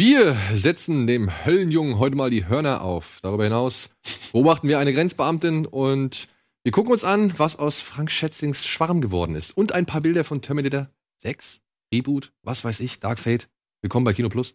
Wir setzen dem Höllenjungen heute mal die Hörner auf. Darüber hinaus beobachten wir eine Grenzbeamtin und wir gucken uns an, was aus Frank Schätzings Schwarm geworden ist. Und ein paar Bilder von Terminator 6, Reboot, was weiß ich, Dark Fate. Willkommen bei Kino Plus.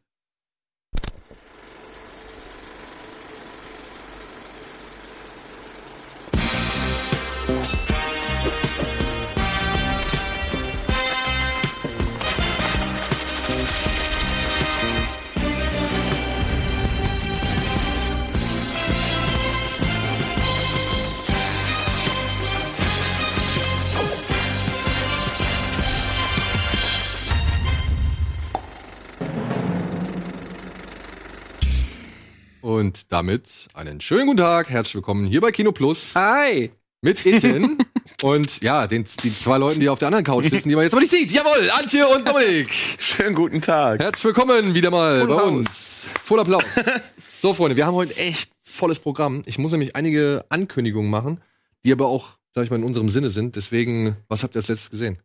Damit einen schönen guten Tag, herzlich willkommen hier bei Kino Plus Hi! mit Etienne und ja, den, die zwei Leuten, die auf der anderen Couch sitzen, die man jetzt aber nicht sieht. Jawohl, Antje und Dominik. Schönen guten Tag. Herzlich willkommen wieder mal Full bei House. uns. Voll Applaus. so, Freunde, wir haben heute echt volles Programm. Ich muss nämlich einige Ankündigungen machen, die aber auch, sag ich mal, in unserem Sinne sind. Deswegen, was habt ihr als letztes gesehen?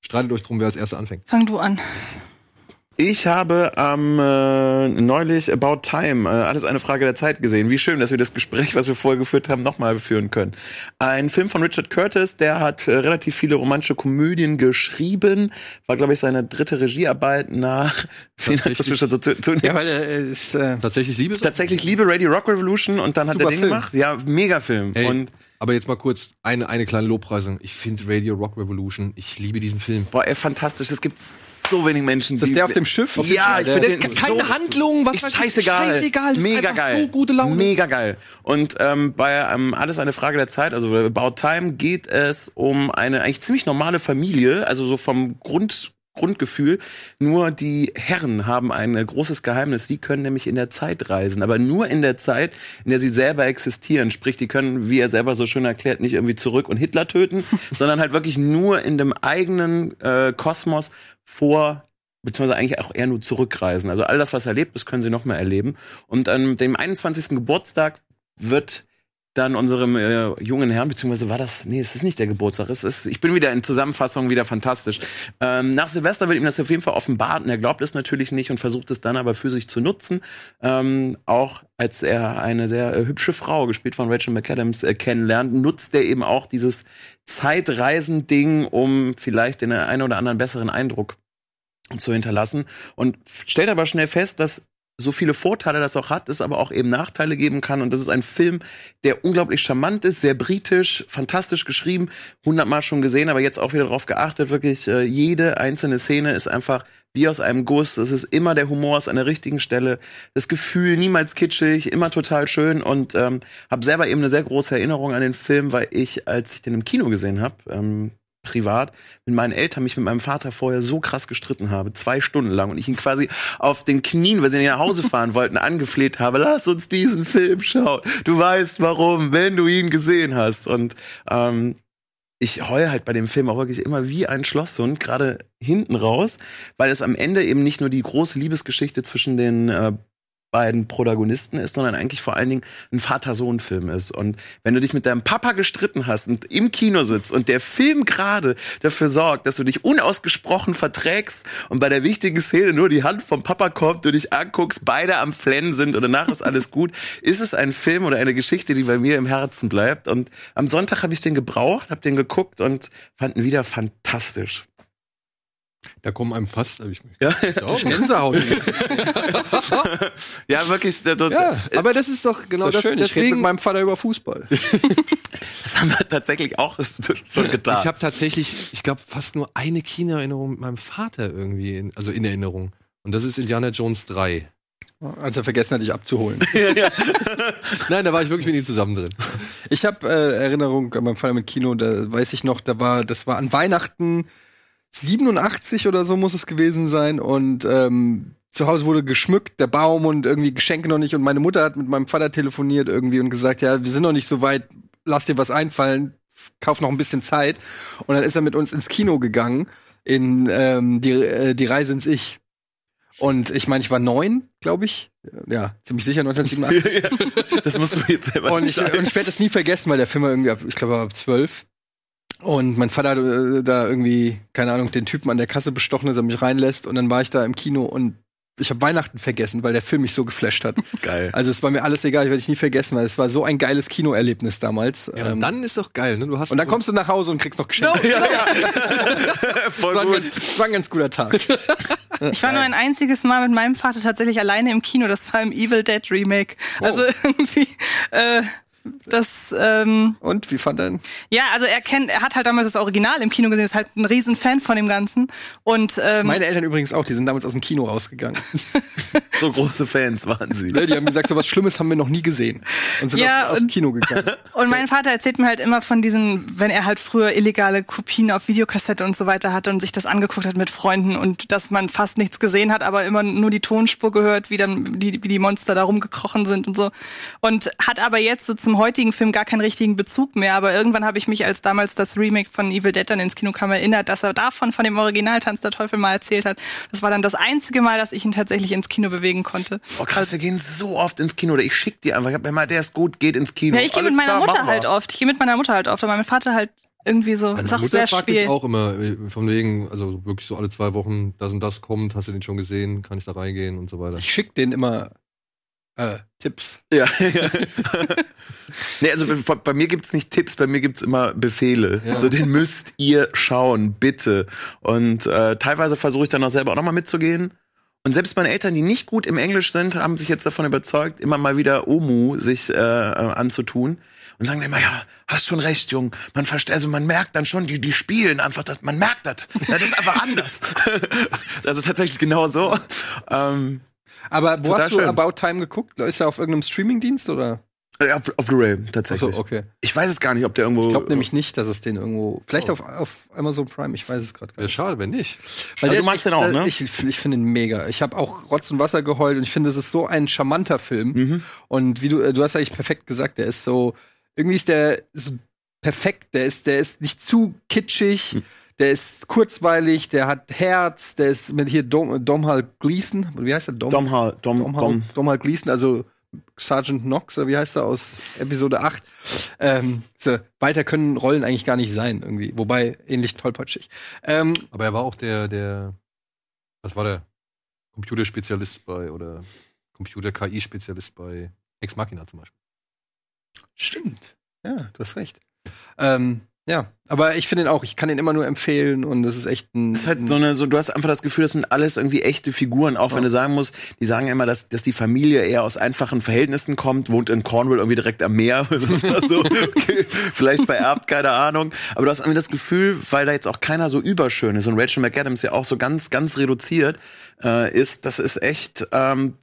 Streitet euch drum, wer als erster anfängt. Fang du an. Ich habe ähm, äh, neulich About Time, äh, alles eine Frage der Zeit gesehen. Wie schön, dass wir das Gespräch, was wir vorher geführt haben, nochmal führen können. Ein Film von Richard Curtis, der hat äh, relativ viele romantische Komödien geschrieben. War, glaube ich, seine dritte Regiearbeit nach... Schon so zu, zu Ja, weil er ist, äh, Tatsächlich Liebe? Tatsächlich Liebe Radio Rock Revolution und dann hat er den Film. gemacht. Ja, Megafilm. Ey, Und aber jetzt mal kurz eine, eine kleine Lobpreisung. Ich finde Radio Rock Revolution, ich liebe diesen Film. boah, ey, fantastisch. Es gibt so wenig Menschen, ist das der auf dem Schiff? Ja, ich finde Das ist keine so- Handlung, was ist weiß ich, scheißegal. scheißegal. Das ist Mega einfach geil. so gute Laune. Mega geil. Und ähm, bei ähm, Alles eine Frage der Zeit, also bei About Time, geht es um eine eigentlich ziemlich normale Familie, also so vom Grund. Grundgefühl. Nur die Herren haben ein äh, großes Geheimnis. Sie können nämlich in der Zeit reisen, aber nur in der Zeit, in der sie selber existieren. Sprich, die können, wie er selber so schön erklärt, nicht irgendwie zurück und Hitler töten, sondern halt wirklich nur in dem eigenen äh, Kosmos vor beziehungsweise eigentlich auch eher nur zurückreisen. Also all das, was erlebt ist, können sie noch mal erleben. Und an dem 21. Geburtstag wird dann unserem äh, jungen Herrn, beziehungsweise war das, nee, es ist nicht der Geburtstag, es ist, ich bin wieder in Zusammenfassung wieder fantastisch. Ähm, nach Silvester wird ihm das auf jeden Fall offenbart und er glaubt es natürlich nicht und versucht es dann aber für sich zu nutzen. Ähm, auch als er eine sehr äh, hübsche Frau, gespielt von Rachel McAdams, äh, kennenlernt, nutzt er eben auch dieses Zeitreisen-Ding, um vielleicht den einen oder anderen besseren Eindruck zu hinterlassen und stellt aber schnell fest, dass so viele Vorteile das auch hat, es aber auch eben Nachteile geben kann. Und das ist ein Film, der unglaublich charmant ist, sehr britisch, fantastisch geschrieben, hundertmal schon gesehen, aber jetzt auch wieder darauf geachtet, wirklich äh, jede einzelne Szene ist einfach wie aus einem Guss. Es ist immer der Humor ist an der richtigen Stelle. Das Gefühl niemals kitschig, immer total schön und ähm, habe selber eben eine sehr große Erinnerung an den Film, weil ich, als ich den im Kino gesehen habe, ähm, privat mit meinen Eltern mich mit meinem Vater vorher so krass gestritten habe, zwei Stunden lang und ich ihn quasi auf den Knien, weil sie nicht nach Hause fahren wollten, angefleht habe, lass uns diesen Film schauen. Du weißt warum, wenn du ihn gesehen hast. Und ähm, ich heule halt bei dem Film auch wirklich immer wie ein Schlosshund, gerade hinten raus, weil es am Ende eben nicht nur die große Liebesgeschichte zwischen den äh, beiden Protagonisten ist, sondern eigentlich vor allen Dingen ein Vater-Sohn-Film ist. Und wenn du dich mit deinem Papa gestritten hast und im Kino sitzt und der Film gerade dafür sorgt, dass du dich unausgesprochen verträgst und bei der wichtigen Szene nur die Hand vom Papa kommt, du dich anguckst, beide am Flennen sind und danach ist alles gut, ist es ein Film oder eine Geschichte, die bei mir im Herzen bleibt. Und am Sonntag habe ich den gebraucht, habe den geguckt und fand ihn wieder fantastisch. Da kommen einem fast, ich. Ja, auch. Gänsehaut. ja wirklich. der- der- Ja, aber das ist doch genau das. das schön. Ich rede mit deswegen, meinem Vater über Fußball. Das haben wir tatsächlich auch schon getan. ich habe tatsächlich, ich glaube, fast nur eine Kinoerinnerung mit meinem Vater irgendwie, in, also in Erinnerung. Und das ist Indiana Jones 3. Als er vergessen hat, dich abzuholen. Nein, da war ich wirklich mit ihm zusammen drin. Ich habe äh, Erinnerung an meinem Vater mit Kino, da weiß ich noch, da war, das war an Weihnachten 87 oder so muss es gewesen sein und ähm, zu Hause wurde geschmückt, der Baum und irgendwie Geschenke noch nicht und meine Mutter hat mit meinem Vater telefoniert irgendwie und gesagt, ja, wir sind noch nicht so weit, lass dir was einfallen, kauf noch ein bisschen Zeit und dann ist er mit uns ins Kino gegangen in ähm, die, äh, die Reise ins Ich. Und ich meine, ich war neun, glaube ich. Ja, ziemlich sicher 1987. das musst du jetzt selber Und ich, und ich werde das nie vergessen, weil der Film war irgendwie ab, ich glaube, er war ab zwölf. Und mein Vater hat äh, da irgendwie, keine Ahnung, den Typen an der Kasse bestochen, dass er mich reinlässt. Und dann war ich da im Kino und ich habe Weihnachten vergessen, weil der Film mich so geflasht hat. Geil. Also es war mir alles egal, ich werde ich nie vergessen, weil es war so ein geiles Kinoerlebnis damals. Ja, und Ähm, dann ist doch geil, ne? Du hast und dann kommst du nach Hause und kriegst noch Geschenke. Voll Das war, ein gut. ganz, war ein ganz guter Tag. Ich war nur ein einziges Mal mit meinem Vater tatsächlich alleine im Kino. Das war im Evil Dead Remake. Also irgendwie, äh, das, ähm, Und wie fand er ihn? ja, also er kennt, er hat halt damals das Original im Kino gesehen, ist halt ein riesen Fan von dem Ganzen. Und ähm, Meine Eltern übrigens auch, die sind damals aus dem Kino rausgegangen. So große Fans waren sie. Die haben gesagt, so was Schlimmes haben wir noch nie gesehen. Und sind Ja, aus, aus dem Kino gegangen. Und mein Vater erzählt mir halt immer von diesen, wenn er halt früher illegale Kopien auf Videokassette und so weiter hatte und sich das angeguckt hat mit Freunden und dass man fast nichts gesehen hat, aber immer nur die Tonspur gehört, wie dann die, wie die Monster da rumgekrochen sind und so. Und hat aber jetzt so zum heutigen Film gar keinen richtigen Bezug mehr. Aber irgendwann habe ich mich, als damals das Remake von Evil Dead dann ins Kino kam, erinnert, dass er davon, von dem Original Tanz der Teufel mal erzählt hat. Das war dann das einzige Mal, dass ich ihn tatsächlich ins Kino bewegen konnte. Oh krass, wir gehen so oft ins Kino. Oder ich schick dir einfach. Ich hab immer, der ist gut, geht ins Kino. Ja, ich gehe mit meiner klar, Mutter halt oft. Ich gehe mit meiner Mutter halt oft, aber mein Vater halt irgendwie so, Meine ist auch Mutter sehr fragt mich auch immer, äh, von wegen, also wirklich so alle zwei Wochen, das und das kommt, hast du den schon gesehen, kann ich da reingehen und so weiter. Ich schick denen immer äh, Tipps. Ja, ja. nee, also bei, bei mir gibt's nicht Tipps, bei mir gibt's immer Befehle. Ja. Also den müsst ihr schauen, bitte. Und äh, teilweise versuche ich dann auch selber auch nochmal mitzugehen. Und selbst meine Eltern, die nicht gut im Englisch sind, haben sich jetzt davon überzeugt, immer mal wieder Omu sich äh, äh, anzutun. Und sagen immer, ja, hast schon recht, Jung. Man versteht, also man merkt dann schon, die, die spielen einfach das, man merkt das. Das ist einfach anders. also tatsächlich genau so. Ähm, Aber wo Total hast du schön. About Time geguckt? Ist er auf irgendeinem Streamingdienst oder? ja, auf, auf Blu-ray tatsächlich. Achso, okay. Ich weiß es gar nicht, ob der irgendwo. Ich glaube nämlich nicht, dass es den irgendwo. Vielleicht auf, auf Amazon Prime, ich weiß es gerade gar nicht. schade, wenn nicht. Aber der du magst den auch, ne? Ich, ich finde ihn mega. Ich habe auch Rotz und Wasser geheult und ich finde, es ist so ein charmanter Film. Mhm. Und wie du, äh, du hast eigentlich perfekt gesagt, der ist so, irgendwie ist der ist perfekt, der ist, der ist nicht zu kitschig, Hm. Der ist kurzweilig, der hat Herz, der ist mit hier Dom, Domhall Gleason, wie heißt der? Dom, Dom Hall, Dom, Domhall, Dom. Domhall Gleason, also Sergeant Knox, oder wie heißt er aus Episode 8. Ähm, so, weiter können Rollen eigentlich gar nicht sein, irgendwie. Wobei, ähnlich tollpatschig. Ähm, Aber er war auch der, der, was war der? Computerspezialist bei, oder Computer-KI-Spezialist bei Ex Machina zum Beispiel. Stimmt. Ja, du hast recht. Ähm, ja, aber ich finde ihn auch, ich kann ihn immer nur empfehlen und das ist echt ein. Das ist halt so eine, so, du hast einfach das Gefühl, das sind alles irgendwie echte Figuren, auch wenn du sagen musst, die sagen ja immer, dass, dass die Familie eher aus einfachen Verhältnissen kommt, wohnt in Cornwall irgendwie direkt am Meer, oder so, okay, vielleicht vererbt, keine Ahnung. Aber du hast irgendwie das Gefühl, weil da jetzt auch keiner so überschön ist und Rachel McAdams ja auch so ganz, ganz reduziert äh, ist, das ist echt ähm,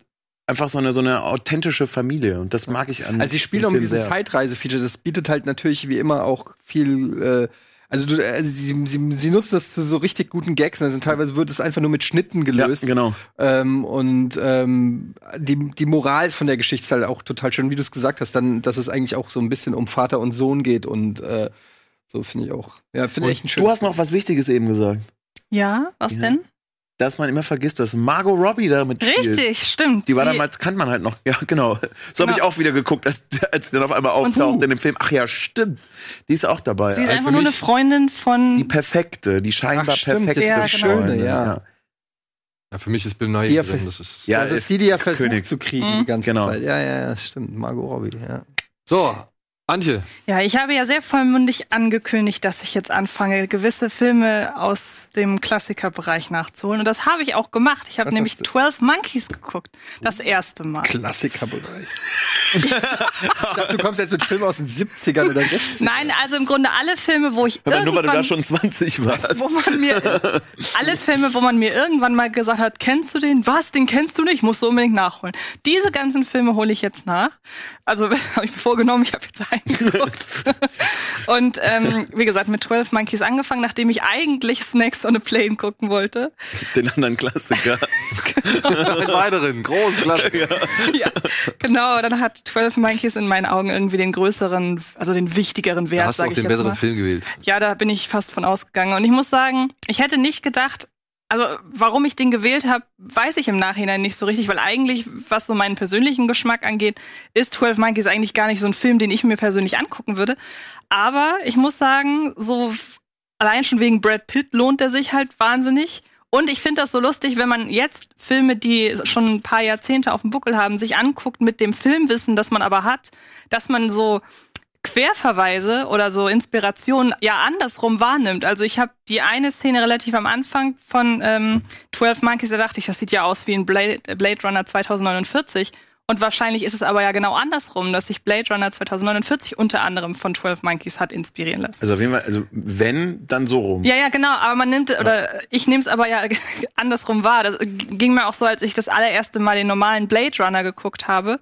einfach so eine, so eine authentische Familie und das mag ich an Also sie spielen um diesen. Zeitreise-Feature, das bietet halt natürlich wie immer auch viel, äh, also du, also sie, sie, sie nutzen das zu so richtig guten Gags, also teilweise wird es einfach nur mit Schnitten ja, gelöst. genau. Ähm, und ähm, die, die Moral von der Geschichte ist halt auch total schön, wie du es gesagt hast, dann, dass es eigentlich auch so ein bisschen um Vater und Sohn geht und äh, so finde ich auch. Ja, finde ich echt ein schön. Du hast noch was Wichtiges eben gesagt. Ja, was Ja. denn? Dass man immer vergisst, dass Margot Robbie da mitspielt. Richtig, stimmt. Die war damals, kannte man halt noch. Ja, genau. So habe Genau. ich auch wieder geguckt, als, als sie dann auf einmal auftaucht in dem Film. Ach ja, stimmt. Die ist auch dabei. Sie ist Also einfach nur eine Freundin von. Die perfekte, die scheinbar Ach, stimmt, perfekte das ist die Freundin, Schöne, ja. Ja, für mich ist Bill Nye Die ja drin, das ist. Ja, das ist die, die ja versucht König. zu kriegen Mhm. die ganze Genau. Zeit. Ja, ja, ja, das stimmt. Margot Robbie, ja. So, Antje, Ja, ich habe ja sehr vollmundig angekündigt, dass ich jetzt anfange, gewisse Filme aus dem Klassikerbereich nachzuholen. Und das habe ich auch gemacht. Ich habe Was nämlich hast du? 12 Monkeys geguckt. Das erste Mal. Klassikerbereich. ich dachte, du kommst jetzt mit Filmen aus den 70ern oder 60ern. Nein, also im Grunde alle Filme, wo ich Aber nur weil du da schon 20 warst. wo man mir alle Filme, wo man mir irgendwann mal gesagt hat, kennst du den? Was, den kennst du nicht? Musst du unbedingt nachholen. Diese ganzen Filme hole ich jetzt nach. Also habe ich mir vorgenommen, ich habe jetzt einen geguckt. Und ähm, wie gesagt, mit 12 Monkeys angefangen, nachdem ich eigentlich Snakes on a Plane gucken wollte. Den anderen Klassiker. einen weiteren, großen Klassiker. ja, genau. Dann hat 12 Monkeys in meinen Augen irgendwie den größeren, also den wichtigeren Da Wert, hast du sage auch ich den jetzt besseren mal. Film gewählt. Ja, da bin ich fast von ausgegangen. Und ich muss sagen, ich hätte nicht gedacht, also warum ich den gewählt habe, weiß ich im Nachhinein nicht so richtig, weil eigentlich, was so meinen persönlichen Geschmack angeht, ist 12 Monkeys eigentlich gar nicht so ein Film, den ich mir persönlich angucken würde. Aber ich muss sagen, so allein schon wegen Brad Pitt lohnt er sich halt wahnsinnig. Und ich finde das so lustig, wenn man jetzt Filme, die schon ein paar Jahrzehnte auf dem Buckel haben, sich anguckt mit dem Filmwissen, das man aber hat, dass man so Querverweise oder so Inspirationen ja andersrum wahrnimmt. Also ich habe die eine Szene relativ am Anfang von ähm, 12 Monkeys, da dachte ich, das sieht ja aus wie ein Blade, Blade Runner 2049. Und wahrscheinlich ist es aber ja genau andersrum, dass sich Blade Runner 2049 unter anderem von 12 Monkeys hat inspirieren lassen. Also auf jeden Fall, also wenn, dann so rum. Ja, ja, genau. Aber man nimmt, oder ich nehme es aber ja andersrum wahr. Das ging mir auch so, als ich das allererste Mal den normalen Blade Runner geguckt habe,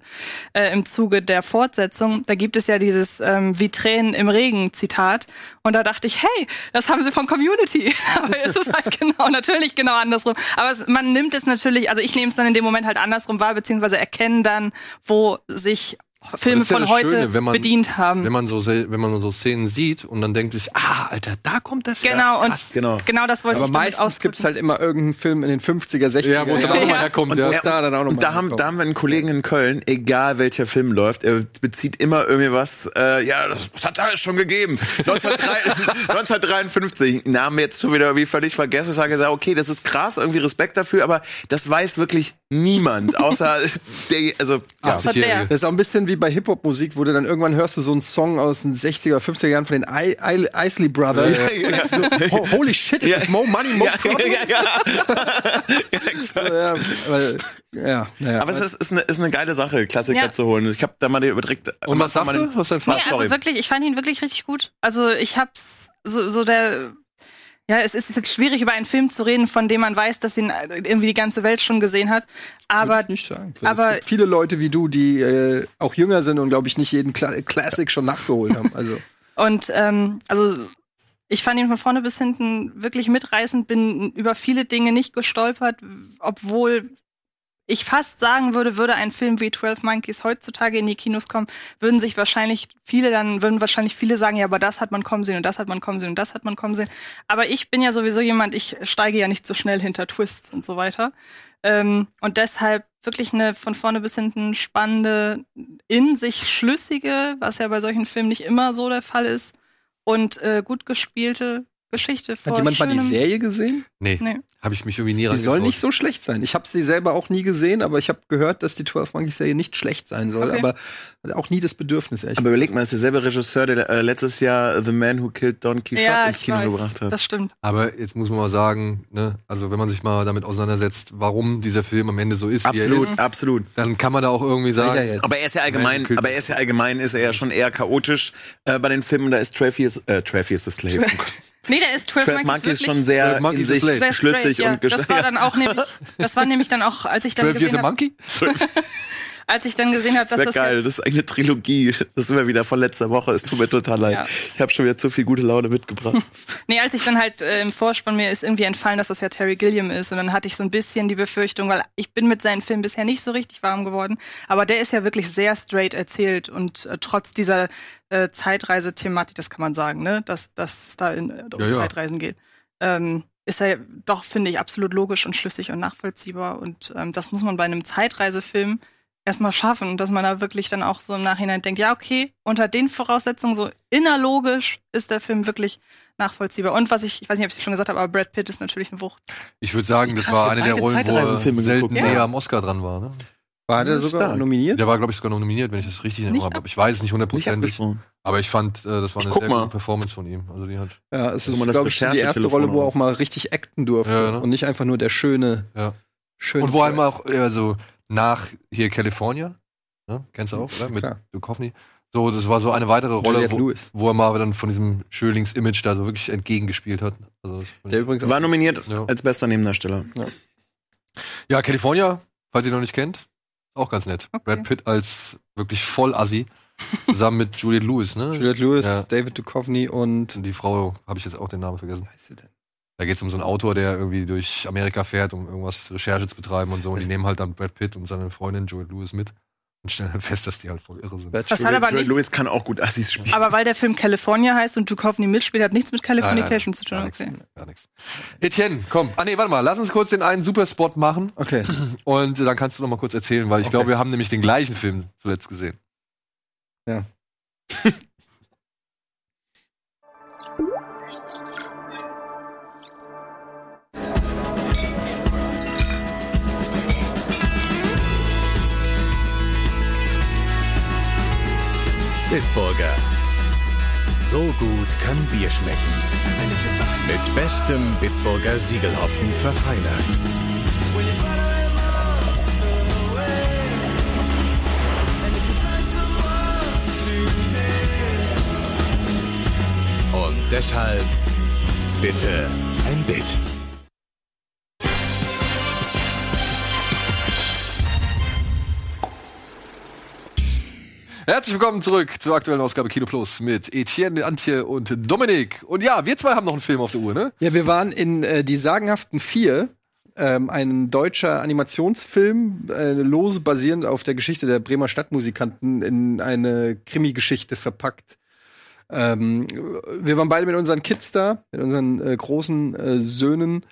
äh, im Zuge der Fortsetzung. Da gibt es ja dieses ähm, Wie im Regen Zitat. Und da dachte ich, hey, das haben sie von Community. aber es ist halt genau, natürlich genau andersrum. Aber es, man nimmt es natürlich, also ich nehme es dann in dem Moment halt andersrum wahr, beziehungsweise erkenne dann, wo sich Filme ja von heute Schöne, wenn man- bedient haben. Wenn man so wenn man so Szenen sieht und dann denkt sich, ah, Alter, da kommt das genau, ja. und genau. genau das wollte Aber ich damit meistens ausdrücken. gibt's halt immer irgendeinen Film in den 50er, 60er Ja, wo es dann auch Ja. nochmal herkommt. Und Ja. es da dann auch noch Und da haben, da haben wir einen Kollegen in Köln, egal welcher Film läuft, er bezieht immer irgendwie was, äh, ja, das, das hat alles schon gegeben. 1903 1953, Namen jetzt schon wieder wie völlig vergessen. Ich sage, okay, das ist krass, irgendwie Respekt dafür, aber das weiß wirklich niemand, außer der, also, ja. 80-Jährige. Das ist auch ein bisschen wie bei Hip-Hop-Musik, wo du dann irgendwann hörst du so einen Song aus den 60er, 50er Jahren von den I I Isley Brothers. Ja, ja, ja. So, ho- holy shit, is Ja. this more money, more Ja, ja, ja. ja, exakt. Ja, weil, ja, naja. Aber es ist, ist, eine, ist eine geile Sache, Klassiker Ja. zu holen. Ich habe da mal direkt. Und was sagst du? Was ist dein Nee, Fazit? sorry. also wirklich, ich fand ihn wirklich richtig gut. Also ich hab's so, so der, ja, es ist jetzt schwierig über einen Film zu reden, von dem man weiß, dass ihn irgendwie die ganze Welt schon gesehen hat. Aber Würde ich nicht sagen. Aber- es gibt viele Leute wie du, die äh, auch jünger sind und glaube ich nicht jeden Kla Classic schon nachgeholt haben. Also und ähm, also ich fand ihn von vorne bis hinten wirklich mitreißend, bin über viele Dinge nicht gestolpert, obwohl ich fast sagen würde, würde ein Film wie 12 Monkeys heutzutage in die Kinos kommen, würden sich wahrscheinlich viele dann, würden wahrscheinlich viele sagen, ja, aber das hat man kommen sehen und das hat man kommen sehen und das hat man kommen sehen. Aber ich bin ja sowieso jemand, ich steige ja nicht so schnell hinter Twists und so weiter. Ähm, und deshalb wirklich eine von vorne bis hinten spannende, in sich schlüssige, was ja bei solchen Filmen nicht immer so der Fall ist, und äh, gut gespielte Geschichte. hat vor jemand mal die Serie gesehen? Nee, Nee. habe ich mich irgendwie nie Die soll nicht so schlecht sein. Ich habe sie selber auch nie gesehen, aber ich habe gehört, dass die 12 Monkeys Serie nicht schlecht sein soll, Okay. aber auch nie das Bedürfnis. Ehrlich. Aber überleg mal, das ist derselbe Regisseur, der äh, letztes Jahr The Man Who Killed Don Quixote Ja, ins Kino weiß, gebracht hat. das stimmt. Aber jetzt muss man mal sagen, ne, also wenn man sich mal damit auseinandersetzt, warum dieser Film am Ende so ist, wie er Absolut, ist, absolut. dann kann man da auch irgendwie sagen, Ja, ja, ja. Aber er ist ja allgemein, aber er ist ja allgemein, ist er ja schon eher chaotisch äh, bei den Filmen. Da ist Traffy ist, äh, Traffy ist the Slave. Nee, der ist 12 Twelve Monkeys Monkeys wirklich schon sehr 12 Monkeys in sich sehr schlüssig straight, ja. und Das war dann auch nämlich, das war nämlich dann auch, als ich dann 12 Years gesehen a habe, Monkey? als ich dann gesehen habe, Das dass wäre das geil, das ist eine Trilogie. Das sind wir wieder von letzter Woche. Es tut mir total leid. Ja. Ich habe schon wieder zu viel gute Laune mitgebracht. Nee, als ich dann halt äh, im Vorspann mir ist irgendwie entfallen, dass das ja Terry Gilliam ist und dann hatte ich so ein bisschen die Befürchtung, weil ich bin mit seinen Filmen bisher nicht so richtig warm geworden, aber der ist ja wirklich sehr straight erzählt und äh, trotz dieser äh, Zeitreise-Thematik, das kann man sagen, ne, dass, dass es da in, äh, um Ja, ja. Zeitreisen geht, ähm, ist er doch, finde ich, absolut logisch und schlüssig und nachvollziehbar und ähm, das muss man bei einem Zeitreisefilm erstmal schaffen, dass man da wirklich dann auch so im Nachhinein denkt, ja, okay, unter den Voraussetzungen so innerlogisch ist der Film wirklich nachvollziehbar. Und was ich, ich weiß nicht, ob ich es schon gesagt habe, aber Brad Pitt ist natürlich eine Wucht. Ich würde sagen, das Krass, war eine der Rollen, wo er selten haben. näher Ja. am Oscar dran war. Ne? War der sogar stark. nominiert? Der war, glaube ich, sogar nominiert, wenn ich das richtig in habe. Ich weiß es nicht hundertprozentig, aber ich fand, äh, das war eine sehr mal. gute Performance von ihm. Also die hat, Ja, es ist, glaube ich, die erste Rolle, wo er auch mal richtig acten durfte Ja, ne? und nicht einfach nur der schöne, ja. schöne. Und vor allem auch, also nach hier California, ne? kennst du auch, oder? Mit. Duchovny. So, das war so eine weitere Rolle, wo, wo er mal dann von diesem Schölings-Image da so wirklich entgegengespielt hat. Also, Der übrigens War nominiert Ja. als bester Nebendarsteller. ja, California, falls ihr noch nicht kennt, auch ganz nett. Okay. Brad Pitt als wirklich voll Assi, zusammen mit Juliette Lewis, ne? Juliette Lewis, Ja. David Duchovny und Und die Frau, habe ich jetzt auch den Namen vergessen. wie heißt sie denn? Da geht es um so einen Autor, der irgendwie durch Amerika fährt, um irgendwas Recherche zu betreiben und so. Und die nehmen halt dann Brad Pitt und seine Freundin Juliette Lewis mit und stellen halt fest, dass die halt voll irre sind. Bad Das hat aber Joel Lewis kann auch gut Assis spielen. aber weil der Film California heißt und Duchovny mitspielt, hat nichts mit Californication zu tun. Gar nichts. Okay. Gar nichts. Etienne, komm. Ah nee, warte mal, lass uns kurz den einen Superspot machen Okay. und dann kannst du noch mal kurz erzählen, weil ich Okay. glaube, wir haben nämlich den gleichen Film zuletzt gesehen. Ja. Bitburger. So gut kann Bier schmecken. Mit bestem Bitburger Siegelhopfen verfeinert. Und deshalb bitte ein Bit. Herzlich willkommen zurück zur aktuellen Ausgabe Kino Plus mit Etienne, Antje und Dominik. Und ja, wir zwei haben noch einen Film auf der Uhr, ne? Ja, wir waren in äh, die sagenhaften vier, ähm, ein deutscher Animationsfilm, äh, lose basierend auf der Geschichte der Bremer Stadtmusikanten in eine Krimi-Geschichte verpackt. Ähm, wir waren beide mit unseren Kids da, mit unseren äh, großen äh, Söhnen.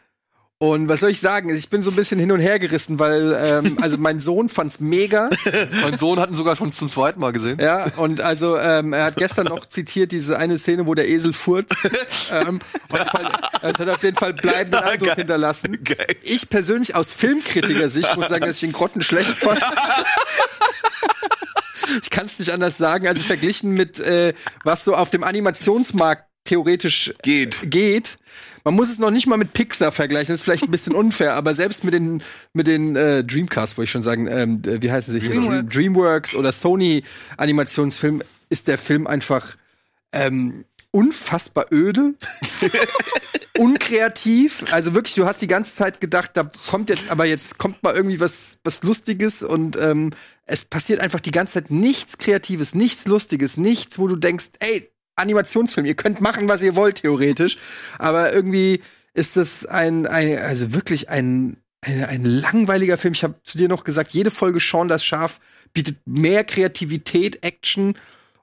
Und was soll ich sagen? Ich bin so ein bisschen hin und her gerissen, weil ähm, also mein Sohn fand's mega. Mein Sohn hat ihn sogar schon zum zweiten Mal gesehen. Ja, und also ähm, er hat gestern noch zitiert diese eine Szene, wo der Esel furzt. ähm, das hat auf jeden Fall bleibenden Eindruck Geil. hinterlassen. Geil. Ich persönlich aus Filmkritiker-Sicht muss sagen, dass ich den Grotten schlecht fand. ich kann es nicht anders sagen. Also verglichen mit äh, was so auf dem Animationsmarkt theoretisch Geht. geht. Man muss es noch nicht mal mit Pixar vergleichen, das ist vielleicht ein bisschen unfair, aber selbst mit den mit den äh, Dreamcast, wollte ich schon sagen, ähm, äh, wie heißen sie hier? Dreamworks. Dreamworks oder Sony Animationsfilm ist der Film einfach ähm, unfassbar öde. unkreativ, also wirklich, du hast die ganze Zeit gedacht, da kommt jetzt, aber jetzt kommt mal irgendwie was, was Lustiges und ähm, es passiert einfach die ganze Zeit nichts Kreatives, nichts Lustiges, nichts, wo du denkst, ey, Animationsfilm, ihr könnt machen, was ihr wollt, theoretisch. Aber irgendwie ist das ein, ein also wirklich ein, ein, ein langweiliger Film. Ich habe zu dir noch gesagt, jede Folge Sean das Schaf bietet mehr Kreativität, Action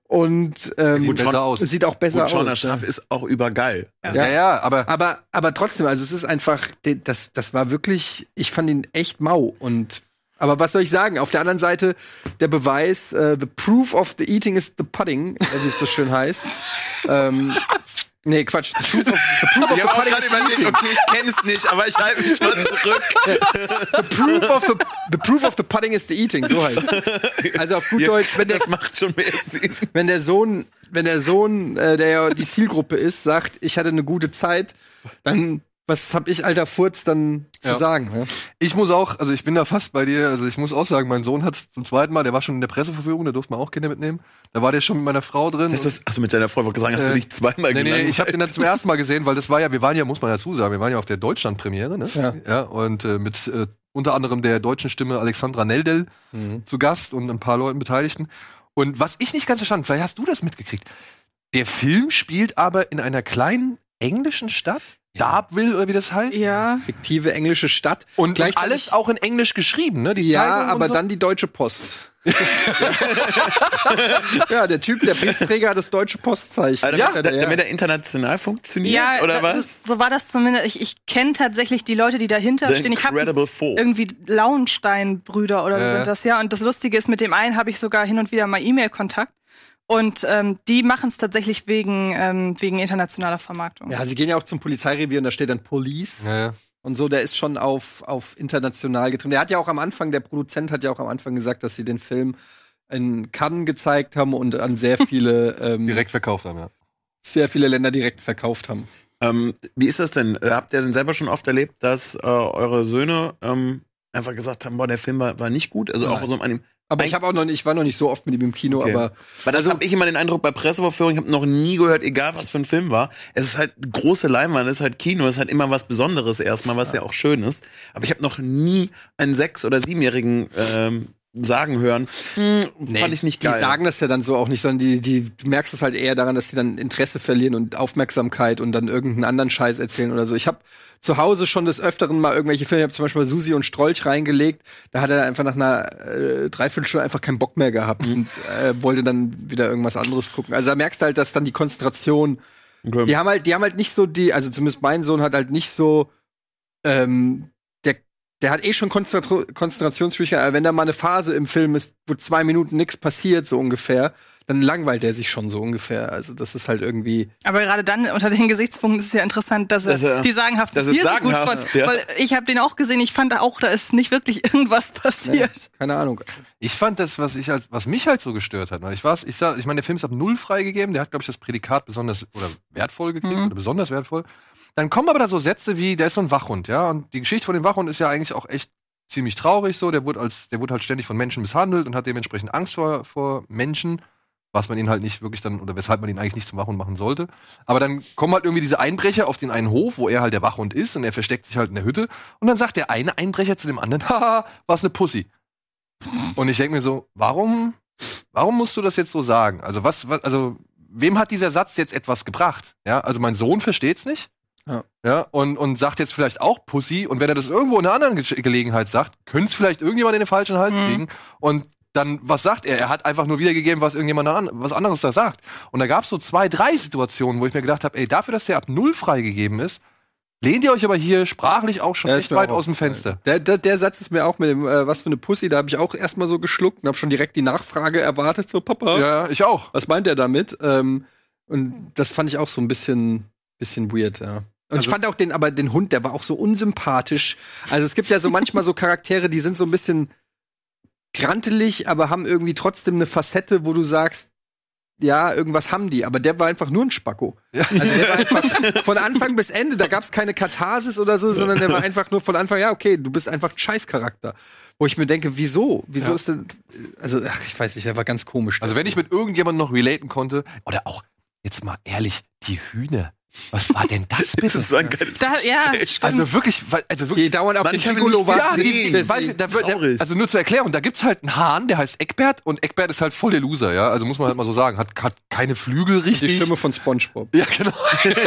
und ähm, Sieht besser aus. sieht auch besser Gut, Sean aus. Schaf ist auch übergeil. Ja, ja, aber Aber, aber trotzdem, also es ist einfach, das, das war wirklich, ich fand ihn echt mau. Und aber was soll ich sagen? Auf der anderen Seite der Beweis, äh, the proof of the eating is the pudding, äh, wie es so schön heißt. ähm, nee, Quatsch. The proof of, the proof of Ich the habe gerade is the überlegt, eating. okay, ich kenne es nicht, aber ich halte mich mal zurück. The proof of the, the proof of the pudding is the eating, so heißt es. Also auf gut Deutsch, wenn der, das macht schon mehr Sinn. wenn der Sohn, wenn der Sohn, äh, der ja die Zielgruppe ist, sagt, ich hatte eine gute Zeit, dann was hab ich alter Furz dann zu Ja. sagen? Ne? ich muss auch, also ich bin da fast bei dir, also ich muss auch sagen, mein Sohn hat zum zweiten Mal, der war schon in der Presseverführung, da durfte man auch Kinder mitnehmen. Da war der schon mit meiner Frau drin. Hast du, und- hast du mit deiner Frau gesagt, hast du Äh, dich zweimal Nee, nee, genannt? ich habe den dann zum ersten Mal gesehen, weil das war ja, wir waren ja, muss man dazu sagen, wir waren ja auf der Deutschland-Premiere, ne? Ja. ja und äh, mit äh, unter anderem der deutschen Stimme Alexandra Neldel zu Gast und ein paar Leuten Beteiligten. Und was ich nicht ganz verstanden, vielleicht hast du das mitgekriegt. Der Film spielt aber in einer kleinen englischen Stadt, Darville oder wie das heißt. Ja. fiktive englische Stadt. Und Gleichzeitig- alles auch in Englisch geschrieben, ne? Die Ja, Zeitung aber so. dann die Deutsche Post. ja, der Typ, der Briefträger hat das Deutsche Postzeichen. Also, Ja, damit, da- damit er international funktioniert, Ja, oder was? Ist, so war das zumindest. Ich, ich kenne tatsächlich die Leute, die dahinter The stehen. Ich habe irgendwie Lauenstein-Brüder oder so Ja. sind das ja. Und das Lustige ist, mit dem einen habe ich sogar hin und wieder mal E-Mail-Kontakt. Und ähm, die machen es tatsächlich wegen, ähm, wegen internationaler Vermarktung. Ja, sie gehen ja auch zum Polizeirevier und da steht dann Police Ja, ja. und so. Der ist schon auf, auf international getrimmt. Der hat ja auch am Anfang, der Produzent hat ja auch am Anfang gesagt, dass sie den Film in Cannes gezeigt haben und an sehr viele, ähm, Direkt verkauft haben, ja. sehr viele Länder direkt verkauft haben. Ähm, wie ist das denn? Habt ihr denn selber schon oft erlebt, dass äh, eure Söhne ähm, einfach gesagt haben, boah, der Film war, war nicht gut? Also auch Nein. so einem Aber Ein- ich habe auch noch nicht, ich war noch nicht so oft mit ihm im Kino, Okay. aber Weil das habe ich immer den Eindruck bei Pressevorführungen, ich habe noch nie gehört, egal was für ein Film war. Es ist halt große Leinwand, es ist halt Kino, es ist halt immer was Besonderes erstmal, was ja, auch schön ist. Aber ich habe noch nie einen sechs- oder siebenjährigen ähm, sagen hören, hm, fand ich nicht geil. Die sagen das ja dann so auch nicht, sondern die, die, du merkst es halt eher daran, dass die dann Interesse verlieren und Aufmerksamkeit und dann irgendeinen anderen Scheiß erzählen oder so. Ich habe zu Hause schon des Öfteren mal irgendwelche Filme, ich habe zum Beispiel mal Susi und Strolch reingelegt, da hat er einfach nach einer äh, Dreiviertelstunde einfach keinen Bock mehr gehabt und äh, wollte dann wieder irgendwas anderes gucken. Also da merkst du halt, dass dann die Konzentration, Okay. die haben halt, die haben halt nicht so die, also zumindest mein Sohn hat halt nicht so, ähm, der, hat eh schon Konzentra Konzentrationsschwierigkeiten, wenn da mal eine Phase im Film ist, wo zwei Minuten nichts passiert, so ungefähr, dann langweilt er sich schon so ungefähr. Also das ist halt irgendwie. Aber gerade dann unter den Gesichtspunkten ist es ja interessant, dass er Dass er- die sagenhaften es Tiere so gut sagenhaft, fand. ja. Weil ich habe den auch gesehen, ich fand auch, da ist nicht wirklich irgendwas passiert. Keine Ahnung. Ich fand das, was ich halt, was mich halt so gestört hat. ne? Ich war's, ich sag, ich meine, der Film ist ab null freigegeben. Der hat, glaube ich, das Prädikat besonders oder wertvoll gekriegt Mhm. oder besonders wertvoll. Dann kommen aber da so Sätze wie, der ist so ein Wachhund, ja. Und die Geschichte von dem Wachhund ist ja eigentlich auch echt ziemlich traurig. So, der wurde als, der wurde halt ständig von Menschen misshandelt und hat dementsprechend Angst vor, vor Menschen, was man ihn halt nicht wirklich dann oder weshalb man ihn eigentlich nicht zum Wachhund machen sollte. Aber dann kommen halt irgendwie diese Einbrecher auf den einen Hof, wo er halt der Wachhund ist und er versteckt sich halt in der Hütte. Und dann sagt der eine Einbrecher zu dem anderen, haha, was eine Pussy. Und ich denke mir so, warum, warum musst du das jetzt so sagen? Also was, was, also wem hat dieser Satz jetzt etwas gebracht? Ja, also mein Sohn versteht's nicht. Ja. Ja, und, und sagt jetzt vielleicht auch Pussy. Und wenn er das irgendwo in einer anderen Ge Gelegenheit sagt, könnte es vielleicht irgendjemand in den falschen Hals Mhm. kriegen. Und dann, was sagt er? Er hat einfach nur wiedergegeben, was irgendjemand an, was anderes da sagt. Und da gab es so zwei, drei Situationen, wo ich mir gedacht habe, ey, dafür, dass der ab null freigegeben ist, lehnt ihr euch aber hier sprachlich auch schon Ja, echt weit aus dem. Fenster. Der, der, der Satz ist mir auch mit dem, äh, was für eine Pussy, da habe ich auch erstmal so geschluckt und habe schon direkt die Nachfrage erwartet, so Papa, Ja, ich auch. was meint er damit? Ähm, und das fand ich auch so ein bisschen, bisschen weird, ja. Und ich Also- fand auch den, aber den Hund, der war auch so unsympathisch. Also es gibt ja so manchmal so Charaktere, die sind so ein bisschen grantelig, aber haben irgendwie trotzdem eine Facette, wo du sagst, ja, irgendwas haben die, aber der war einfach nur ein Spacko. Also der war einfach von Anfang bis Ende, da gab es keine Katharsis oder so, sondern der war einfach nur von Anfang, ja, okay, du bist einfach ein Scheißcharakter. Wo ich mir denke, wieso? Wieso Ja. ist denn, also, ach, ich weiß nicht, der war ganz komisch. Also wenn ich mit irgendjemandem noch relaten konnte, oder auch, jetzt mal ehrlich, die Hühner. Was war denn das Das bitte? ist so ein geiles Da, ja. Also wirklich, also die wirklich. dauernd auf Man den Piccolo nicht- warten. Die, also nur zur Erklärung, da gibt's halt einen Hahn, der heißt Eckbert und Eckbert ist halt voll der Loser, ja. Also muss man halt mal so sagen. Hat, hat keine Flügel die richtig. Stimme von SpongeBob. Ja, genau.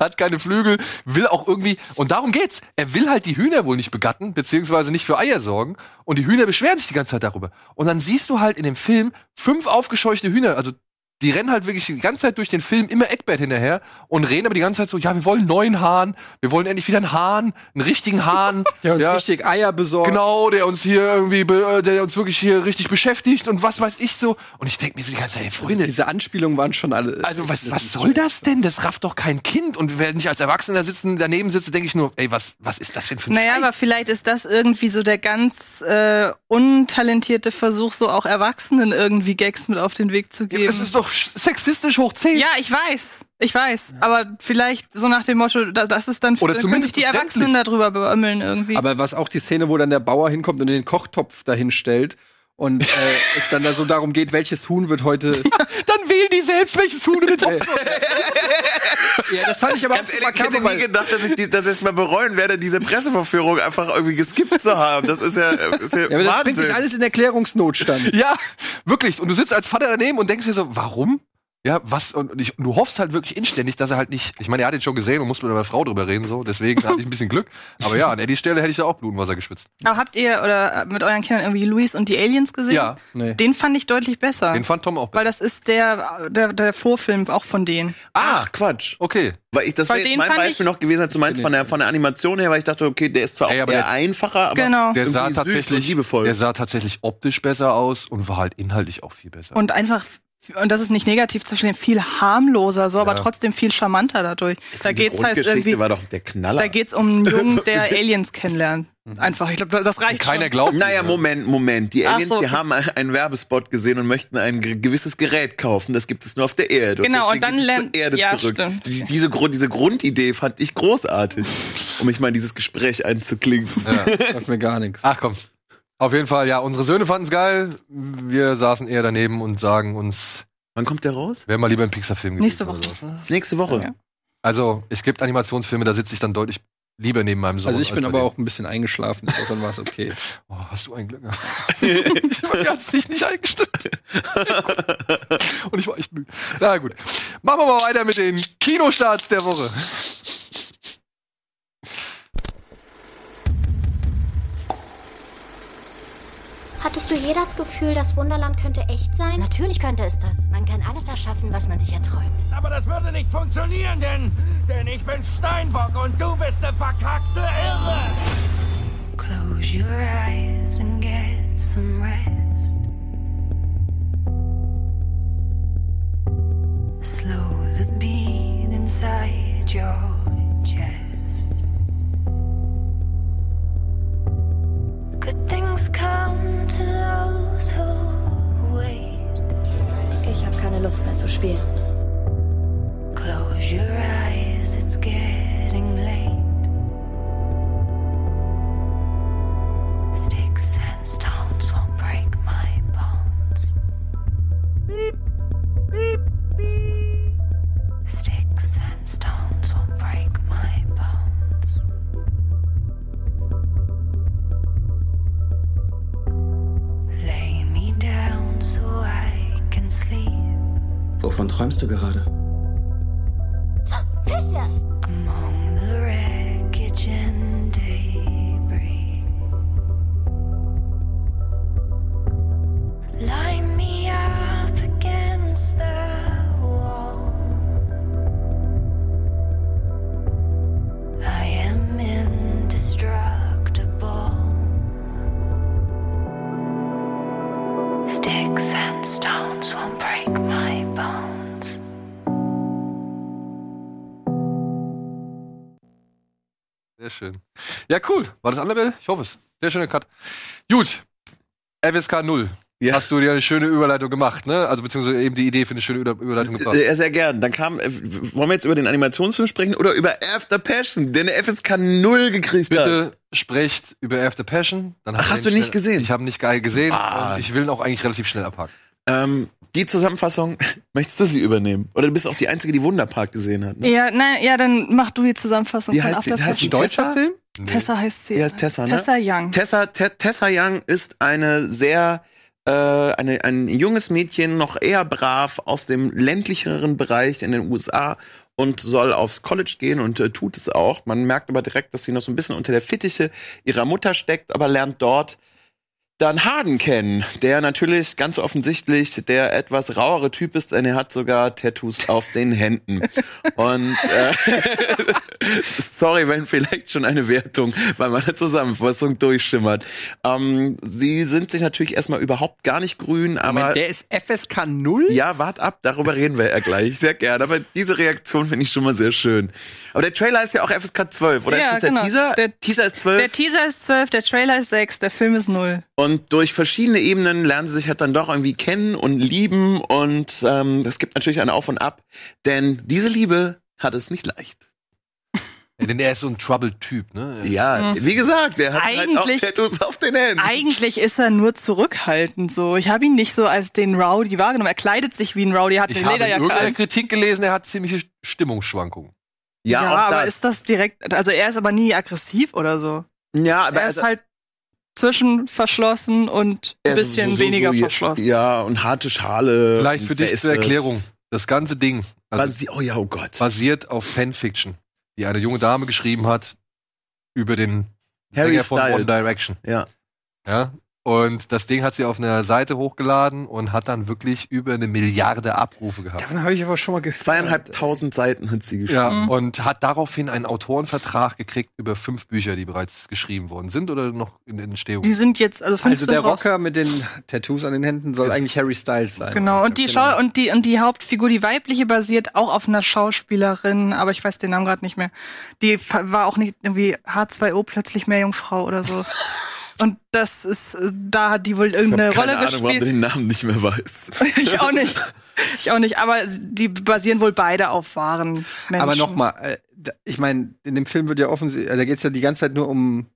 Hat keine Flügel, will auch irgendwie, und darum geht's. Er will halt die Hühner wohl nicht begatten, beziehungsweise nicht für Eier sorgen. Und die Hühner beschweren sich die ganze Zeit darüber. Und dann siehst du halt in dem Film fünf aufgescheuchte Hühner, also die rennen halt wirklich die ganze Zeit durch den Film immer Eckbert hinterher und reden aber die ganze Zeit so, ja, wir wollen einen neuen Hahn, wir wollen endlich wieder einen Hahn, einen richtigen Hahn. Der uns ja. richtig Eier besorgt. Genau, der uns hier irgendwie, be- äh, der uns wirklich hier richtig beschäftigt und was weiß ich so. Und ich denke mir so die ganze Zeit, ey, Freunde, Diese Anspielungen waren schon alle. also was, was soll das denn? Das rafft doch kein Kind. Und wenn ich als Erwachsener sitzen, daneben sitze, denke ich nur, ey, was, was ist das denn für ein Naja, Scheiß? aber vielleicht ist das irgendwie so der ganz äh, untalentierte Versuch, so auch Erwachsenen irgendwie Gags mit auf den Weg zu geben. Das ist doch sexistisch hoch 10. ja, ich weiß. Ich weiß. Aber vielleicht so nach dem Motto, da- das ist dann, Oder dann können sich die Erwachsenen darüber beömmeln irgendwie. Aber was auch die Szene, wo dann der Bauer hinkommt und den Kochtopf dahin stellt und äh, es dann da so darum geht, welches Huhn wird heute. Dann wählen die selbst, welches Huhn in den Topf soll. ja, das fand ich aber Ganz ehrlich, ich hätte nie gedacht, dass ich, die, dass ich es mal bereuen werde, diese Presseverführung einfach irgendwie geskippt zu haben. Das ist ja, ist ja, Ja, aber das bringt Wahnsinn. sich alles in Erklärungsnotstand. Ja, wirklich. Und du sitzt als Vater daneben und denkst dir so, warum? Ja, was? Und, ich, und du hoffst halt wirklich inständig, dass er halt nicht. Ich meine, er hat ihn schon gesehen und musste mit einer Frau drüber reden, so. Deswegen hatte ich ein bisschen Glück. Aber ja, an der Stelle hätte ich da auch Blumenwasser geschwitzt. Aber habt ihr oder mit euren Kindern irgendwie Luis und die Aliens gesehen? Ja, Nee. Den fand ich deutlich besser. den fand Tom auch. weil das ist der, der, der Vorfilm auch von denen. Ah, Quatsch. Okay. Weil ich, das Weil wäre jetzt mein Beispiel noch gewesen, als du meinst von der, von der Animation her, weil ich dachte, okay, der ist zwar auch Ey, aber eher der- einfacher, aber Genau. Der sah tatsächlich, liebevoll. der sah tatsächlich optisch besser aus und war halt inhaltlich auch viel besser. Und einfach, und das ist nicht negativ zu verstehen, viel harmloser, so, aber Ja. trotzdem viel charmanter dadurch. Da die geht's halt irgendwie, war doch der Knaller. da geht's um einen Jungen, der Aliens kennenlernt. Einfach, ich glaube, das reicht Keiner schon. glaubt. Naja, Moment, Moment. Die Aliens, so, die haben einen Werbespot gesehen und möchten ein ge- gewisses Gerät kaufen. Das gibt es nur auf der Erde. Genau, deswegen und dann lernt- zur Erde ja, zurück. stimmt. Die, diese, Grund, diese Grundidee fand ich großartig, um mich mal in dieses Gespräch einzuklingen. Sagt mir gar nichts. Ach komm. Auf jeden Fall, ja, unsere Söhne fanden es geil. Wir saßen eher daneben und sagen uns, Wann kommt der raus? wäre mal lieber ein Pixar-Film. Nächste Woche. sowas, ne? Nächste Woche. Ja. Also, es gibt Animationsfilme, da sitze ich dann deutlich lieber neben meinem Sohn. Also ich als bin aber dem. auch ein bisschen eingeschlafen, dann war es okay. Oh, hast du ein Glück. ich war ganz nicht, nicht eingestellt. Und ich war echt müde. Na gut. Machen wir mal weiter mit den Kinostarts der Woche. du je das Gefühl, das Wunderland könnte echt sein? Natürlich könnte es das. Man kann alles erschaffen, was man sich erträumt. Aber das würde nicht funktionieren, denn, denn ich bin Steinbock und du bist eine verkackte Irre. Close your eyes and get some rest. Slow the beat inside your Ich habe keine Lust mehr zu spielen. Close your eyes. Ja, cool. War das andere? Ich hoffe es. Sehr schöner Cut. Gut. FSK 0. Ja. Hast du dir eine schöne Überleitung gemacht, ne? Also beziehungsweise eben die Idee für eine schöne Über Überleitung gebracht. Äh, sehr gern. Dann kam, äh, wollen wir jetzt über den Animationsfilm sprechen oder über After Passion, der eine FSK 0 gekriegt hat? Bitte sprecht über After Passion. Dann Ach, hast du ihn nicht schnell- gesehen? Ich habe nicht geil gesehen Ah. und ich will ihn auch eigentlich relativ schnell abhaken. Ähm, die Zusammenfassung, möchtest du sie übernehmen? Oder du bist auch die Einzige, die Wunderpark gesehen hat. Ne? Ja, nein, ja, dann mach du die Zusammenfassung Wie von heißt die? After Heißt die Passion. deutscher Film? Tessa heißt sie. Die heißt Tessa, ne? Tessa Young. Tessa, Te Tessa Young ist eine sehr, äh, eine, ein junges Mädchen, noch eher brav aus dem ländlicheren Bereich in den USA und soll aufs College gehen und äh, tut es auch. Man merkt aber direkt, dass sie noch so ein bisschen unter der Fittiche ihrer Mutter steckt, aber lernt dort dann Harden kennen, der natürlich ganz offensichtlich der etwas rauere Typ ist, denn er hat sogar Tattoos auf den Händen. Und äh, sorry, wenn vielleicht schon eine Wertung bei meiner Zusammenfassung durchschimmert. Ähm, sie sind sich natürlich erstmal überhaupt gar nicht grün, aber Moment, der ist FSK 0? ja, wart ab, darüber reden wir ja gleich, sehr gerne. Aber diese Reaktion finde ich schon mal sehr schön. Aber der Trailer ist ja auch FSK 12, oder Ja, ist das der genau. Teaser? Der- Teaser ist 12. Der Teaser ist 12, der Trailer ist 6, der Film ist 0. Und durch verschiedene Ebenen lernen sie sich halt dann doch irgendwie kennen und lieben. Und ähm, es gibt natürlich ein Auf und Ab. Denn diese Liebe hat es nicht leicht. Ja, denn er ist so ein Trouble-Typ, ne? Ja, wie gesagt, der hat halt auch Eigentlich- Tattoos auf den Händen. Eigentlich ist er nur zurückhaltend so. Ich habe ihn nicht so als den Rowdy wahrgenommen. Er kleidet sich wie ein Rowdy, hat Ich eine habe in Lederjacke. irgendeiner Als, Kritik gelesen, er hat ziemliche Stimmungsschwankungen. ja, auch aber das. ist das direkt, also er ist aber nie aggressiv oder so. ja, aber Er ist also- halt zwischen verschlossen und ein bisschen so- so- weniger so- verschlossen. Ja, und harte Schale. Vielleicht für dich zur? Erklärung. Das ganze Ding also Was, oh ja, oh Gott. basiert auf Fanfiction, die eine junge Dame geschrieben hat über den Harry Sänger von Styles. One Direction. Ja. Ja. Und das Ding hat sie auf einer Seite hochgeladen und hat dann wirklich über eine Milliarde Abrufe gehabt. Davon habe ich aber schon mal gehört. Zweieinhalbtausend Seiten hat sie geschrieben. Ja, Mhm. und hat daraufhin einen Autorenvertrag gekriegt über fünf Bücher, die bereits geschrieben worden sind oder noch in Entstehung. Die sind jetzt, also 15 Also der raus. Rocker mit den Tattoos an den Händen soll eigentlich Harry Styles sein. Genau, und die, Schau und, die, und die Hauptfigur, die weibliche, basiert auch auf einer Schauspielerin, aber ich weiß den Namen gerade nicht mehr. Die war auch nicht irgendwie H2O plötzlich mehr Jungfrau oder so. Und das ist, äh, da hat die wohl Ich irgendeine habe keine Rolle Ahnung, warum du gespielt. den Namen nicht mehr weißt. ich auch nicht. Ich auch nicht, aber die basieren wohl beide auf wahren Menschen. Aber nochmal, äh, ich meine, in dem Film wird ja offensichtlich, da geht's ja die ganze Zeit nur um.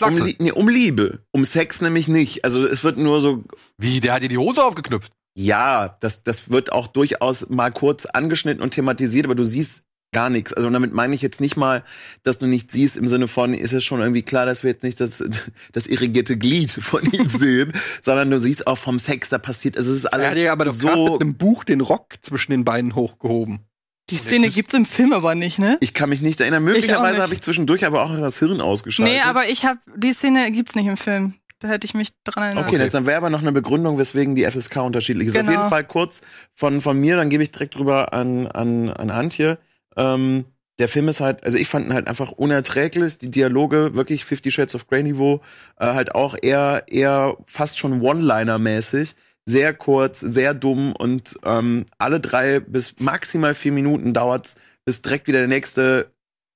Um, nee, um Liebe. Um Sex nämlich nicht. Also es wird nur so Wie, der hat dir die Hose aufgeknüpft. Ja, das, das wird auch durchaus mal kurz angeschnitten und thematisiert, aber du siehst gar nichts. Also damit meine ich jetzt nicht mal, dass du nicht siehst im Sinne von, ist es schon irgendwie klar, dass wir jetzt nicht das, das irrigierte Glied von ihm sehen, sondern du siehst auch vom Sex, da passiert, also es ist alles hat ja aber so, mit einem Buch den Rock zwischen den Beinen hochgehoben. die Szene gibt's im Film aber nicht, ne? ich kann mich nicht erinnern. Möglicherweise habe ich zwischendurch aber auch das Hirn ausgeschaltet. Nee, aber ich habe die Szene gibt's nicht im Film. Da hätte ich mich dran erinnert. Okay, jetzt dann wäre aber noch eine Begründung, weswegen die FSK unterschiedlich ist. Auf Genau. jeden Fall kurz von, von mir, dann gebe ich direkt drüber an, an, an Antje. Ähm, der Film ist halt, also ich fand ihn halt einfach unerträglich. Die Dialoge wirklich Fifty Shades of Grey Niveau, äh, halt auch eher, eher fast schon One-Liner-mäßig. Sehr kurz, sehr dumm und ähm, alle drei bis maximal vier Minuten dauert's, bis direkt wieder der nächste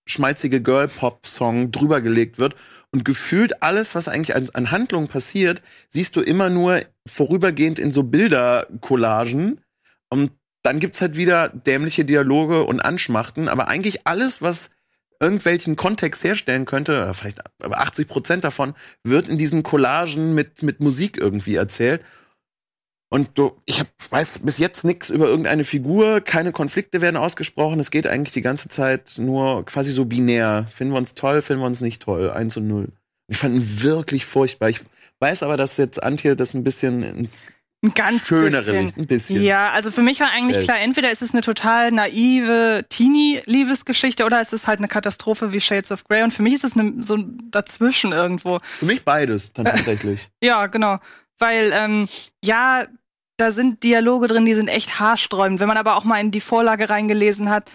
schmalzige Girl-Pop-Song drüber gelegt wird. Und gefühlt alles, was eigentlich an, an Handlung passiert, siehst du immer nur vorübergehend in so Bildercollagen. Und dann gibt's halt wieder dämliche Dialoge und Anschmachten, aber eigentlich alles, was irgendwelchen Kontext herstellen könnte, vielleicht aber 80 Prozent davon, wird in diesen Collagen mit, mit Musik irgendwie erzählt. Und du, ich hab, weiß bis jetzt nichts über irgendeine Figur, keine Konflikte werden ausgesprochen. Es geht eigentlich die ganze Zeit nur quasi so binär. Finden wir uns toll, finden wir uns nicht toll. Eins und null. Ich fand ihn wirklich furchtbar. Ich weiß aber, dass jetzt Antje das ein bisschen ins Ein ganz schönere bisschen. Licht, ein bisschen. Ja, also für mich war eigentlich Stellt. klar, entweder ist es eine total naive Teenie-Liebesgeschichte oder es ist halt eine Katastrophe wie Shades of Grey. Und für mich ist es eine, so dazwischen irgendwo. Für mich beides dann tatsächlich. Ja, genau. Weil, ähm, ja, da sind Dialoge drin, die sind echt haarsträubend. Wenn man aber auch mal in die Vorlage reingelesen hat,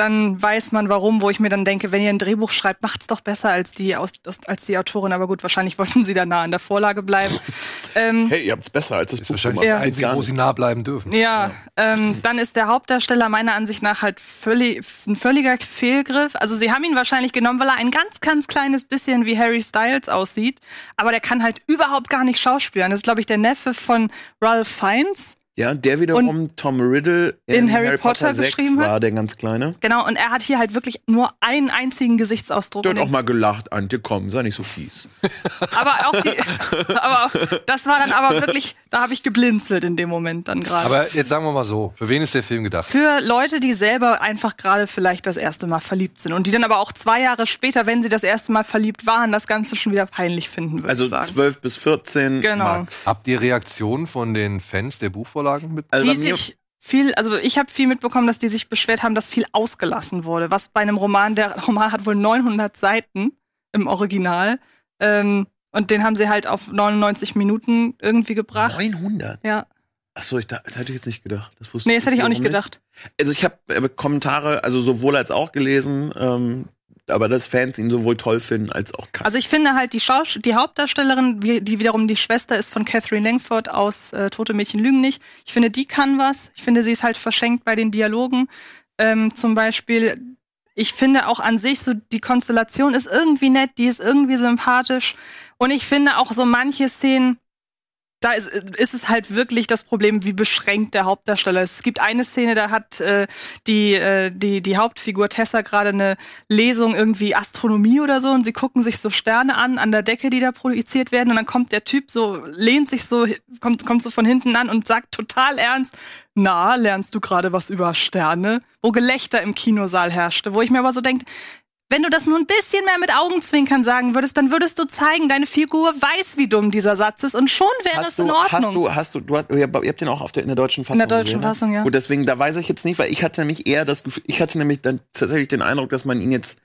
dann weiß man warum, wo ich mir dann denke, wenn ihr ein Drehbuch schreibt, macht's doch besser als die, aus, aus- als die Autorin. Aber gut, wahrscheinlich wollten sie da nah an der Vorlage bleiben. ähm, Hey, ihr habt's besser als das Ist Buch wahrscheinlich gemacht. das Ja. Einzige, wo sie nah bleiben dürfen. Ja, ähm, dann ist der Hauptdarsteller meiner Ansicht nach halt völlig, ein völliger Fehlgriff. Also sie haben ihn wahrscheinlich genommen, weil er ein ganz, ganz kleines bisschen wie Harry Styles aussieht. Aber der kann halt überhaupt gar nicht schauspielern. Das ist, glaube ich, der Neffe von Ralph Fiennes. Ja, der wiederum Tom Riddle in Harry Potter 6 geschrieben hat. war, der ganz kleine. Genau, und er hat hier halt wirklich nur einen einzigen Gesichtsausdruck. Der Und hat auch mal gelacht, Antje, komm, sei nicht so fies. aber auch die, aber auch, das war dann aber wirklich, da habe ich geblinzelt in dem Moment dann gerade. Aber jetzt sagen wir mal so, für wen ist der Film gedacht? Für Leute, die selber einfach gerade vielleicht das erste Mal verliebt sind und die dann aber auch zwei Jahre später, wenn sie das erste Mal verliebt waren, das Ganze schon wieder peinlich finden, würde Also ich sagen. 12 bis 14 Genau. Max. Habt ihr Reaktionen von den Fans der Buchvorlagen mit? Also die sich viel, also ich habe viel mitbekommen, dass die sich beschwert haben, dass viel ausgelassen wurde. Was bei einem Roman, der Roman hat wohl 900 Seiten im Original. Ähm, und den haben sie halt auf 99 Minuten irgendwie gebracht. 900. Ja. Achso, ich, da- das hätte ich jetzt nicht gedacht. Das wusste Nee, das hätte ich auch nicht gedacht. Also ich habe äh, Kommentare, also sowohl als auch gelesen, ähm, aber dass Fans ihn sowohl toll finden als auch kacken. Also ich finde halt die Schaus die Hauptdarstellerin, die wiederum die Schwester ist von Catherine Langford aus äh, Tote Mädchen lügen nicht. Ich finde, die kann was. Ich finde, sie ist halt verschenkt bei den Dialogen. Ähm, zum Beispiel, ich finde auch an sich so, die Konstellation ist irgendwie nett, die ist irgendwie sympathisch. Und ich finde auch so manche Szenen, da ist, ist es halt wirklich das Problem, wie beschränkt der Hauptdarsteller ist. Es gibt eine Szene, da hat äh, die, äh, die, die Hauptfigur Tessa gerade eine Lesung irgendwie Astronomie oder so und sie gucken sich so Sterne an, an der Decke, die da projiziert werden und dann kommt der Typ so, lehnt sich so, kommt, kommt so von hinten an und sagt total ernst, na, lernst du gerade was über Sterne? Wo Gelächter im Kinosaal herrschte, wo ich mir aber so denke, wenn du das nur ein bisschen mehr mit Augenzwinkern sagen würdest, dann würdest du zeigen, deine Figur weiß, wie dumm dieser Satz ist und schon wäre es in du, Ordnung. hast du, hast du, du hast, ihr habt den auch auf der, in der deutschen Fassung der deutschen gesehen, ne? Fassung, ja. Gut, deswegen, da weiß ich jetzt nicht, weil ich hatte nämlich eher das Gefühl, ich hatte nämlich dann tatsächlich den Eindruck, dass man ihn jetzt,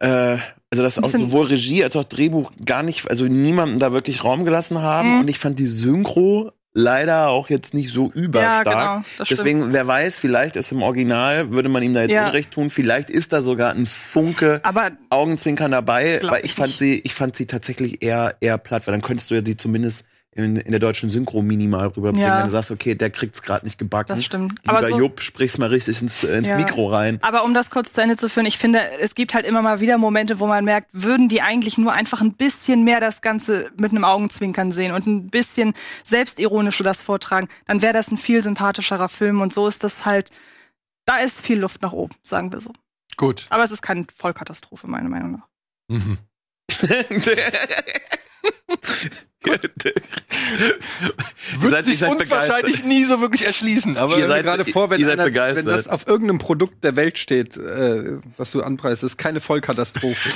äh, also dass auch sowohl Regie als auch Drehbuch gar nicht, also niemanden da wirklich Raum gelassen haben Mhm. und ich fand die Synchro leider auch jetzt nicht so ja, überstark. genau. Das stimmt. Deswegen, wer weiß, vielleicht ist im Original, würde man ihm da jetzt Ja. Unrecht tun, vielleicht ist da sogar ein Funke Aber Augenzwinkern dabei, weil ich ich fand nicht. sie, ich fand sie tatsächlich eher, eher platt, weil dann könntest du ja sie zumindest in, in der deutschen Synchro minimal rüberbringen, Ja. wenn du sagst, okay, der kriegt's gerade nicht gebacken. das stimmt. Lieber Aber so, Jupp, sprich's mal richtig ins, ins Ja. Mikro rein. Aber um das kurz zu Ende zu führen, ich finde, es gibt halt immer mal wieder Momente, wo man merkt, würden die eigentlich nur einfach ein bisschen mehr das Ganze mit einem Augenzwinkern sehen und ein bisschen selbstironisch das vortragen, dann wäre das ein viel sympathischerer Film und so ist das halt, da ist viel Luft nach oben, sagen wir so. Gut. Aber es ist keine Vollkatastrophe, meiner Meinung nach. Mhm. Wird seid, sich uns begeistert. wahrscheinlich nie so wirklich erschließen, aber Ihr seid- gerade vor, wenn, ihr seid einer, wenn das auf irgendeinem Produkt der Welt steht, äh, was du anpreist, ist keine Vollkatastrophe.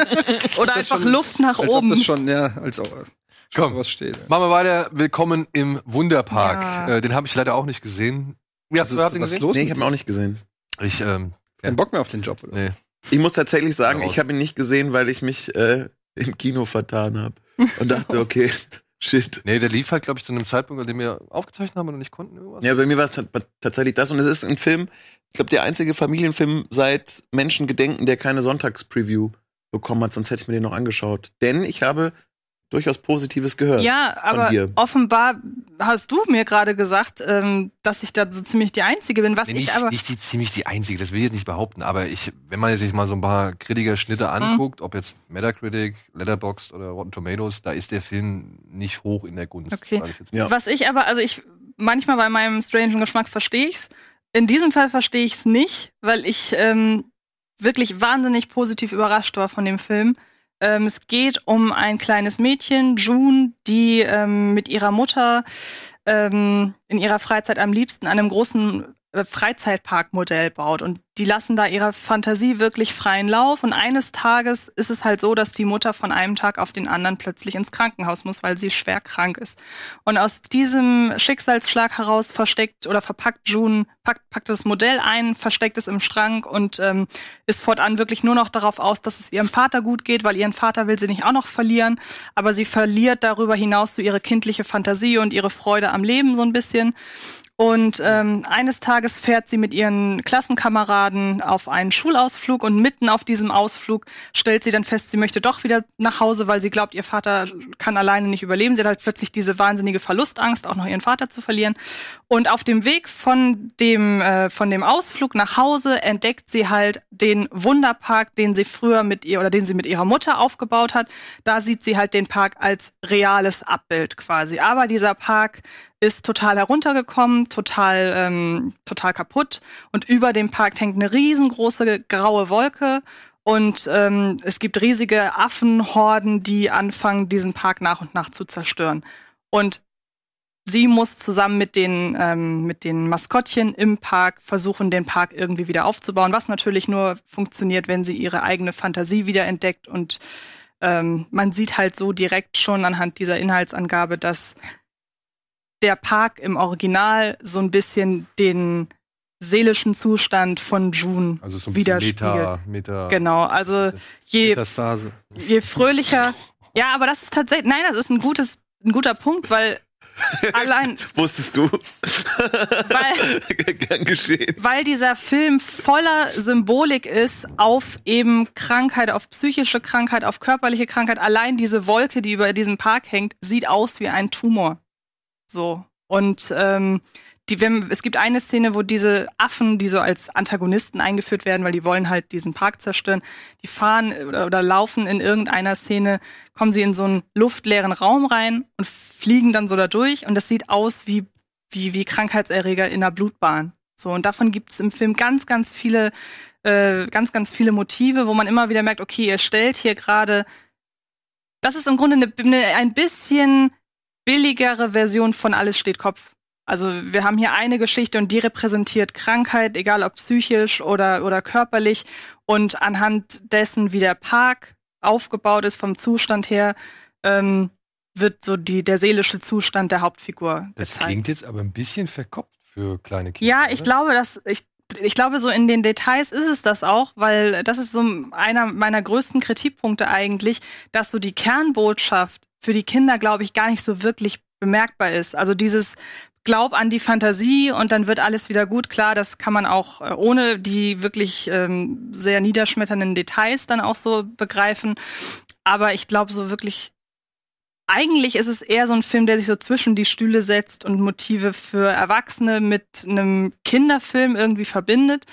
Oder einfach Luft nach als ob oben. das schon, ja, als ob Komm. was steht. Machen wir weiter. Willkommen im Wunderpark. Ja. Äh, den habe ich leider auch nicht gesehen. Ja, habt ihr ihn was ist gesehen? los? nee, ich habe ihn auch nicht gesehen. Ich, ähm, Kein Bock mehr auf den Job, oder? nee. Ich muss tatsächlich sagen, ich habe ihn nicht gesehen, weil ich mich äh, im Kino vertan habe und dachte, okay, shit. Nee, der lief halt, glaube ich, zu einem Zeitpunkt, an dem wir aufgezeichnet haben und nicht konnten. Irgendwas. Ja, bei mir war es ta- tatsächlich das und es ist ein Film, ich glaube, der einzige Familienfilm seit Menschengedenken, der keine Sonntagspreview bekommen hat, sonst hätte ich mir den noch angeschaut. Denn ich habe durchaus Positives gehört. Ja, aber dir. offenbar hast du mir gerade gesagt, ähm, dass ich da so ziemlich die Einzige bin, was Nee, ich nicht, aber. nicht die ziemlich die einzige, das will ich jetzt nicht behaupten, aber ich, wenn man sich mal so ein paar Kritikerschnitte Mhm. anguckt, ob jetzt Metacritic, Letterboxd oder Rotten Tomatoes, da ist der Film nicht hoch in der Gunst. Okay. ich jetzt Ja. Was ich aber, also ich manchmal bei meinem strangen Geschmack verstehe ich's. In diesem Fall verstehe ich's nicht, weil ich ähm, wirklich wahnsinnig positiv überrascht war von dem Film. Ähm, es geht um ein kleines Mädchen, June, die ähm, mit ihrer Mutter ähm, in ihrer Freizeit am liebsten an einem großen Freizeitparkmodell baut. Und die lassen da ihrer Fantasie wirklich freien Lauf. Und eines Tages ist es halt so, dass die Mutter von einem Tag auf den anderen plötzlich ins Krankenhaus muss, weil sie schwer krank ist. Und aus diesem Schicksalsschlag heraus versteckt oder verpackt June, packt, packt das Modell ein, versteckt es im Schrank und ähm, ist fortan wirklich nur noch darauf aus, dass es ihrem Vater gut geht, weil ihren Vater will sie nicht auch noch verlieren. Aber sie verliert darüber hinaus so ihre kindliche Fantasie und ihre Freude am Leben so ein bisschen. Und ähm, eines Tages fährt sie mit ihren Klassenkameraden auf einen Schulausflug und mitten auf diesem Ausflug stellt sie dann fest, sie möchte doch wieder nach Hause, weil sie glaubt, ihr Vater kann alleine nicht überleben. Sie hat halt plötzlich diese wahnsinnige Verlustangst, auch noch ihren Vater zu verlieren. Und auf dem Weg von dem, äh, von dem Ausflug nach Hause entdeckt sie halt den Wunderpark, den sie früher mit ihr oder den sie mit ihrer Mutter aufgebaut hat. Da sieht sie halt den Park als reales Abbild quasi. Aber dieser Park ist total heruntergekommen, total, ähm, total kaputt. Und über dem Park hängt eine riesengroße graue Wolke. Und ähm, es gibt riesige Affenhorden, die anfangen, diesen Park nach und nach zu zerstören. Und sie muss zusammen mit den, ähm, mit den Maskottchen im Park versuchen, den Park irgendwie wieder aufzubauen, was natürlich nur funktioniert, wenn sie ihre eigene Fantasie wieder entdeckt. Und ähm, man sieht halt so direkt schon anhand dieser Inhaltsangabe, dass der Park im Original so ein bisschen den seelischen Zustand von June Also so ein bisschen widerspiegelt. Meta, Meta. Genau, also je, je fröhlicher. Ja, aber das ist tatsächlich, nein, das ist ein gutes, ein guter Punkt, weil allein, Wusstest du? weil, Gern geschehen. weil dieser Film voller Symbolik ist auf eben Krankheit, auf psychische Krankheit, auf körperliche Krankheit. Allein diese Wolke, die über diesem Park hängt, sieht aus wie ein Tumor. So. Und ähm, die, wenn, es gibt eine Szene, wo diese Affen, die so als Antagonisten eingeführt werden, weil die wollen halt diesen Park zerstören, die fahren oder, oder laufen in irgendeiner Szene, kommen sie in so einen luftleeren Raum rein und fliegen dann so da durch und das sieht aus wie, wie, wie Krankheitserreger in der Blutbahn. So, und davon gibt es im Film ganz, ganz viele, äh, ganz, ganz viele Motive, wo man immer wieder merkt, okay, ihr stellt hier gerade, das ist im Grunde eine, eine, ein bisschen billigere Version von Alles steht Kopf. Also wir haben hier eine Geschichte und die repräsentiert Krankheit, egal ob psychisch oder, oder körperlich. Und anhand dessen, wie der Park aufgebaut ist vom Zustand her, ähm, wird so die, der seelische Zustand der Hauptfigur Das gezeigt. klingt jetzt aber ein bisschen verkopft für kleine Kinder. Ja, ich oder? glaube, dass ich, ich glaube, so in den Details ist es das auch, weil das ist so einer meiner größten Kritikpunkte eigentlich, dass so die Kernbotschaft für die Kinder, glaube ich, gar nicht so wirklich bemerkbar ist. Also dieses Glaub an die Fantasie und dann wird alles wieder gut. Klar, das kann man auch äh, ohne die wirklich ähm, sehr niederschmetternden Details dann auch so begreifen. Aber ich glaube, so wirklich eigentlich ist es eher so ein Film, der sich so zwischen die Stühle setzt und Motive für Erwachsene mit einem Kinderfilm irgendwie verbindet.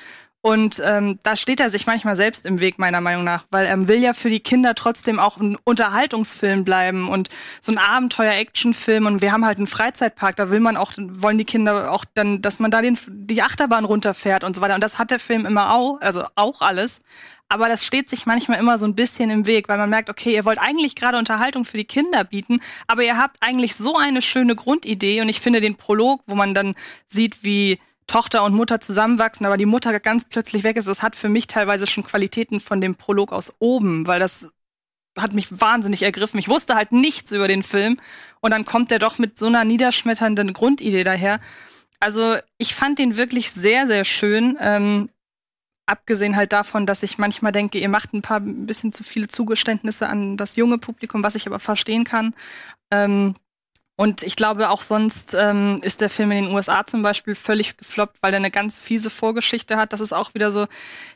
Und ähm, da steht er sich manchmal selbst im Weg, meiner Meinung nach, weil er will ja für die Kinder trotzdem auch ein Unterhaltungsfilm bleiben und so ein Abenteuer-Action-Film. Und wir haben halt einen Freizeitpark, da will man auch, wollen die Kinder auch dann, dass man da den, die Achterbahn runterfährt und so weiter. Und das hat der Film immer auch, also auch alles. Aber das steht sich manchmal immer so ein bisschen im Weg, weil man merkt, okay, ihr wollt eigentlich gerade Unterhaltung für die Kinder bieten, aber ihr habt eigentlich so eine schöne Grundidee. Und ich finde den Prolog, wo man dann sieht, wie Tochter und Mutter zusammenwachsen, aber die Mutter ganz plötzlich weg ist, das hat für mich teilweise schon Qualitäten von dem Prolog aus oben, weil das hat mich wahnsinnig ergriffen. Ich wusste halt nichts über den Film und dann kommt der doch mit so einer niederschmetternden Grundidee daher. Also ich fand den wirklich sehr, sehr schön. Ähm, abgesehen halt davon, dass ich manchmal denke, ihr macht ein paar ein bisschen zu viele Zugeständnisse an das junge Publikum, was ich aber verstehen kann. Ähm, und ich glaube auch sonst ähm, ist der Film in den USA zum Beispiel völlig gefloppt, weil der eine ganz fiese Vorgeschichte hat. Das ist auch wieder so,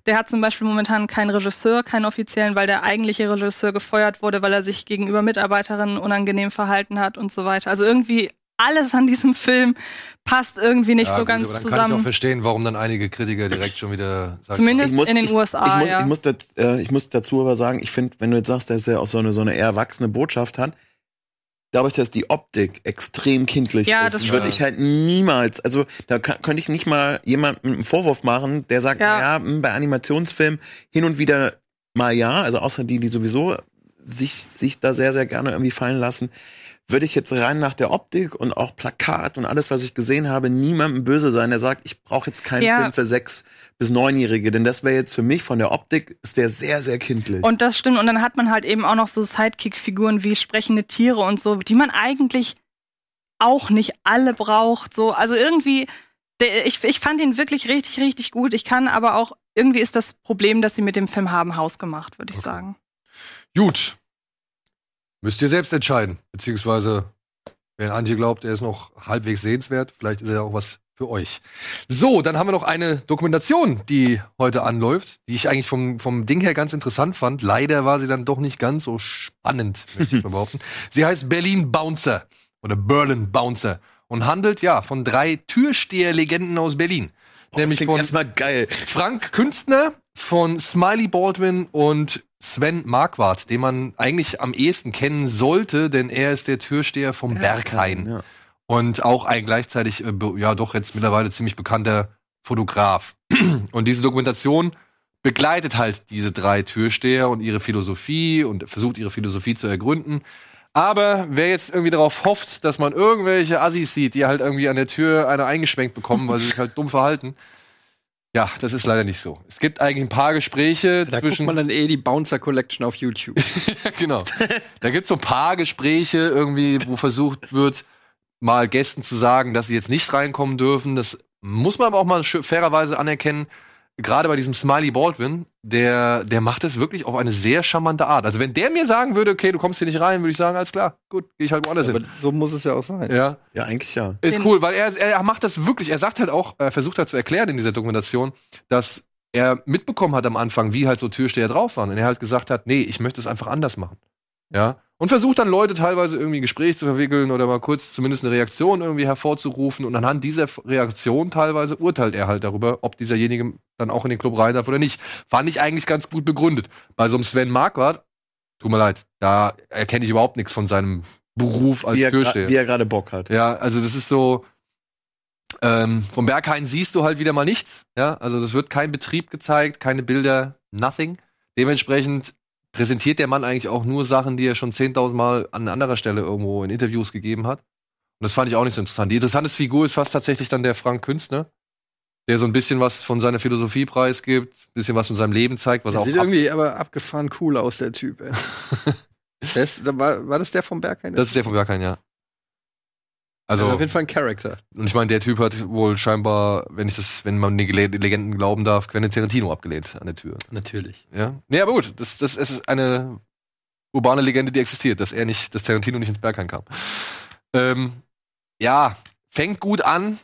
der hat zum Beispiel momentan keinen Regisseur, keinen offiziellen, weil der eigentliche Regisseur gefeuert wurde, weil er sich gegenüber Mitarbeiterinnen unangenehm verhalten hat und so weiter. Also irgendwie alles an diesem Film passt irgendwie nicht Ja, so gut, ganz aber dann kann ich auch zusammen. verstehen, warum dann einige Kritiker direkt schon wieder sagen, Zumindest Ich muss- in den ich, USA, ich muss, ja. ich, muss dat, äh, ich muss dazu aber sagen, ich finde, wenn du jetzt sagst, dass er auch so eine, so eine eher erwachsene Botschaft hat, dadurch, dass die Optik extrem kindlich Ja, ist, das würde ich halt niemals, also da kann, könnte ich nicht mal jemandem einen Vorwurf machen, der sagt, Ja. ja, mh, bei Animationsfilmen hin und wieder mal ja, also außer die, die sowieso sich, sich da sehr, sehr gerne irgendwie fallen lassen, würde ich jetzt rein nach der Optik und auch Plakat und alles, was ich gesehen habe, niemandem böse sein, der sagt, ich brauche jetzt keinen Ja. Film für sechs bis neunjährige, denn das wäre jetzt für mich von der Optik ist der sehr, sehr kindlich. Und das stimmt. Und dann hat man halt eben auch noch so Sidekick-Figuren wie sprechende Tiere und so, die man eigentlich auch nicht alle braucht. So, also irgendwie, der, ich, ich fand ihn wirklich richtig, richtig gut. Ich kann aber auch, irgendwie ist das Problem, dass sie mit dem Film haben Haus gemacht, würde ich Okay. sagen. Gut. Müsst ihr selbst entscheiden. Beziehungsweise, wenn Antje glaubt, er ist noch halbwegs sehenswert, vielleicht ist er auch was für euch. So, dann haben wir noch eine Dokumentation, die heute anläuft, die ich eigentlich vom, vom Ding her ganz interessant fand. Leider war sie dann doch nicht ganz so spannend, möchte ich behaupten. Sie heißt Berlin Bouncer oder Berlin Bouncer und handelt ja von drei Türsteherlegenden aus Berlin. nämlich klingt von. Frank Künstner von Smiley Baldwin und Sven Marquardt, den man eigentlich am ehesten kennen sollte, denn er ist der Türsteher vom Berghain Ja. Und auch ein gleichzeitig, äh, ja doch jetzt mittlerweile ziemlich bekannter Fotograf. Und diese Dokumentation begleitet halt diese drei Türsteher und ihre Philosophie und versucht ihre Philosophie zu ergründen. Aber wer jetzt irgendwie darauf hofft, dass man irgendwelche Assis sieht, die halt irgendwie an der Tür eine eingeschwenkt bekommen, weil sie sich halt dumm verhalten, ja, das ist leider nicht so. Es gibt eigentlich ein paar Gespräche Da guckt zwischen. man dann eh die Bouncer Collection auf YouTube. Genau. Da gibt's so ein paar Gespräche irgendwie, wo versucht wird, mal Gästen zu sagen, dass sie jetzt nicht reinkommen dürfen. Das muss man aber auch mal fairerweise anerkennen. Gerade bei diesem Smiley Baldwin, der, der macht das wirklich auf eine sehr charmante Art. Also wenn der mir sagen würde, okay, du kommst hier nicht rein, würde ich sagen, alles klar, gut, gehe ich halt woanders Aber hin. so muss es ja auch sein. Ja, Ja, eigentlich ja. ist cool, weil er, er macht das wirklich, er sagt halt auch, er versucht halt zu erklären in dieser Dokumentation, dass er mitbekommen hat am Anfang, wie halt so Türsteher drauf waren. Und er halt gesagt hat, nee, ich möchte es einfach anders machen. Ja. Und versucht dann Leute teilweise irgendwie ein Gespräch zu verwickeln oder mal kurz zumindest eine Reaktion irgendwie hervorzurufen. Und anhand dieser Reaktion teilweise urteilt er halt darüber, ob dieserjenige dann auch in den Club rein darf oder nicht. Fand ich eigentlich ganz gut begründet. Bei so einem Sven Marquardt, tut mir leid, da erkenne ich überhaupt nichts von seinem Beruf als Wie er, Türsteher. wie er gerade Bock hat. Ja, also das ist so. Ähm, vom Berghain siehst du halt wieder mal nichts. Ja, also das wird kein Betrieb gezeigt, keine Bilder, nothing. Dementsprechend präsentiert der Mann eigentlich auch nur Sachen, die er schon 10.000 Mal an anderer Stelle irgendwo in Interviews gegeben hat. Und das fand ich auch nicht so interessant. Die interessanteste Figur ist fast tatsächlich dann der Frank Künstner, der so ein bisschen was von seiner Philosophie preisgibt, ein bisschen was von seinem Leben zeigt, was Der auch sieht irgendwie aber abgefahren cool aus, der Typ. Ey. der ist, da war, war das der vom Berg? Das ist der vom Berghain, ja. Also Also, auf jeden Fall ein Charakter. Und ich meine, der Typ hat wohl scheinbar, wenn ich das, wenn man den Gele- Legenden glauben darf, Quentin Tarantino abgelehnt an der Tür. Natürlich. Ja. Nee, aber gut, das, das ist eine urbane Legende, die existiert, dass er nicht, dass Tarantino nicht ins Berghain kam. Ähm, ja, fängt gut an,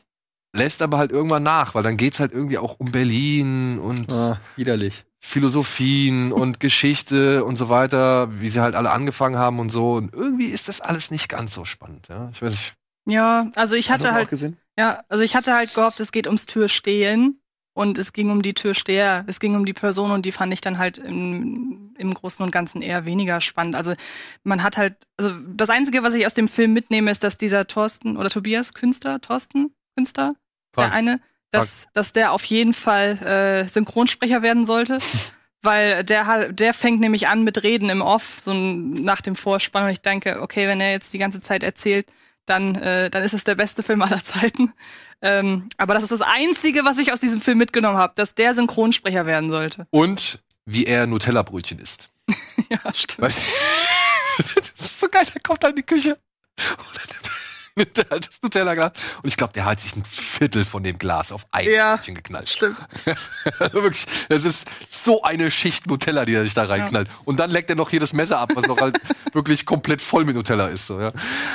lässt aber halt irgendwann nach, weil dann geht's halt irgendwie auch um Berlin und Ah, widerlich. Philosophien und Geschichte und so weiter, wie sie halt alle angefangen haben und so. Und irgendwie ist das alles nicht ganz so spannend. Ja, ich weiß nicht. Ja, also ich hatte halt? Ja, also ich hatte halt gehofft, es geht ums Türstehlen und es ging um die Türsteher, es ging um die Person und die fand ich dann halt im, im Großen und Ganzen eher weniger spannend. Also man hat halt, also das Einzige, was ich aus dem Film mitnehme, ist, dass dieser Thorsten oder Tobias Künstler, Thorsten Künstler, Frank. der eine, dass, dass der auf jeden Fall äh, Synchronsprecher werden sollte. Weil der, halt- der fängt nämlich an mit Reden im Off, so nach dem Vorspann. Und ich denke, okay, wenn er jetzt die ganze Zeit erzählt, dann, äh, dann ist es der beste Film aller Zeiten. Ähm, aber das ist das Einzige, was ich aus diesem Film mitgenommen habe, dass der Synchronsprecher werden sollte. Und wie er Nutella-Brötchen isst. ja, stimmt. Weißt du? das ist so geil, der kommt halt in die Küche. Und dann das Nutella-Glas. Und ich glaube, der hat sich ein Viertel von dem Glas auf ein Ja. Brötchen geknallt. Stimmt. Also wirklich, das ist so eine Schicht Nutella, die er sich da reinknallt. Und dann leckt er noch hier das Messer ab, was noch halt wirklich komplett voll mit Nutella ist. So, ja.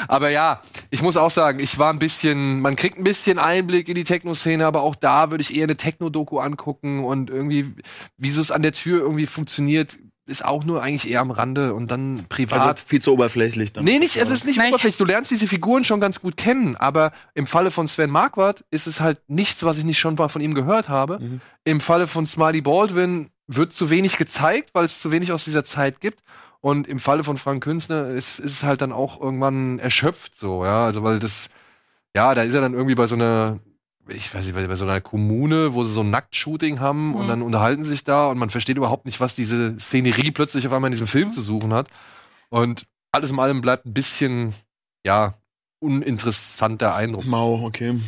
Aber ja, ich muss auch sagen, ich war ein bisschen, man kriegt ein bisschen Einblick in die Techno-Szene, aber auch da würde ich eher eine Techno-Doku angucken und irgendwie, wie es an der Tür irgendwie funktioniert, ist auch nur eigentlich eher am Rande und dann privat. Also viel zu oberflächlich dann. Nee, nicht, es ist nicht Nein, ich- oberflächlich. Du lernst diese Figuren schon ganz gut kennen, aber im Falle von Sven Marquardt ist es halt nichts, was ich nicht schon mal von ihm gehört habe. Im Falle von Smiley Baldwin wird zu wenig gezeigt, weil es zu wenig aus dieser Zeit gibt. Und im Falle von Frank Künstner ist, ist es halt dann auch irgendwann erschöpft so, ja. Also weil das, ja, da ist er dann irgendwie bei so einer, ich weiß nicht, bei so einer Kommune, wo sie so ein Nacktshooting haben und Mhm. dann unterhalten sie sich da und man versteht überhaupt nicht, was diese Szenerie plötzlich auf einmal in diesem Film zu suchen hat. Und alles in allem bleibt ein bisschen, ja, uninteressanter Eindruck. Mau, okay.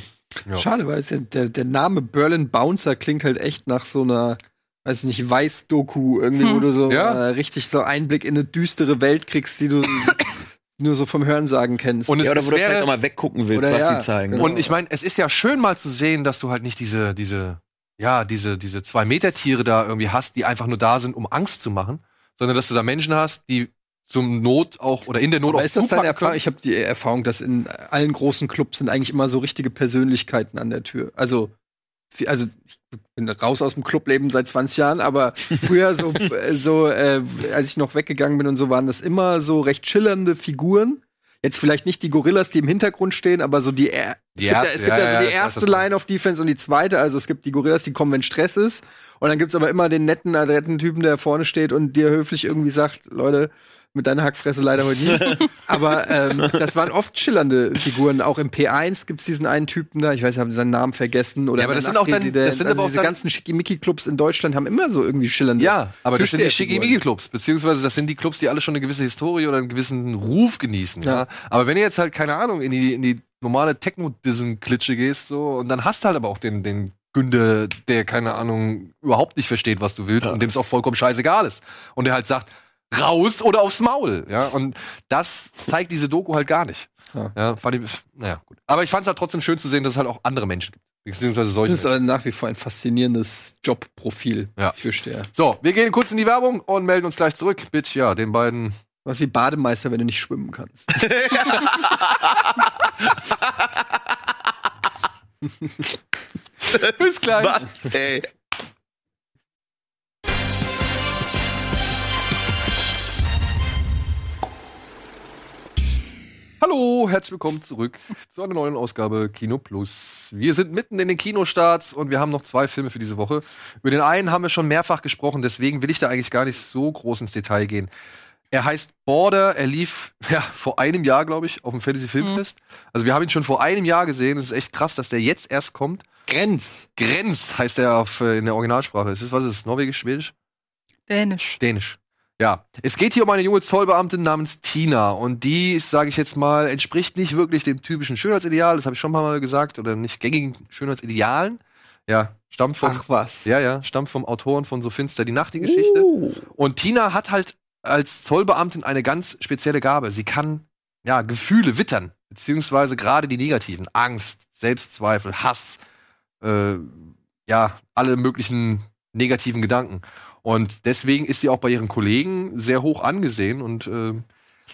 Ja. Schade, weil der, der, der Name Berlin Bouncer klingt halt echt nach so einer, weiß nicht, Weiß-Doku irgendwie, wo Hm. du so Ja. äh, richtig so Einblick in eine düstere Welt kriegst, die du nur so vom Hörensagen kennst. Und es- Ja, oder wo du vielleicht auch mal weggucken willst, Oder was ja, die zeigen. genau. Und ich meine, es ist ja schön mal zu sehen, dass du halt nicht diese, diese, ja, diese, diese zwei Meter Tiere da irgendwie hast, die einfach nur da sind, um Angst zu machen, sondern dass du da Menschen hast, die zum Not auch oder in der Not Aber auch ist das deine Erfahrung? Ich habe die Erfahrung, dass in allen großen Clubs sind eigentlich immer so richtige Persönlichkeiten an der Tür. Also, also ich bin raus aus dem Clubleben seit 20 Jahren, aber früher so, äh, so äh, als ich noch weggegangen bin und so, waren das immer so recht schillernde Figuren. Jetzt vielleicht nicht die Gorillas, die im Hintergrund stehen, aber so die, er es gibt, es gibt ja, ja, ja, so die erste Line of Defense und die zweite. Also es gibt die Gorillas, die kommen, wenn Stress ist. Und dann gibt's aber immer den netten, adretten Typen, der vorne steht und dir höflich irgendwie sagt, Leute, mit deiner Hackfresse leider heute nicht. aber ähm, das waren oft schillernde Figuren. Auch im P1 gibt's diesen einen Typen da, ich weiß, ich habe seinen Namen vergessen. Oder Ja, aber das sind auch dann- das sind also aber auch diese ganzen Schickimicki-Clubs in Deutschland haben immer so irgendwie schillernde Ja, aber das sind die. Schickimicki-Clubs, beziehungsweise das sind die Clubs, die alle schon eine gewisse Historie oder einen gewissen Ruf genießen. Ja. Ja. Aber wenn du jetzt halt, keine Ahnung, in die, in die normale Techno-Dissen-Klitsche gehst, so, und dann hast du halt aber auch den, den Günde, der, keine Ahnung, überhaupt nicht versteht, was du willst und dem es auch vollkommen scheißegal ist. Und der halt sagt, raus oder aufs Maul. Ja, und das zeigt diese Doku halt gar nicht. Ja. Ja, fand ich, naja, gut. Aber ich fand es halt trotzdem schön zu sehen, dass es halt auch andere Menschen gibt. Beziehungsweise solche. Das ist aber nach wie vor ein faszinierendes Jobprofil Ja. für Steher. So, wir gehen kurz in die Werbung und melden uns gleich zurück mit, ja, den beiden Was wie Bademeister, wenn du nicht schwimmen kannst. Bis gleich. Was? Ey. Hallo, herzlich willkommen zurück zu einer neuen Ausgabe Kino Plus. Wir sind mitten in den Kinostarts und wir haben noch zwei Filme für diese Woche. Über den einen haben wir schon mehrfach gesprochen, deswegen will ich da eigentlich gar nicht so groß ins Detail gehen. Er heißt Border, er lief ja, vor einem Jahr, glaube ich, auf dem Fantasy Filmfest. Also wir haben ihn schon vor einem Jahr gesehen. Es ist echt krass, dass der jetzt erst kommt. Grenz. Grenz heißt er auf, äh, in der Originalsprache. Ist das, was ist das? Norwegisch, Schwedisch? Dänisch. Dänisch. Ja, es geht hier um eine junge Zollbeamtin namens Tina und die, sage ich jetzt mal, entspricht nicht wirklich dem typischen Schönheitsideal, das habe ich schon mal gesagt, oder nicht gängigen Schönheitsidealen. Ja, stammt vom, Ach was. ja, ja, stammt vom Autoren von So finster die Nacht, die Geschichte. Uh. Und Tina hat halt als Zollbeamtin eine ganz spezielle Gabe. Sie kann, ja, Gefühle wittern, beziehungsweise gerade die negativen. Angst, Selbstzweifel, Hass, äh, ja, alle möglichen negativen Gedanken. Und deswegen ist sie auch bei ihren Kollegen sehr hoch angesehen und äh,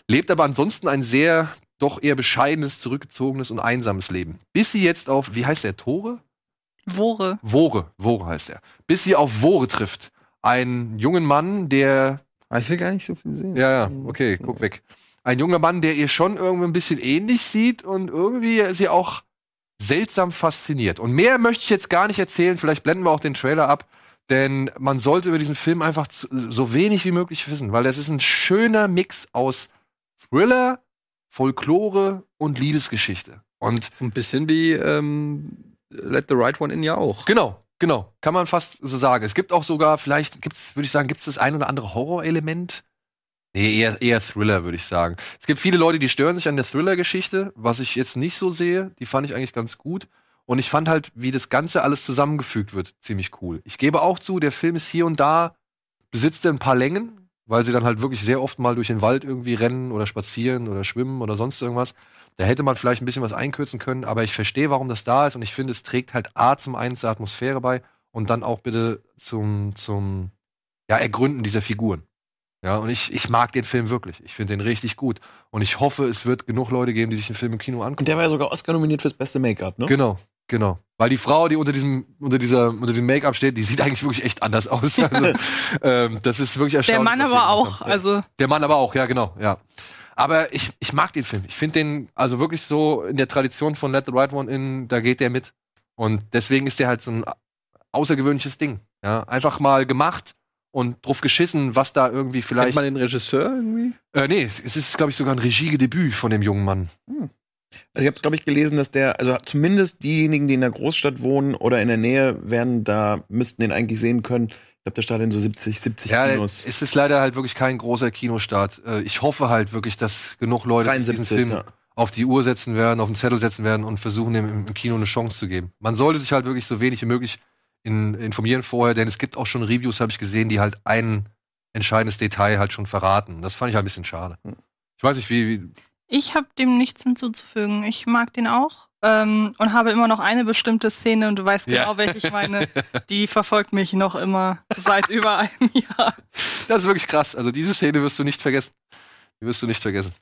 lebt aber ansonsten ein sehr, doch eher bescheidenes, zurückgezogenes und einsames Leben. Bis sie jetzt auf, wie heißt der, Tore? Wore. Wore, Wore heißt er. Bis sie auf Wore trifft. Einen jungen Mann, der Aber ich will gar nicht so viel sehen. ja, ja, okay, guck weg. Ein junger Mann, der ihr schon irgendwie ein bisschen ähnlich sieht und irgendwie sie auch seltsam fasziniert. Und mehr möchte ich jetzt gar nicht erzählen, vielleicht blenden wir auch den Trailer ab, denn man sollte über diesen Film einfach zu, so wenig wie möglich wissen, weil das ist ein schöner Mix aus Thriller, Folklore und Liebesgeschichte. Und So ein bisschen wie ähm, Let the Right One In ja auch. Genau, genau. Kann man fast so sagen. Es gibt auch sogar, vielleicht gibt's, würde ich sagen, gibt es das ein oder andere Horrorelement? Nee, eher, eher Thriller, würde ich sagen. Es gibt viele Leute, die stören sich an der Thriller-Geschichte, was ich jetzt nicht so sehe. Die fand ich eigentlich ganz gut. Und ich fand halt, wie das Ganze alles zusammengefügt wird, ziemlich cool. Ich gebe auch zu, der Film ist hier und da, besitzt er ein paar Längen, weil sie dann halt wirklich sehr oft mal durch den Wald irgendwie rennen oder spazieren oder schwimmen oder sonst irgendwas. Da hätte man vielleicht ein bisschen was einkürzen können, aber ich verstehe, warum das da ist und ich finde, es trägt halt A zum einen zur Atmosphäre bei und dann auch bitte zum, zum ja, Ergründen dieser Figuren. Ja, und ich, ich mag den Film wirklich. Ich finde den richtig gut. Und ich hoffe, es wird genug Leute geben, die sich den Film im Kino angucken. Und der war ja sogar Oscar nominiert fürs beste Make-up, ne? Genau, genau. Weil die Frau, die unter diesem, unter dieser, unter diesem Make-up steht, die sieht eigentlich wirklich echt anders aus. Also, ähm, das ist wirklich erstaunlich. Der Mann aber auch. haben. Also, Der Mann aber auch, ja, genau, ja. Aber ich, ich mag den Film. Ich finde den, also wirklich so in der Tradition von Let the Right One in, da geht der mit. Und deswegen ist der halt so ein außergewöhnliches Ding. Ja, einfach mal gemacht und drauf geschissen, was da irgendwie Kennt vielleicht. man den Regisseur irgendwie? Äh, nee, es ist, glaube ich, sogar ein Regiedebüt von dem jungen Mann. Also ich habe, glaube ich, gelesen, dass der, also zumindest diejenigen, die in der Großstadt wohnen oder in der Nähe, werden da, müssten den eigentlich sehen können. Ich glaube, der startet in so 70, 70 Ja, Kinos. es ist leider halt wirklich kein großer Kinostart. Äh, Ich hoffe halt wirklich, dass genug Leute sich diesen 73, Film ja. auf die Uhr setzen werden, auf den Zettel setzen werden und versuchen, dem im im Kino eine Chance zu geben. Man sollte sich halt wirklich so wenig wie möglich in, informieren vorher, denn es gibt auch schon Reviews, habe ich gesehen, die halt ein entscheidendes Detail halt schon verraten. Das fand ich halt ein bisschen schade. Ich weiß nicht, wie, wie Ich habe dem nichts hinzuzufügen. Ich mag den auch ähm, und habe immer noch eine bestimmte Szene und du weißt Ja. genau, welche ich meine. Die verfolgt mich noch immer seit über einem Jahr. das ist wirklich krass. Also diese Szene wirst du nicht vergessen. Die wirst du nicht vergessen.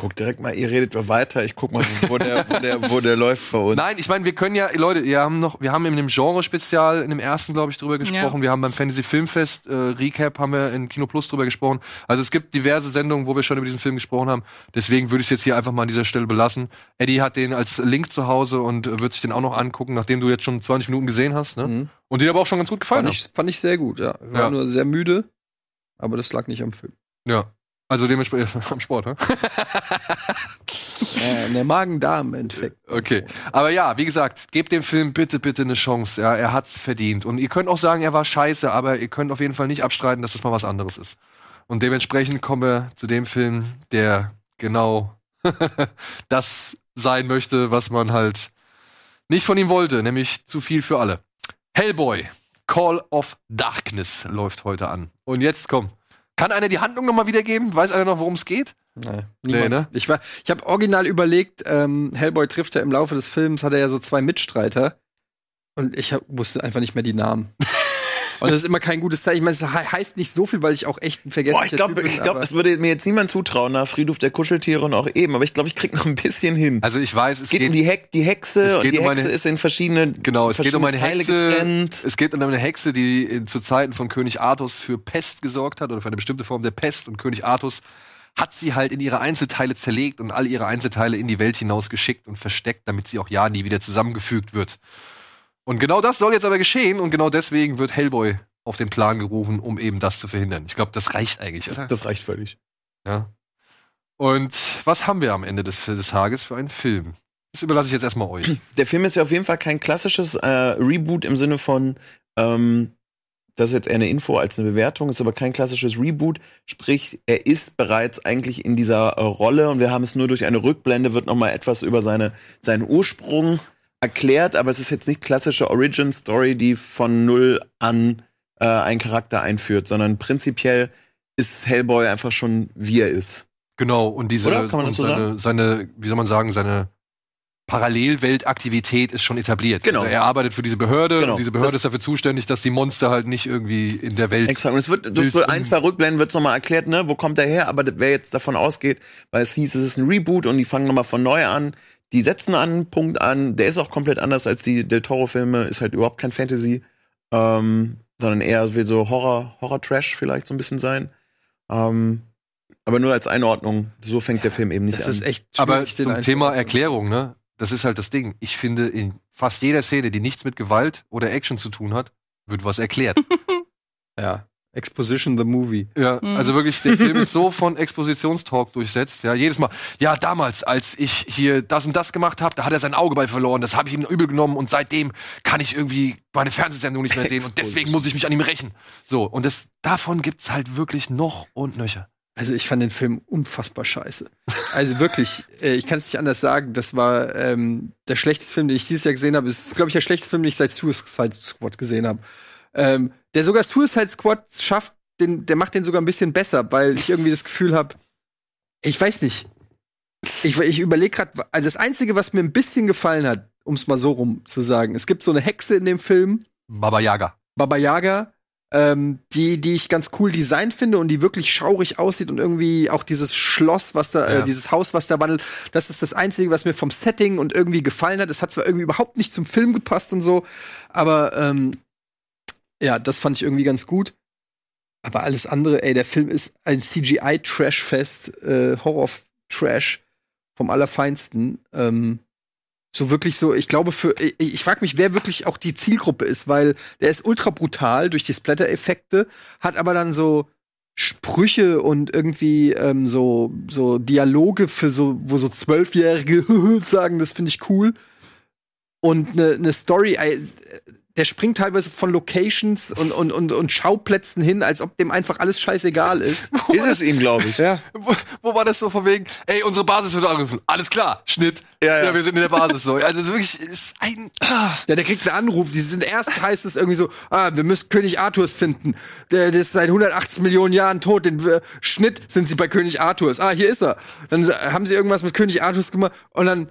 Guck direkt mal, ihr redet weiter. Ich guck mal, wo der, wo der, wo der läuft bei uns. Nein, ich meine, wir können ja, Leute, wir haben noch, wir haben in dem Genre-Spezial, in dem ersten, glaube ich, drüber gesprochen. Wir haben beim Fantasy Filmfest äh, Recap haben wir in Kino Plus drüber gesprochen. Also es gibt diverse Sendungen, wo wir schon über diesen Film gesprochen haben. Deswegen würde ich es jetzt hier einfach mal an dieser Stelle belassen. Eddie hat den als Link zu Hause und äh, wird sich den auch noch angucken, nachdem du jetzt schon 20 Minuten gesehen hast. Ne? Mhm. Und dir aber auch schon ganz gut gefallen Fand ich, fand ich sehr gut, ja. War Ja. nur sehr müde, aber das lag nicht am Film. Ja. Also dementsprechend am Sport, ne? Äh, der Magen-Darm-Infekt. Okay. Aber ja, wie gesagt, gebt dem Film bitte, bitte eine Chance. Ja, er hat's verdient. Und ihr könnt auch sagen, er war scheiße, aber ihr könnt auf jeden Fall nicht abstreiten, dass das mal was anderes ist. Und dementsprechend kommen wir zu dem Film, der genau das sein möchte, was man halt nicht von ihm wollte, nämlich zu viel für alle. Hellboy, Call of Darkness läuft heute an. Und jetzt komm. Kann einer die Handlung nochmal wiedergeben? Weiß einer noch, worum es geht? Nee, Nee, ne? Ich, war- ich habe original überlegt, ähm, Hellboy trifft ja im Laufe des Films, hat er ja so zwei Mitstreiter. Und ich hab, wusste einfach nicht mehr die Namen. Und das ist immer kein gutes Zeichen. Ich meine, es he- heißt nicht so viel, weil ich auch echt ein vergesslicher Boah, ich glaube, ich glaub, aber- das würde mir jetzt niemand zutrauen nach Friedhof der Kuscheltiere und auch eben, aber ich glaube, ich krieg noch ein bisschen hin. Also ich weiß, es geht, um die, Hex, die Hexe es und geht die um Hexe eine- ist in verschiedene Genau, es geht um eine verschiedene Teile Hexe. getrennt. Es geht um eine Hexe, die zu Zeiten von König Artus für Pest gesorgt hat oder für eine bestimmte Form der Pest. Und König Artus hat sie halt in ihre Einzelteile zerlegt und all ihre Einzelteile in die Welt hinaus geschickt und versteckt, damit sie auch ja nie wieder zusammengefügt wird. Und genau das soll jetzt aber geschehen und genau deswegen wird Hellboy auf den Plan gerufen, um eben das zu verhindern. Ich glaube, das reicht eigentlich. Das, das reicht völlig. Ja. Und was haben wir am Ende des, des Tages für einen Film? Das überlasse ich jetzt erstmal euch. Der Film ist ja auf jeden Fall kein klassisches äh, Reboot im Sinne von, ähm, das ist jetzt eher eine Info als eine Bewertung, ist aber kein klassisches Reboot. Sprich, er ist bereits eigentlich in dieser äh, Rolle und wir haben es nur durch eine Rückblende, wird nochmal etwas über seine, seinen Ursprung erklärt, aber es ist jetzt nicht klassische Origin-Story, die von null an äh, einen Charakter einführt, sondern prinzipiell ist Hellboy einfach schon, wie er ist. Genau, und diese das und so seine, seine, wie soll man sagen, seine Parallelweltaktivität ist schon etabliert. Genau. Also er arbeitet für diese Behörde Genau. und diese Behörde Das- ist dafür zuständig, dass die Monster halt nicht irgendwie in der Welt. Exakt. Und es wird durch so ein, zwei Rückblenden wird nochmal erklärt, ne, wo kommt er her, aber wer jetzt davon ausgeht, weil es hieß, es ist ein Reboot und die fangen nochmal von neu an. Die setzen einen Punkt an, der ist auch komplett anders als die Del Toro-Filme, ist halt überhaupt kein Fantasy, ähm, sondern eher will so Horror, Horror-Trash vielleicht so ein bisschen sein. Ähm, aber nur als Einordnung, so fängt der Film eben nicht Das an. ist echt Aber zum. Thema Erklärung, ne? Das ist halt das Ding. Ich finde, in fast jeder Szene, die nichts mit Gewalt oder Action zu tun hat, wird was erklärt. Ja. Exposition the Movie. Ja, Mhm. also wirklich, der Film ist so von Expositionstalk durchsetzt. Ja, jedes Mal. Ja, damals, als ich hier das und das gemacht habe, da hat er sein Auge bei verloren. Das habe ich ihm übel genommen und seitdem kann ich irgendwie meine Fernsehsendung nicht mehr sehen und deswegen muss ich mich an ihm rächen. So, und das, davon gibt's halt wirklich noch und nöcher. Also ich fand den Film unfassbar scheiße. Also wirklich, äh, ich kann es nicht anders sagen. Das war ähm, der schlechteste Film, den ich dieses Jahr gesehen habe. Ist, glaube ich, der schlechteste Film, den ich seit Suicide Squad gesehen habe. Ähm, der sogar Suicide Squad schafft, den, der macht den sogar ein bisschen besser, weil ich irgendwie das Gefühl habe, ich weiß nicht. Ich, ich überlege gerade, also das Einzige, was mir ein bisschen gefallen hat, um es mal so rum zu sagen, es gibt so eine Hexe in dem Film, Baba Yaga. Baba Yaga, ähm, die, die ich ganz cool designt finde und die wirklich schaurig aussieht und irgendwie auch dieses Schloss, was da, Ja. äh, dieses Haus, was da wandelt, das ist das Einzige, was mir vom Setting und irgendwie gefallen hat. Es hat zwar irgendwie überhaupt nicht zum Film gepasst und so, aber ähm, ja, das fand ich irgendwie ganz gut. Aber alles andere, ey, der Film ist ein CGI-Trash-Fest, äh, Horror-Trash vom Allerfeinsten. Ähm, so wirklich so, ich glaube für, ich, ich frage mich, wer wirklich auch die Zielgruppe ist, weil der ist ultra brutal durch die Splatter-Effekte, hat aber dann so Sprüche und irgendwie ähm, so so Dialoge für so, wo so Zwölfjährige sagen, das finde ich cool und eine ne Story, der springt teilweise von Locations und, und, und, und Schauplätzen hin, als ob dem einfach alles scheißegal ist. Ist es ihm, glaube ich. Ja. Wo, wo war das so von wegen, ey, unsere Basis wird angegriffen. Alles klar, Schnitt. Ja, ja. wir sind in der Basis so. Also es ist wirklich es ist ein ah. Ja, der kriegt einen Anruf. Die sind erst heißt es irgendwie so, ah, wir müssen König Arthurs finden. Der, der ist seit 180 Millionen Jahren tot. Den äh, Schnitt sind sie bei König Arthurs. Ah, hier ist er. Dann haben sie irgendwas mit König Arthurs gemacht und dann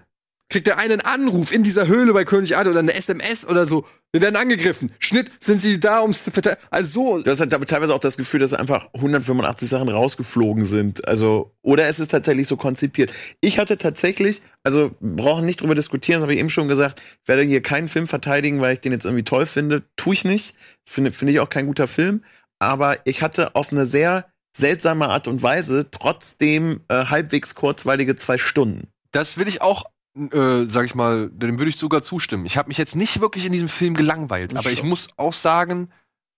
kriegt er einen Anruf in dieser Höhle bei König Arthur oder eine SMS oder so. Wir werden angegriffen. Schnitt, sind sie da, ums zu verteidigen? Also so. Du hast halt damit teilweise auch das Gefühl, dass einfach 185 Sachen rausgeflogen sind. Also, oder es ist tatsächlich so konzipiert. Ich hatte tatsächlich, also brauchen nicht drüber diskutieren, das habe ich eben schon gesagt, ich werde hier keinen Film verteidigen, weil ich den jetzt irgendwie toll finde. Tue ich nicht. Finde finde ich auch kein guter Film. Aber ich hatte auf eine sehr seltsame Art und Weise trotzdem äh, halbwegs kurzweilige zwei Stunden. Das will ich auch, äh, sag ich mal, dem würde ich sogar zustimmen. Ich habe mich jetzt nicht wirklich in diesem Film gelangweilt, aber ich muss auch sagen,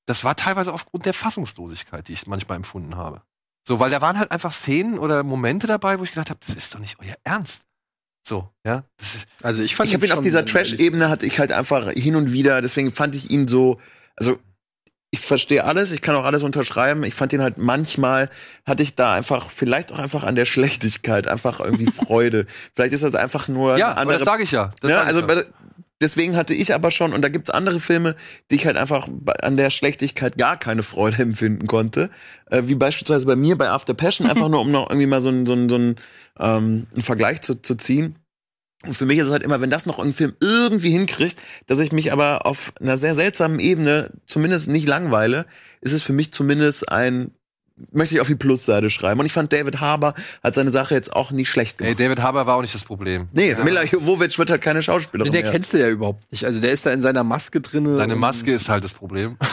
das war teilweise aufgrund der Fassungslosigkeit, die ich manchmal empfunden habe. So, weil da waren halt einfach Szenen oder Momente dabei, wo ich gedacht habe, das ist doch nicht euer Ernst. So, ja. Das ist, Also ich fand ich habe ihn auf schon- dieser Trash-Ebene hatte ich halt einfach hin und wieder, deswegen fand ich ihn so, also ich verstehe alles, ich kann auch alles unterschreiben. Ich fand ihn halt manchmal hatte ich da einfach vielleicht auch einfach an der Schlechtigkeit einfach irgendwie Freude. vielleicht ist das einfach nur ja, eine aber andere das sage ich ja. Das ja, ich also ja. bei- deswegen hatte ich aber schon, und da gibt's andere Filme, die ich halt einfach an der Schlechtigkeit gar keine Freude empfinden konnte. Äh, wie beispielsweise bei mir bei After Passion, einfach nur um noch irgendwie mal so einen so einen- so einen, ähm, einen Vergleich zu, zu ziehen. Und für mich ist es halt immer, wenn das noch ein Film irgendwie hinkriegt, dass ich mich aber auf einer sehr seltsamen Ebene zumindest nicht langweile, ist es für mich zumindest ein, möchte ich auf die Plusseite schreiben. Und ich fand, David Harbour hat seine Sache jetzt auch nicht schlecht Ey, gemacht. David Haber war auch nicht das Problem. nee, Mila Jovovich wird halt keine Schauspielerin Den mehr. kennst du ja überhaupt nicht. Also der ist da in seiner Maske drinne. Seine Maske ist halt das Problem.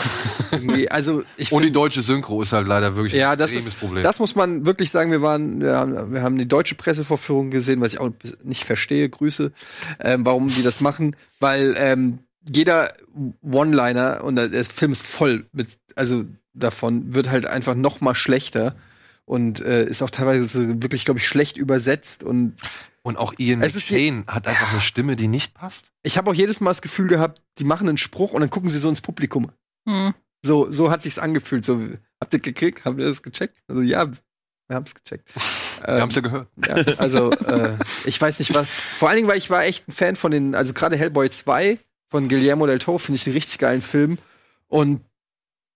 Also ich Und die deutsche Synchro ist halt leider wirklich ja, ein das extremes ist, Problem. das muss man wirklich sagen. Wir waren, wir haben, wir haben die deutsche Pressevorführung gesehen, was ich auch nicht verstehe. Grüße, ähm, warum die das machen, weil ähm, jeder One-Liner und der Film ist voll mit, also davon wird halt einfach noch mal schlechter und äh, ist auch teilweise so wirklich, glaube ich, schlecht übersetzt und Und auch Ian Es McShane hat einfach eine Stimme, die nicht passt. ich habe auch jedes Mal das Gefühl gehabt, die machen einen Spruch und dann gucken sie so ins Publikum. Hm. So, so hat sich's angefühlt. So, habt ihr gekriegt? Haben wir das gecheckt? Also ja, wir haben's gecheckt. Wir haben's ja gehört. Ja, also äh, ich weiß nicht was. Vor allen Dingen, weil ich war echt ein Fan von den, also gerade Hellboy 2 von Guillermo del Toro finde ich einen richtig geilen Film. Und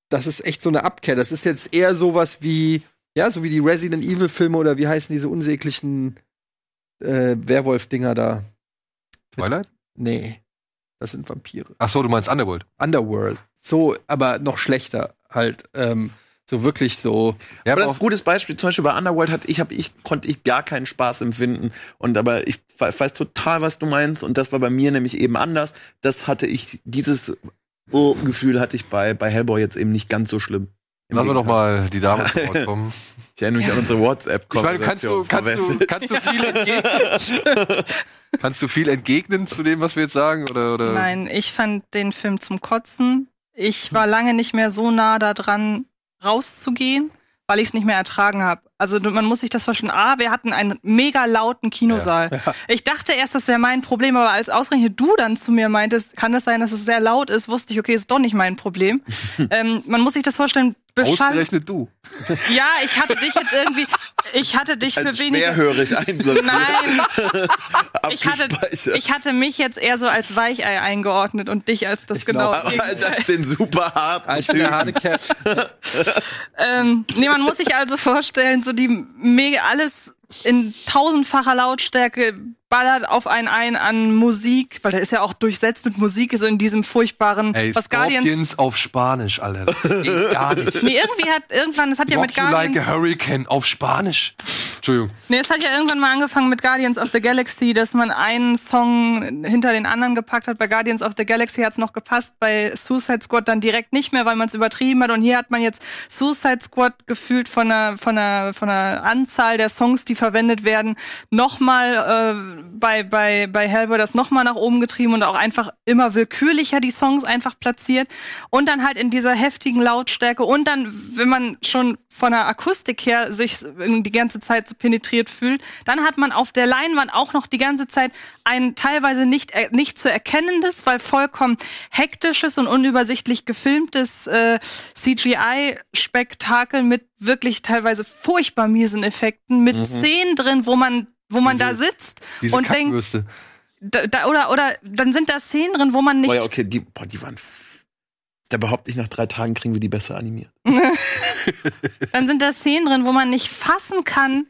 das ist echt so eine Abkehr. Das ist jetzt eher sowas wie, ja, so wie die Resident Evil Filme oder wie heißen diese unsäglichen äh, Werwolf-Dinger da? Twilight? Nee, das sind Vampire. Ach so, du meinst Underworld. Underworld. So, aber noch schlechter halt. Ähm, so wirklich so. Ja, aber das ist ein gutes Beispiel. Zum Beispiel bei Underworld hat ich, hab, ich konnte ich gar keinen Spaß empfinden. Und aber ich we- weiß total, was du meinst. Und das war bei mir nämlich eben anders. Das hatte ich, dieses oh, Gefühl hatte ich bei, bei Hellboy jetzt eben nicht ganz so schlimm. Im lassen wir doch mal die Dame vorkommen. Ich erinnere mich an unsere whatsapp Ich meine, kannst du, kannst du, kannst du viel entgegnen? kannst du viel entgegnen zu dem, was wir jetzt sagen? Oder, oder? Nein, ich fand den Film zum Kotzen. Ich war lange nicht mehr so nah da dran, rauszugehen, weil ich es nicht mehr ertragen habe. Also man muss sich das vorstellen. A, wir hatten einen mega lauten Kinosaal. Ich dachte erst, das wäre mein Problem, aber als ausgerechnet du dann zu mir meintest, kann es sein, dass es sehr laut ist, wusste ich, okay, ist doch nicht mein Problem. ähm, man muss sich das vorstellen. Beschall Ausgerechnet du. ja, ich hatte dich jetzt irgendwie, ich hatte dich für als weniger. schwerhörig einsortiert. Nein, ich hatte, ich hatte mich jetzt eher so als Weichei eingeordnet und dich als das genau. aber als, den super harten Ich bin der harte Kerl. ähm, nee, man muss sich also vorstellen, so die mega alles in tausendfacher Lautstärke ballert auf einen ein an Musik, weil der ist ja auch durchsetzt mit Musik, so in diesem furchtbaren, Ey, was Guardians. Scorpions auf Spanisch, Alter. Das geht gar nicht. Nee, irgendwie hat irgendwann, es hat ja Rock mit you like a Guardians. Hurricane auf Spanisch. Entschuldigung. Nee, es hat ja irgendwann mal angefangen mit Guardians of the Galaxy, dass man einen Song hinter den anderen gepackt hat. Bei Guardians of the Galaxy hat es noch gepasst, bei Suicide Squad dann direkt nicht mehr, weil man es übertrieben hat. Und hier hat man jetzt Suicide Squad gefühlt von einer, von einer, von einer Anzahl der Songs, die verwendet werden, nochmal äh, bei, bei, bei Hellboy das nochmal nach oben getrieben und auch einfach immer willkürlicher die Songs einfach platziert. Und dann halt in dieser heftigen Lautstärke. Und dann, wenn man schon von der Akustik her sich die ganze Zeit so penetriert fühlt, dann hat man auf der Leinwand auch noch die ganze Zeit ein teilweise nicht, äh, nicht zu erkennendes, weil vollkommen hektisches und unübersichtlich gefilmtes äh, CGI-Spektakel mit wirklich teilweise furchtbar miesen Effekten, mit Mhm. Szenen drin, wo man, wo man da sitzt Diese und denkt, Kackwürste. da, da, oder, oder dann sind da Szenen drin, wo man nicht Boah, ja, okay, die, boah, die waren. Da behaupte ich, nach drei Tagen kriegen wir die besser animiert. dann sind da Szenen drin, wo man nicht fassen kann,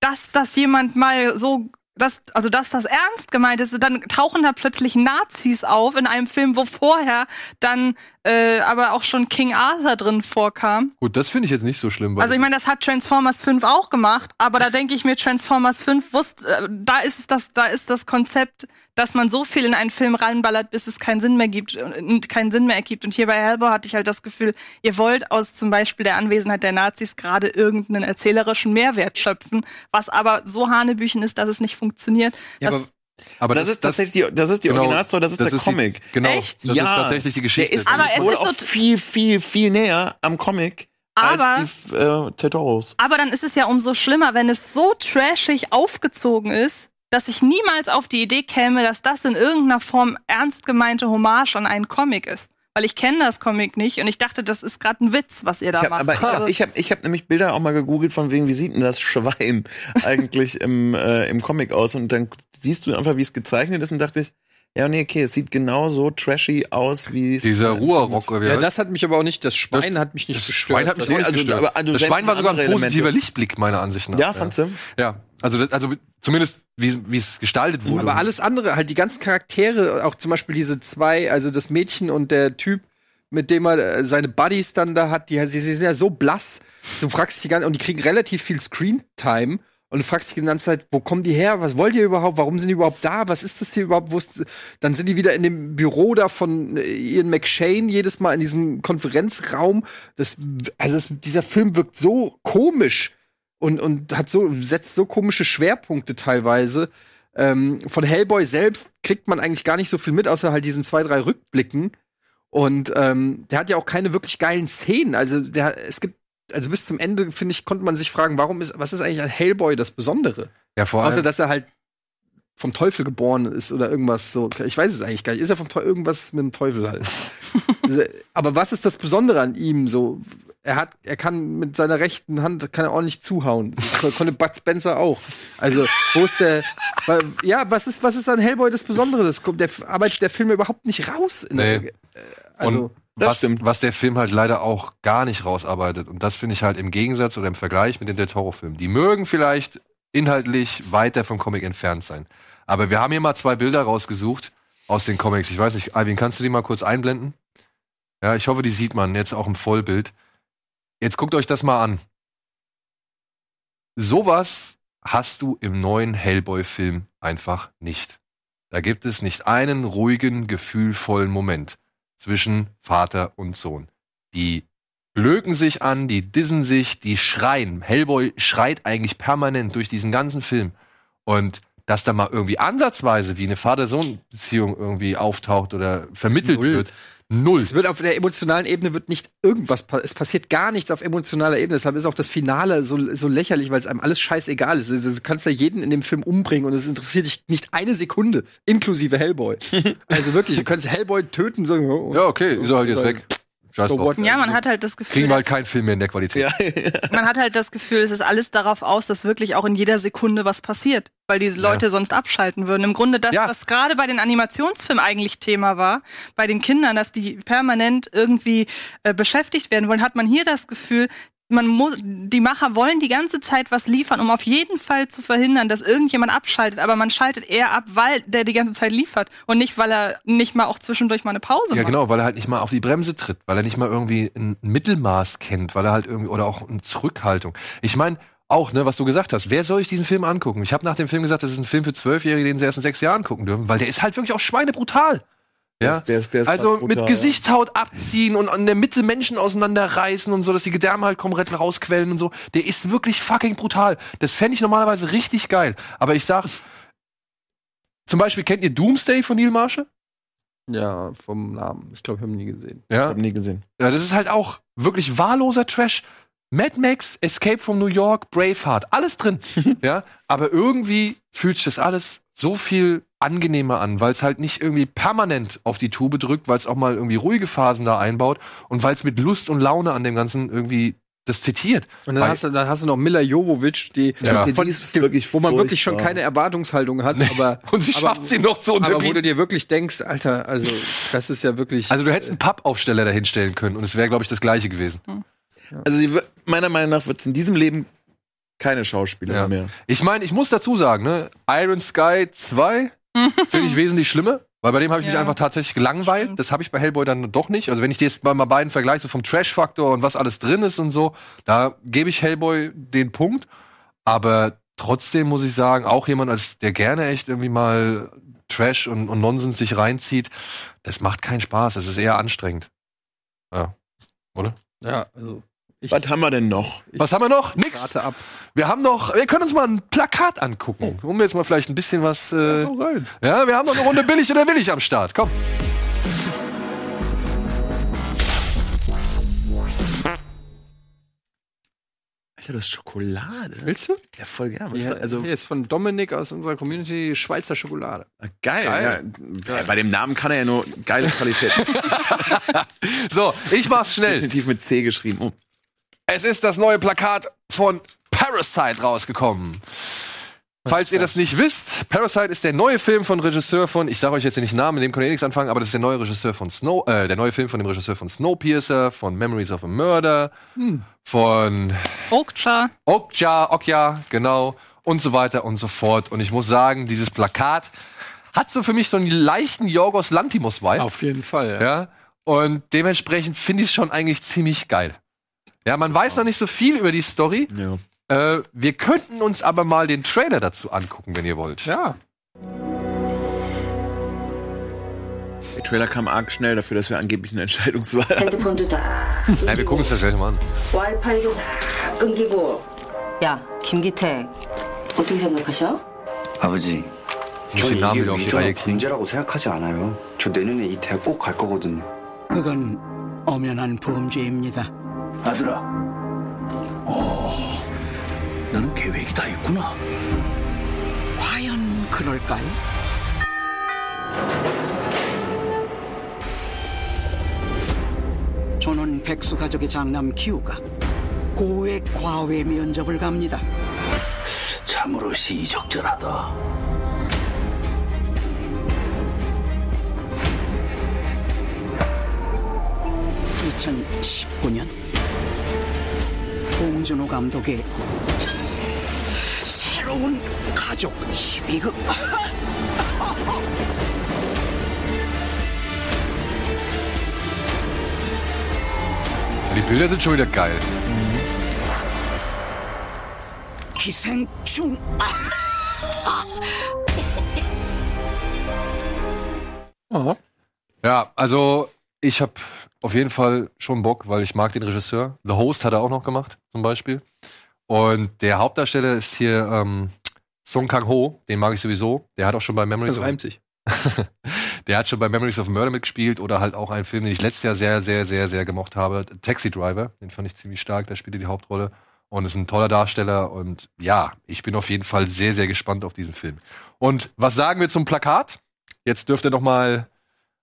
dass das jemand mal so, dass, also dass das ernst gemeint ist. Dann tauchen da plötzlich Nazis auf in einem Film, wo vorher dann äh, aber auch schon King Arthur drin vorkam. Gut, das finde ich jetzt nicht so schlimm. weil Also ich meine, das hat Transformers 5 auch gemacht, aber da denke ich mir, Transformers 5 wusst, äh, da ist es das, da ist das Konzept, dass man so viel in einen Film reinballert, bis es keinen Sinn mehr gibt, äh, keinen Sinn mehr ergibt. Und hier bei Hellboy hatte ich halt das Gefühl, ihr wollt aus zum Beispiel der Anwesenheit der Nazis gerade irgendeinen erzählerischen Mehrwert schöpfen, was aber so hanebüchen ist, dass es nicht funktioniert. Ja, das, aber das, ist tatsächlich die, das ist die genau, Originalstory, das ist der Comic. Die, genau, Echt? das Ja. ist tatsächlich die Geschichte. Der ist Aber es ist so viel, viel, viel näher am Comic Aber- als die äh, Tetoros. Aber dann ist es ja umso schlimmer, wenn es so trashig aufgezogen ist, dass ich niemals auf die Idee käme, dass das in irgendeiner Form ernst gemeinte Hommage an einen Comic ist. Weil ich kenne das Comic nicht und ich dachte, das ist gerade ein Witz, was ihr da Ich hab, macht. aber Also- ich habe ich hab nämlich Bilder auch mal gegoogelt von wegen, wie sieht denn das Schwein eigentlich im, äh, im Comic aus? Und dann siehst du einfach, wie es gezeichnet ist und dachte ich, ja, nee, okay, es sieht genauso trashy aus, wie es Dieser Ruhrrock. oder wie Ja, heißt- das hat mich aber auch nicht, das Schwein hat mich nicht das gestört. Schwein hat mich auch nicht also, gestört. aber- also das Schwein war sogar ein positiver Elemente. Lichtblick, meiner Ansicht nach. Ja, fandst du? Ja, also, das- also zumindest wie es gestaltet wurde. Aber alles andere, halt die ganzen Charaktere, auch zum Beispiel diese zwei, also das Mädchen und der Typ, mit dem er äh, seine Buddies dann da hat, die, sie sind ja so blass. Du fragst dich die ganze, und die kriegen relativ viel Screentime. Und du fragst dich die ganze Zeit, wo kommen die her? Was wollt ihr überhaupt? Warum sind die überhaupt da? Was ist das hier überhaupt? Wo ist, dann sind die wieder in dem Büro da von äh, Ian McShane jedes Mal in diesem Konferenzraum. Das, also es, dieser Film wirkt so komisch und, und hat so, setzt so komische Schwerpunkte teilweise. Ähm, von Hellboy selbst kriegt man eigentlich gar nicht so viel mit, außer halt diesen zwei, drei Rückblicken. Und ähm, der hat ja auch keine wirklich geilen Szenen. Also der, es gibt, also bis zum Ende, finde ich, konnte man sich fragen, warum ist, was ist eigentlich an Hellboy das Besondere? ja, vor Außer, allem, dass er halt vom Teufel geboren ist oder irgendwas so. Ich weiß es eigentlich gar nicht. Ist er vom Teufel, irgendwas mit dem Teufel halt. Aber was ist das Besondere an ihm so? Er hat, er kann mit seiner rechten Hand kann er ordentlich zuhauen. Das kon- konnte Bud Spencer auch. Also, wo ist der, ja, was ist, was ist an Hellboy das Besondere? Das kommt, der arbeitet der Film überhaupt nicht raus. Nee. äh, also, und das was, stimmt. was der Film halt leider auch gar nicht rausarbeitet. Und das finde ich halt im Gegensatz oder im Vergleich mit den Del Toro-Filmen. Die mögen vielleicht inhaltlich weiter vom Comic entfernt sein. Aber wir haben hier mal zwei Bilder rausgesucht aus den Comics. Ich weiß nicht, Alvin, kannst du die mal kurz einblenden? Ja, ich hoffe, die sieht man jetzt auch im Vollbild. Jetzt guckt euch das mal an. Sowas hast du im neuen Hellboy-Film einfach nicht. Da gibt es nicht einen ruhigen, gefühlvollen Moment zwischen Vater und Sohn. Die blöken sich an, die dissen sich, die schreien. Hellboy schreit eigentlich permanent durch diesen ganzen Film. Und dass da mal irgendwie ansatzweise wie eine Vater-Sohn-Beziehung irgendwie auftaucht oder vermittelt Null. wird. Null. Es wird auf der emotionalen Ebene wird nicht irgendwas, pa- es passiert gar nichts auf emotionaler Ebene. Deshalb ist auch das Finale so, so lächerlich, weil es einem alles scheißegal ist. Also, Du kannst ja jeden in dem Film umbringen und es interessiert dich nicht eine Sekunde, inklusive Hellboy. also wirklich, du kannst Hellboy töten. So, oh, Ja, okay, ist er halt jetzt weg. Scheiß So drauf. what? ja, man Also, hat halt das Gefühl, Kriegen wir halt keinen Film mehr in der Qualität. Ja. man hat halt das Gefühl, es ist alles darauf aus, dass wirklich auch in jeder Sekunde was passiert, weil diese Leute sonst abschalten würden. Im Grunde das, Ja. was gerade bei den Animationsfilmen eigentlich Thema war, bei den Kindern, dass die permanent irgendwie äh, beschäftigt werden wollen, hat man hier das Gefühl, man muss, die Macher wollen die ganze Zeit was liefern, um auf jeden Fall zu verhindern, dass irgendjemand abschaltet. Aber man schaltet eher ab, weil der die ganze Zeit liefert und nicht, weil er nicht mal auch zwischendurch mal eine Pause Ja, macht. genau, weil er halt nicht mal auf die Bremse tritt, weil er nicht mal irgendwie ein Mittelmaß kennt, weil er halt irgendwie, oder auch eine Zurückhaltung. Ich meine, auch, ne, was du gesagt hast, wer soll ich diesen Film angucken? Ich habe nach dem Film gesagt, das ist ein Film für Zwölfjährige, den sie erst in sechs Jahren gucken dürfen, weil der ist halt wirklich auch schweinebrutal. Ja, Der ist- der ist- also brutal, mit Gesichtshaut abziehen und an der Mitte Menschen auseinanderreißen und so, dass die Gedärme halt komplett rausquellen und so. Der ist wirklich fucking brutal. Das fände ich normalerweise richtig geil. Aber ich sag, zum Beispiel, kennt ihr Doomsday von Neil Marshall? Ja, vom Namen. Ich glaube, ich habe ihn nie gesehen. Ich Ja. habe nie gesehen. Ja, das ist halt auch wirklich wahlloser Trash. Mad Max, Escape from New York, Braveheart, alles drin. ja, aber irgendwie fühlt sich das alles so viel angenehmer an, weil es halt nicht irgendwie permanent auf die Tube drückt, weil es auch mal irgendwie ruhige Phasen da einbaut und weil es mit Lust und Laune an dem Ganzen irgendwie das zitiert. Und dann hast, du, dann hast du noch Mila Jovovic, die, Ja. von, Die ist die wirklich wo man wirklich schon keine Erwartungshaltung hat, aber und sie aber- schafft sie noch zu aber wo du unterbieten. dir wirklich denkst, Alter, also das ist ja wirklich. Also du hättest einen Pappaufsteller dahinstellen können und es wäre, glaube ich, das gleiche gewesen. Also sie, meiner Meinung nach wird es in diesem Leben keine Schauspielerin Ja. mehr. Ich meine, ich muss dazu sagen, ne, Iron Sky 2 finde ich wesentlich schlimmer, weil bei dem habe ich mich Ja. einfach tatsächlich gelangweilt. Das habe ich bei Hellboy dann doch nicht. Also wenn ich die jetzt bei mal beiden vergleiche, so vom Trash-Faktor und was alles drin ist und so, da gebe ich Hellboy den Punkt. Aber trotzdem muss ich sagen, auch jemand, als der gerne echt irgendwie mal Trash und, und Nonsens sich reinzieht, das macht keinen Spaß. Das ist eher anstrengend. Ja. Oder? ja, also ich Was haben wir denn noch? Was haben wir noch? Nix. rate ab. Wir haben noch, wir können uns mal ein Plakat angucken, um jetzt mal vielleicht ein bisschen was. Äh, rein. ja, wir haben noch eine Runde billig oder willig am Start. Komm. Alter, das ist Schokolade. Willst du? Ja, voll gern. Was Ja, ist also also jetzt von Dominik aus unserer Community Schweizer Schokolade. geil. Geil. Ja. Bei dem Namen kann er ja nur geile Qualität. So, ich mach's schnell. Definitiv mit C geschrieben. Oh. Es ist das neue Plakat von Parasite rausgekommen. Falls ihr das nicht wisst, Parasite ist der neue Film von Regisseur von, ich sage euch jetzt nicht den Namen, mit dem könnt ihr nichts anfangen, aber das ist der neue Regisseur von Snow, äh, der neue Film von dem Regisseur von Snowpiercer, von Memories of a Murder, von Okja. Okja, Okja, genau, und so weiter und so fort. Und ich muss sagen, dieses Plakat hat so für mich so einen leichten Yorgos Lantimos-Vibe. Auf jeden Fall. Ja. Und dementsprechend finde ich es schon eigentlich ziemlich geil. Ja, man weiß noch nicht so viel über die Story. Ja. Äh, wir könnten uns aber mal den Trailer dazu angucken, wenn ihr wollt. Ja. Der Trailer kam arg schnell dafür, dass wir angeblich eine Entscheidungswahl hatten. 핸드폰도 다 Nein, wir gucken uns das gleich mal an. 와이파이도 다 끊기고 야, 김기태. 어떻게 생각하셔? 아버지, Ich muss den Namen wieder auf die Reihe kriegen. 문제라고 생각하지 않아요. 저 내년에 이 대학 꼭 갈 거거든요. 그건 엄연한 범죄입니다. 아들아. 어, 너는 계획이 다 있구나. 과연 그럴까요? 저는 백수 가족의 장남 기우가 고액 과외 면접을 갑니다. 참으로 시의적절하다. 2019년 봉준호 감독의 새로운 가족 12급 Die Bilder sind schon wieder geil. 기생충 Ja, also ich habe auf jeden Fall schon Bock, weil ich mag den Regisseur. The Host hat er auch noch gemacht, zum Beispiel. Und der Hauptdarsteller ist hier ähm, Song Kang-ho, den mag ich sowieso. Der hat auch schon bei Memories Das of reimt sich. Der hat schon bei Memories of Murder mitgespielt oder halt auch einen Film, den ich letztes Jahr sehr, sehr, sehr, sehr gemocht habe. Taxi Driver. Den fand ich ziemlich stark. Da spielte die Hauptrolle. Und ist ein toller Darsteller. Und ja, ich bin auf jeden Fall sehr, sehr gespannt auf diesen Film. Und was sagen wir zum Plakat? Jetzt dürft ihr noch mal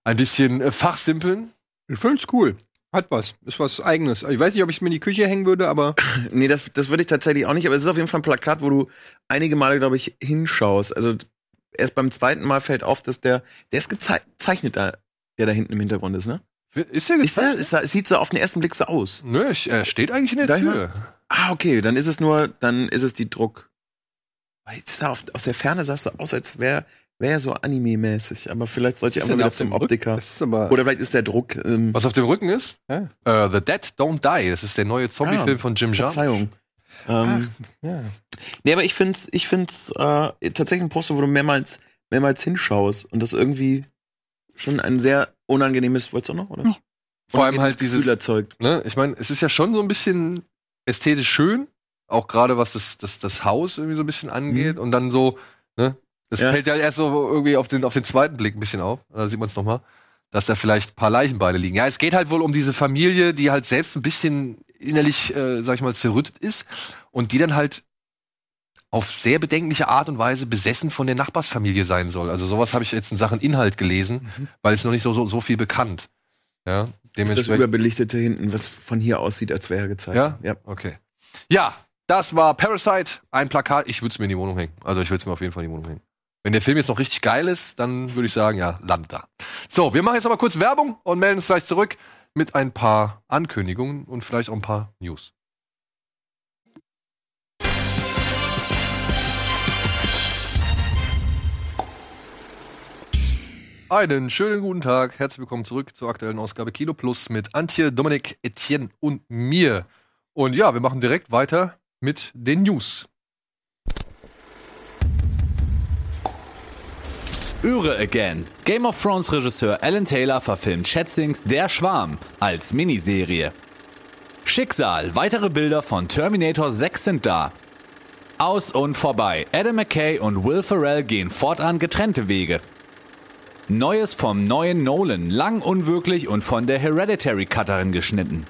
ein bisschen äh, fachsimpeln. Ich find's cool. Hat was. Ist was eigenes. Ich weiß nicht, ob ich es mir in die Küche hängen würde, aber Nee, das, das würde ich tatsächlich auch nicht, aber es ist auf jeden Fall ein Plakat, wo du einige Male, glaube ich, hinschaust. Also erst beim zweiten Mal fällt auf, dass der, der ist gezeichnet da, der da hinten im Hintergrund ist, ne? Ist der Ist der, ist der, es sieht so auf den ersten Blick so aus. Nö, er steht eigentlich in der Darf Tür. Ah, okay, dann ist es nur, dann ist es die Druck. Weil Jetzt da auf, aus der Ferne sah es so aus, als wäre wär er so anime-mäßig. Aber vielleicht sollte ich einfach wieder auf zum? Optiker. das ist aber. Oder vielleicht ist der Druck. Ähm, Was auf dem Rücken ist? Ja. Äh, The Dead Don't Die. Das ist der neue Zombie-Film Ah, von Jim Jarmusch. Verzeihung. Ähm, ja. Nee, aber ich finde ich find's, äh, tatsächlich ein Poster, wo du mehrmals, mehrmals hinschaust und das irgendwie schon ein sehr unangenehmes, wolltest du auch noch, oder? Vor allem halt dieses, Gefühl erzeugt. ne, ich meine, es ist ja schon so ein bisschen ästhetisch schön, auch gerade was das, das, das Haus irgendwie so ein bisschen angeht und dann so, ne, das Ja. fällt ja erst so irgendwie auf den, auf den zweiten Blick ein bisschen auf, da sieht man es nochmal, dass da vielleicht ein paar Leichenbeine liegen. Ja, es geht halt wohl um diese Familie, die halt selbst ein bisschen innerlich, äh, sag ich mal, zerrüttet ist und die dann halt auf sehr bedenkliche Art und Weise besessen von der Nachbarsfamilie sein soll. Also sowas habe ich jetzt in Sachen Inhalt gelesen, weil es noch nicht so, so, so viel bekannt. Ja, Das ist das überbelichtete hinten, was von hier aussieht, als wäre gezeigt. Ja? ja. Okay. Ja, das war Parasite, ein Plakat. Ich würde es mir in die Wohnung hängen. Also ich würde es mir auf jeden Fall in die Wohnung hängen. Wenn der Film jetzt noch richtig geil ist, dann würde ich sagen, ja, land da. So, wir machen jetzt aber kurz Werbung und melden uns vielleicht zurück mit ein paar Ankündigungen und vielleicht auch ein paar News. Einen schönen guten Tag. Herzlich willkommen zurück zur aktuellen Ausgabe Kilo Plus mit Antje, Dominik, Etienne und mir. Und ja, wir machen direkt weiter mit den News. Öre Again. Game of Thrones Regisseur Alan Taylor verfilmt Schätzings Der Schwarm als Miniserie. Schicksal. Weitere Bilder von Terminator 6 sind da. Aus und vorbei. Adam McKay und Will Ferrell gehen fortan getrennte Wege. Neues vom neuen Nolan. Lang unwirklich und von der Hereditary Cutterin geschnitten.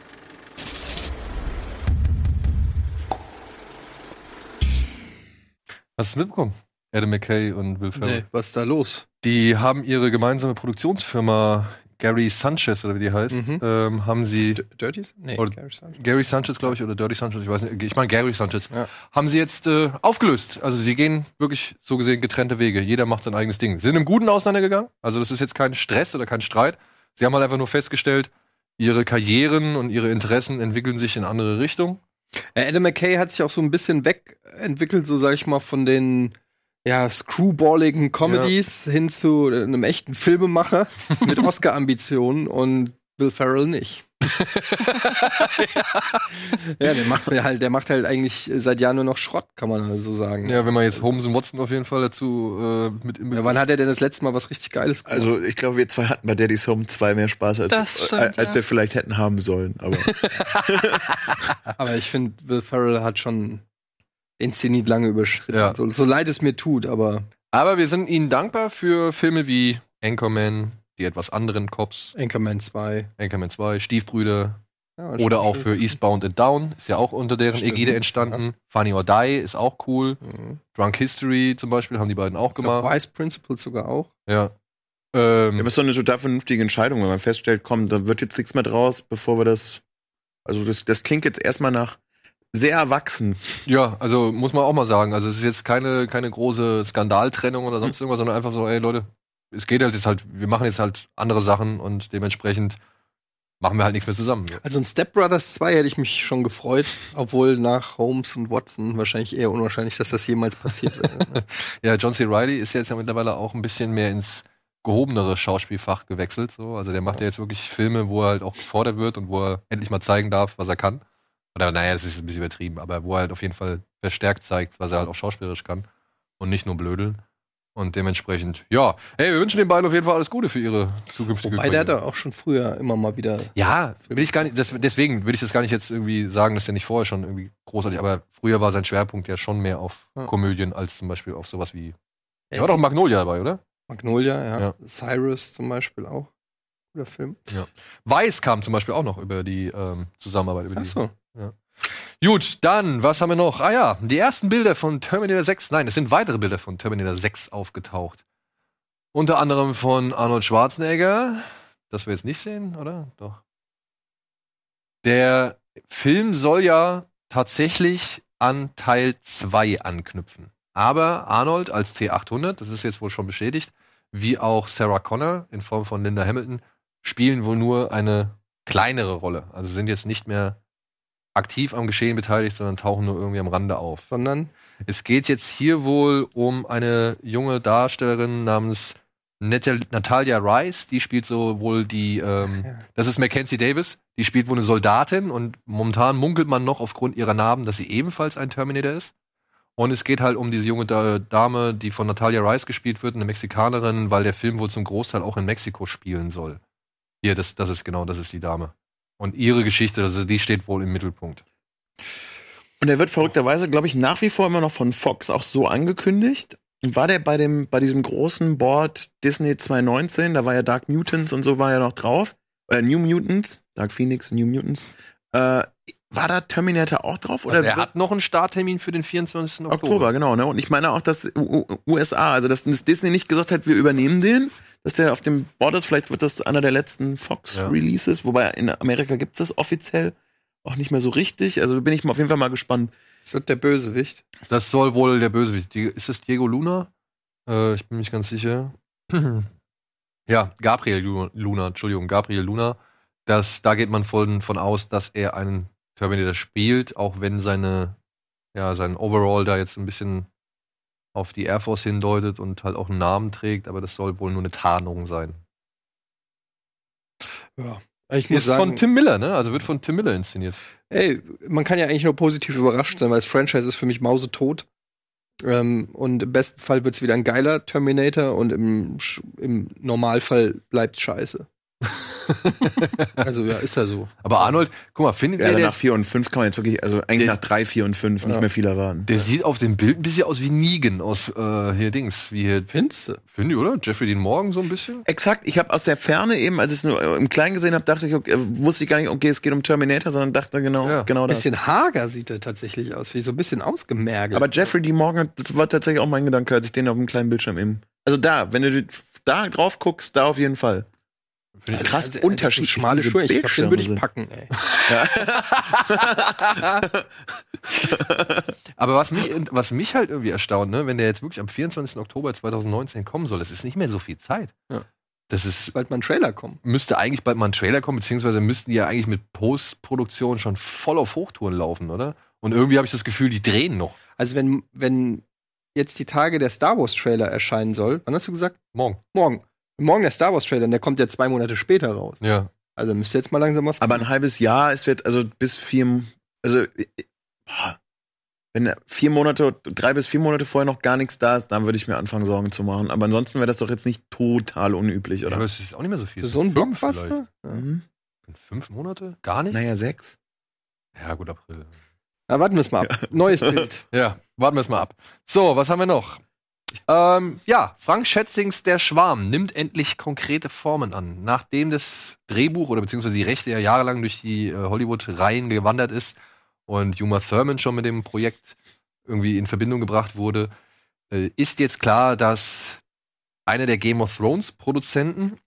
Hast du mitbekommen? Adam McKay und Will Ferrell. Nee, was ist da los? Die haben ihre gemeinsame Produktionsfirma Gary Sanchez oder wie die heißt, Mhm. ähm, haben sie Dirty? Nee, oder Gary Sanchez. Gary Sanchez, glaube ich, oder Dirty Sanchez, ich weiß nicht. Ich meine Gary Sanchez. Ja. Haben sie jetzt äh, aufgelöst. Also sie gehen wirklich so gesehen getrennte Wege. Jeder macht sein eigenes Ding. Sie sind im Guten auseinandergegangen. Also das ist jetzt kein Stress oder kein Streit. Sie haben halt einfach nur festgestellt, ihre Karrieren und ihre Interessen entwickeln sich in andere Richtungen. Ja, Adam McKay hat sich auch so ein bisschen wegentwickelt, so sag ich mal, von den ja, screwballigen Comedies hin zu einem echten Filmemacher mit Oscar-Ambitionen und Will Ferrell nicht. ja, der macht halt, der macht halt eigentlich seit Jahren nur noch Schrott, kann man halt so sagen. Ja, wenn man jetzt Holmes und Watson auf jeden Fall dazu äh, mit im Ja, wann hat er denn das letzte Mal was richtig Geiles gemacht? Also ich glaube, wir zwei hatten bei Daddy's Home zwei mehr Spaß, als, stimmt, äh, als ja. wir vielleicht hätten haben sollen. Aber Aber ich finde, Will Ferrell hat schon den Zenit lange überschritten. Ja. So, so leid es mir tut, aber Aber wir sind ihnen dankbar für Filme wie Anchorman, die etwas anderen Cops, Anchorman 2. Anchorman 2, Stiefbrüder Ja, oder auch für Eastbound and Down, ist ja auch unter deren Stimmt. Ägide entstanden. Funny or Die ist auch cool. Mhm. Drunk History zum Beispiel haben die beiden auch Ich glaub, gemacht. Vice Principal sogar auch. Ja. ja, Ähm, aber ist doch eine total vernünftige Entscheidung, wenn man feststellt, komm, da wird jetzt nichts mehr draus, bevor wir das. Also das, das klingt jetzt erstmal nach sehr erwachsen. ja, also muss man auch mal sagen. Also es ist jetzt keine, keine große Skandaltrennung oder sonst irgendwas, sondern einfach so, ey Leute, es geht halt jetzt halt, wir machen jetzt halt andere Sachen und dementsprechend machen wir halt nichts mehr zusammen. Also in Step Brothers 2 hätte ich mich schon gefreut, obwohl nach Holmes und Watson wahrscheinlich eher unwahrscheinlich, dass das jemals passiert wäre. ne? Ja, John C. Reilly ist jetzt ja mittlerweile auch ein bisschen mehr ins gehobenere Schauspielfach gewechselt. So. Also der macht ja jetzt wirklich Filme, wo er halt auch gefordert wird und wo er endlich mal zeigen darf, was er kann. Oder naja, das ist ein bisschen übertrieben, aber wo er halt auf jeden Fall verstärkt zeigt, was er halt auch schauspielerisch kann und nicht nur blödeln. Und dementsprechend, ja, hey, wir wünschen den beiden auf jeden Fall alles Gute für ihre zukünftige Wobei der hat Karriere. doch auch schon früher immer mal wieder. Ja, will ich gar nicht, das, deswegen will ich das gar nicht jetzt irgendwie sagen, dass der nicht vorher schon irgendwie großartig, aber früher war sein Schwerpunkt ja schon mehr auf Ja. Komödien als zum Beispiel auf sowas wie. Ja, Ja, war doch Magnolia dabei, oder? Magnolia, ja. Ja. Cyrus zum Beispiel auch. Guter Film. Weiß kam zum Beispiel auch noch über die ähm, Zusammenarbeit. Über Ach die, so. Gut, dann, was haben wir noch? Ah ja, die ersten Bilder von Terminator 6. Nein, es sind weitere Bilder von Terminator 6 aufgetaucht. Unter anderem von Arnold Schwarzenegger. Das wir jetzt nicht sehen, oder? Doch. Der Film soll ja tatsächlich an Teil 2 anknüpfen. Aber Arnold als T800, das ist jetzt wohl schon bestätigt, wie auch Sarah Connor in Form von Linda Hamilton, spielen wohl nur eine kleinere Rolle. Also sind jetzt nicht mehr aktiv am Geschehen beteiligt, sondern tauchen nur irgendwie am Rande auf. Sondern Es geht jetzt hier wohl um eine junge Darstellerin namens Natal Natalia Rice, die spielt so wohl die, ähm, das ist Mackenzie Davis, die spielt wohl eine Soldatin und momentan munkelt man noch aufgrund ihrer Narben, dass sie ebenfalls ein Terminator ist. Und es geht halt um diese junge Da- Dame, die von Natalia Rice gespielt wird, eine Mexikanerin, weil der Film wohl zum Großteil auch in Mexiko spielen soll. Hier, das, das ist genau, das ist die Dame. Und ihre Geschichte, also die steht wohl im Mittelpunkt. Und der wird verrückterweise, glaube ich, nach wie vor immer noch von Fox auch so angekündigt. Und war der bei dem, bei diesem großen Board Disney 2019, da war ja Dark Mutants und so war ja noch drauf. Äh, New Mutants, Dark Phoenix, New Mutants. Äh, war da Terminator auch drauf? Oder Also er hat noch einen Starttermin für den 24. Oktober. Oktober, genau. Ne? Und ich meine auch, dass USA, also dass das Disney nicht gesagt hat, wir übernehmen den, dass der auf dem Board ist. Vielleicht wird das einer der letzten Fox-Releases, wobei in Amerika gibt es das offiziell auch nicht mehr so richtig. Also bin ich mal auf jeden Fall mal gespannt. Das wird der Bösewicht. Das soll wohl der Bösewicht. Die- Ist das Diego Luna? Äh, ich bin mir nicht ganz sicher. ja, Gabriel Lu- Luna, Entschuldigung, Gabriel Luna. Das, da geht man von, von aus, dass er einen Terminator spielt, auch wenn seine, ja, sein Overall da jetzt ein bisschen auf die Air Force hindeutet und halt auch einen Namen trägt, aber das soll wohl nur eine Tarnung sein. Ja. Ich muss Ist sagen, von Tim Miller, ne? Also wird von Tim Miller inszeniert. ey, man kann ja eigentlich nur positiv überrascht sein, weil das Franchise ist für mich mausetot. Ähm, und im besten Fall wird es wieder ein geiler Terminator und im, im Normalfall bleibt scheiße. also ja, ist ja so. Aber Arnold, guck mal, findet Ja, ihr der, nach 4 und 5 kann man jetzt wirklich, also eigentlich nach 3, 4 und 5 nicht Ja. mehr viel erwarten. der sieht auf dem Bild ein bisschen aus wie Negan aus äh, hier Dings, wie hier Findest du? Finde ich, oder? Jeffrey Dean Morgan so ein bisschen? Exakt, ich habe aus der Ferne eben, als ich es nur im Kleinen gesehen habe, dachte ich, okay, wusste ich gar nicht, okay, es geht um Terminator, sondern dachte genau, Ja. genau Ein das. bisschen hager sieht er tatsächlich aus, wie so ein bisschen ausgemergelt. Aber Jeffrey D. Morgan, das war tatsächlich auch mein Gedanke, als ich den auf dem kleinen Bildschirm eben. Also da, wenn du da drauf guckst, da auf jeden Fall. Krass, Also, äh, Unterschied. so schmale Schuhe, ich glaube, den würde ich packen, ey. Aber was mich, was mich halt irgendwie erstaunt, ne, wenn der jetzt wirklich am 24. Oktober 2019 kommen soll, das ist nicht mehr so viel Zeit. Ja. Das ist, Bald mal ein Trailer kommen. müsste eigentlich bald mal ein Trailer kommen, beziehungsweise müssten die ja eigentlich mit Postproduktion schon voll auf Hochtouren laufen, oder? Und irgendwie habe ich das Gefühl, die drehen noch. Also wenn, wenn jetzt die Tage der Star Wars Trailer erscheinen soll, wann hast du gesagt? Morgen. Morgen. Morgen der Star Wars Trailer, und der kommt ja zwei Monate später raus. Ja. Also müsste jetzt mal langsam was Aber ein halbes Jahr, es wird also bis vier, also wenn vier Monate, drei bis vier Monate vorher noch gar nichts da ist, dann würde ich mir anfangen, Sorgen zu machen. Aber ansonsten wäre das doch jetzt nicht total unüblich, oder? Aber es ist auch nicht mehr so viel. So ein Blockbuster? Mhm. Fünf Monate? Gar nicht? Naja, sechs. Ja, gut, April. Na, warten wir es mal ab. Neues Bild. Ja, warten wir es mal ab. So, was haben wir noch? Ähm, ja, Frank Schätzings Der Schwarm nimmt endlich konkrete Formen an. Nachdem das Drehbuch oder beziehungsweise die Rechte ja jahrelang durch die äh, Hollywood-Reihen gewandert ist und Uma Thurman schon mit dem Projekt irgendwie in Verbindung gebracht wurde, äh, ist jetzt klar, dass einer der Game of Thrones Produzenten,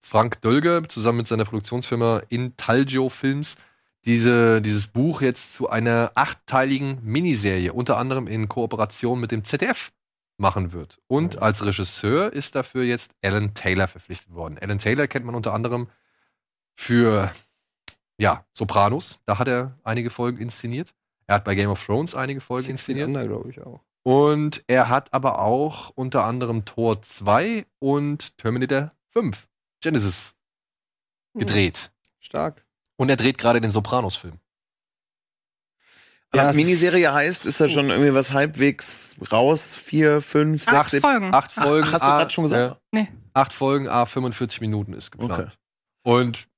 Frank Dölger, zusammen mit seiner Produktionsfirma Intalgio Films, diese, dieses Buch jetzt zu einer achtteiligen Miniserie, unter anderem in Kooperation mit dem ZDF, machen wird. Und als Regisseur ist dafür jetzt Alan Taylor verpflichtet worden. Alan Taylor kennt man unter anderem für, ja, Sopranos. Da hat er einige Folgen inszeniert. Er hat bei Game of Thrones einige Folgen inszeniert. Glaube ich auch. Und er hat aber auch unter anderem Tor 2 und Terminator 5 Genesis gedreht. Stark. Und er dreht gerade den Sopranos-Film. Ja, Miniserie heißt, ist da schon irgendwie was halbwegs raus? Vier, fünf, sechs, Acht Folgen. Acht Ach, Folgen. hast du grad schon gesagt? Ja, Nee. acht Folgen, A 45 Minuten ist geplant. Okay. Und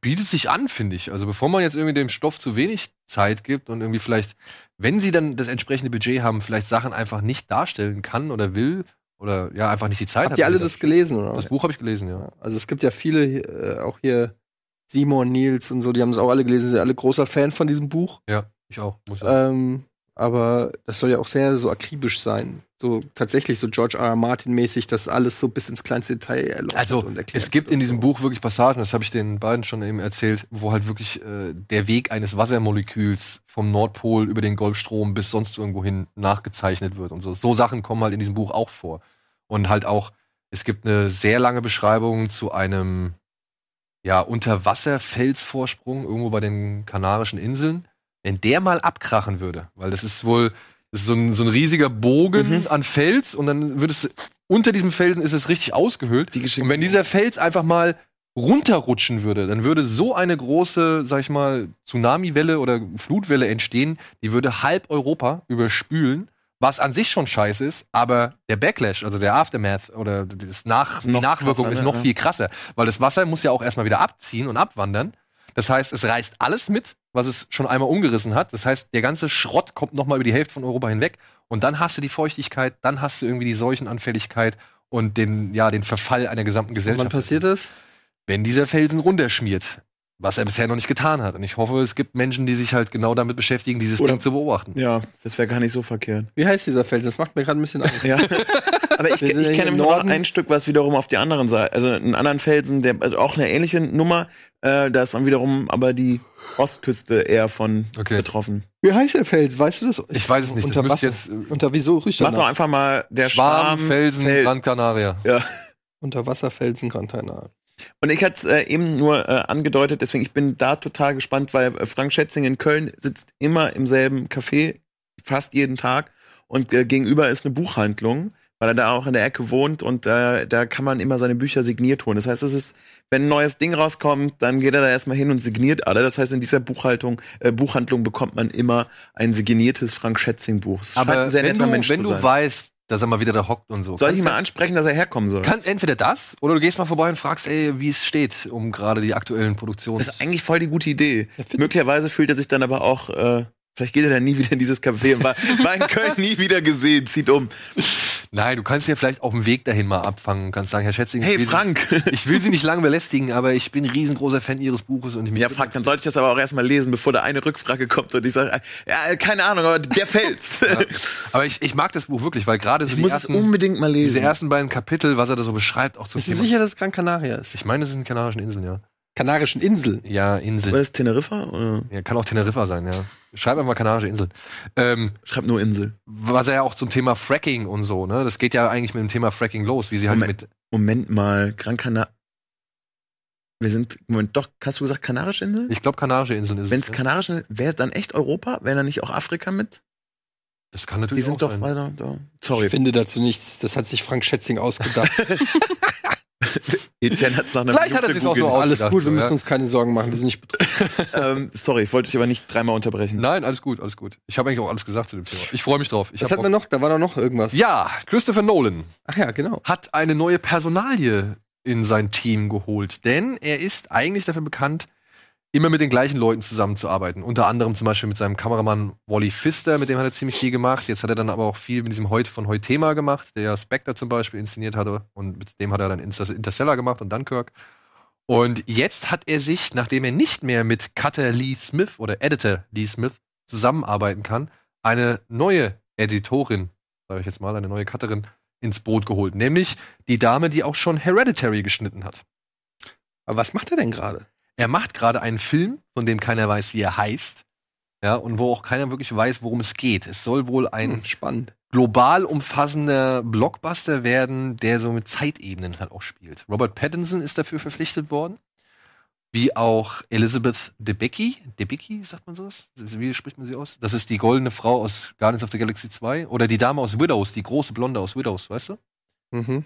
bietet sich an, finde ich. Also bevor man jetzt irgendwie dem Stoff zu wenig Zeit gibt und irgendwie vielleicht, wenn sie dann das entsprechende Budget haben, vielleicht Sachen einfach nicht darstellen kann oder will oder ja, einfach nicht die Zeit hat. Habt ihr alle um das gelesen, oder? Das Buch habe ich gelesen, ja. Also es gibt ja viele, äh, auch hier Simon, Nils und so, die haben es auch alle gelesen, sind alle großer Fan von diesem Buch. Ja, ich auch. Muss ich sagen. Ähm, aber das soll ja auch sehr so akribisch sein. So tatsächlich so George R. R. Martin mäßig, das alles so bis ins kleinste Detail erläutert Also, und erklärt. es gibt in diesem so. Buch wirklich Passagen, das habe ich den beiden schon eben erzählt, wo halt wirklich äh, der Weg eines Wassermoleküls vom Nordpol über den Golfstrom bis sonst irgendwo hin nachgezeichnet wird und so. So Sachen kommen halt in diesem Buch auch vor. Und halt auch, es gibt eine sehr lange Beschreibung zu einem ja, Unterwasserfelsvorsprung irgendwo bei den Kanarischen Inseln. Wenn der mal abkrachen würde, weil das ist wohl Das ist so ein, so ein riesiger Bogen an Fels und dann wird es unter diesem Felsen ist es richtig ausgehöhlt. und wenn dieser Fels einfach mal runterrutschen würde, dann würde so eine große, sag ich mal, Tsunamiwelle oder Flutwelle entstehen, die würde halb Europa überspülen, was an sich schon scheiße ist, aber der Backlash, also der Aftermath oder das Nach die Nachwirkung krasser, ist ne? noch Ja. viel krasser, weil das Wasser muss ja auch erstmal wieder abziehen und abwandern. Das heißt, es reißt alles mit, was es schon einmal umgerissen hat. Das heißt, der ganze Schrott kommt noch mal über die Hälfte von Europa hinweg und dann hast du die Feuchtigkeit, dann hast du irgendwie die Seuchenanfälligkeit und den ja, den Verfall einer gesamten Gesellschaft. Wann passiert das? Wenn dieser Felsen runterschmiert, was er bisher noch nicht getan hat. Und ich hoffe, es gibt Menschen, die sich halt genau damit beschäftigen, dieses Oder- Ding zu beobachten. Ja, das wäre gar nicht so verkehrt. Wie heißt dieser Felsen? Das macht mir gerade ein bisschen Angst. Ja. Aber ich, ich hier kenne im nämlich noch Norden. ein Stück, was wiederum auf die anderen Seite, also einen anderen Felsen, der also auch eine ähnliche Nummer, äh, da ist dann wiederum aber die Ostküste eher von betroffen. Wie heißt der Fels? Weißt du das? Ich weiß es nicht. Unter Das müsste jetzt, äh, Unter wieso riecht Mach doch einfach mal der Schwarm, Schwarm, Felsen, Fel- Gran Canaria. Ja. Unterwasserfelsen Container. Und ich hatte es äh, eben nur äh, angedeutet, deswegen ich bin da total gespannt, weil äh, Frank Schätzing in Köln sitzt immer im selben Café, fast jeden Tag. Und äh, gegenüber ist eine Buchhandlung, weil er da auch in der Ecke wohnt und äh, da kann man immer seine Bücher signiert holen. Das heißt, es ist, wenn ein neues Ding rauskommt, dann geht er da erstmal hin und signiert alle. Das heißt, in dieser Buchhaltung, äh, Buchhandlung bekommt man immer ein signiertes Frank Schätzing Buch. Es Aber ein sehr wenn netter du, wenn wenn du sein. weißt, dass er mal wieder da hockt und so. Soll ich ihn mal ansprechen, dass er herkommen soll? du- Kann entweder das oder du gehst mal vorbei und fragst, ey, wie es steht, um gerade die aktuellen Produktionen. Das ist eigentlich voll die gute Idee. Möglicherweise fühlt er sich dann aber auch, äh, vielleicht geht er dann nie wieder in dieses Café und war, war in Köln nie wieder gesehen, zieht um. Nein, du kannst ja vielleicht auf dem Weg dahin mal abfangen und kannst sagen, Herr Schätzing, Hey, ich will Frank. Sie, ich will Sie nicht lange belästigen, aber ich bin ein riesengroßer Fan Ihres Buches und ich Ja, Frank, dann sollte ich das aber auch erstmal lesen, bevor da eine Rückfrage kommt und ich sage, ja, keine Ahnung, aber der fällt. Aber ich, ich mag das Buch wirklich, weil gerade so Ich die muss es ersten, unbedingt mal lesen. diese ersten beiden Kapitel, was er da so beschreibt, auch zum Bist du Thema. sicher, dass es Gran Canaria ist? Ich meine, das sind Kanarischen Inseln, ja. Kanarischen Inseln? Ja, Inseln. Oder ist Teneriffa? Oder? Ja, kann auch Teneriffa sein, ja. Schreib einfach Kanarische Inseln. Ähm, Schreib nur Insel. was er ja auch zum Thema Fracking und so, ne? Das geht ja eigentlich mit dem Thema Fracking los, wie sie halt Moment, mit. Moment mal, Gran Canaria. Wir sind, Moment, doch, hast du gesagt Kanarische Inseln? Ich glaube, Kanarische Inseln ist Wenn es ja. Kanarische, wäre es dann echt Europa? Wäre dann nicht auch Afrika mit? Das kann Die natürlich sind auch doch sein. weiter da. Sorry. Ich finde dazu nichts. Das hat sich Frank Schätzing ausgedacht. Etienne hat's nach einer Vielleicht hat er Minute sich's auch so googelt. Alles gut, wir so, müssen ja. uns keine Sorgen machen. Wir sind nicht betroffen. ähm, Sorry, ich wollte dich aber nicht dreimal unterbrechen. Nein, alles gut, alles gut. Ich habe eigentlich auch alles gesagt zu dem Thema. Ich freue mich drauf. Ich Was hatten wir noch? Da war doch noch irgendwas. Ja, Christopher Nolan Ach ja, genau. hat eine neue Personalie in sein Team geholt, denn er ist eigentlich dafür bekannt, immer mit den gleichen Leuten zusammenzuarbeiten. Unter anderem zum Beispiel mit seinem Kameramann Wally Pfister, mit dem hat er ziemlich viel gemacht. Jetzt hat er dann aber auch viel mit diesem Heut von Heutema gemacht, der Spectre zum Beispiel inszeniert hatte. Und mit dem hat er dann Inter- Interstellar gemacht und Dunkirk. Und jetzt hat er sich, nachdem er nicht mehr mit Cutter Lee Smith oder Editor Lee Smith zusammenarbeiten kann, eine neue Editorin, sage ich jetzt mal, eine neue Cutterin ins Boot geholt. Nämlich die Dame, die auch schon Hereditary geschnitten hat. Aber was macht er denn gerade? Er macht gerade einen Film, von dem keiner weiß, wie er heißt. Ja, und wo auch keiner wirklich weiß, worum es geht. Es soll wohl ein Hm, spannend. global umfassender Blockbuster werden, der so mit Zeitebenen halt auch spielt. Robert Pattinson ist dafür verpflichtet worden. Wie auch Elizabeth Debicki. Debicki, sagt man sowas? Wie spricht man sie aus? Das ist die goldene Frau aus Guardians of the Galaxy 2. Oder die Dame aus Widows, die große Blonde aus Widows, weißt du? Mhm.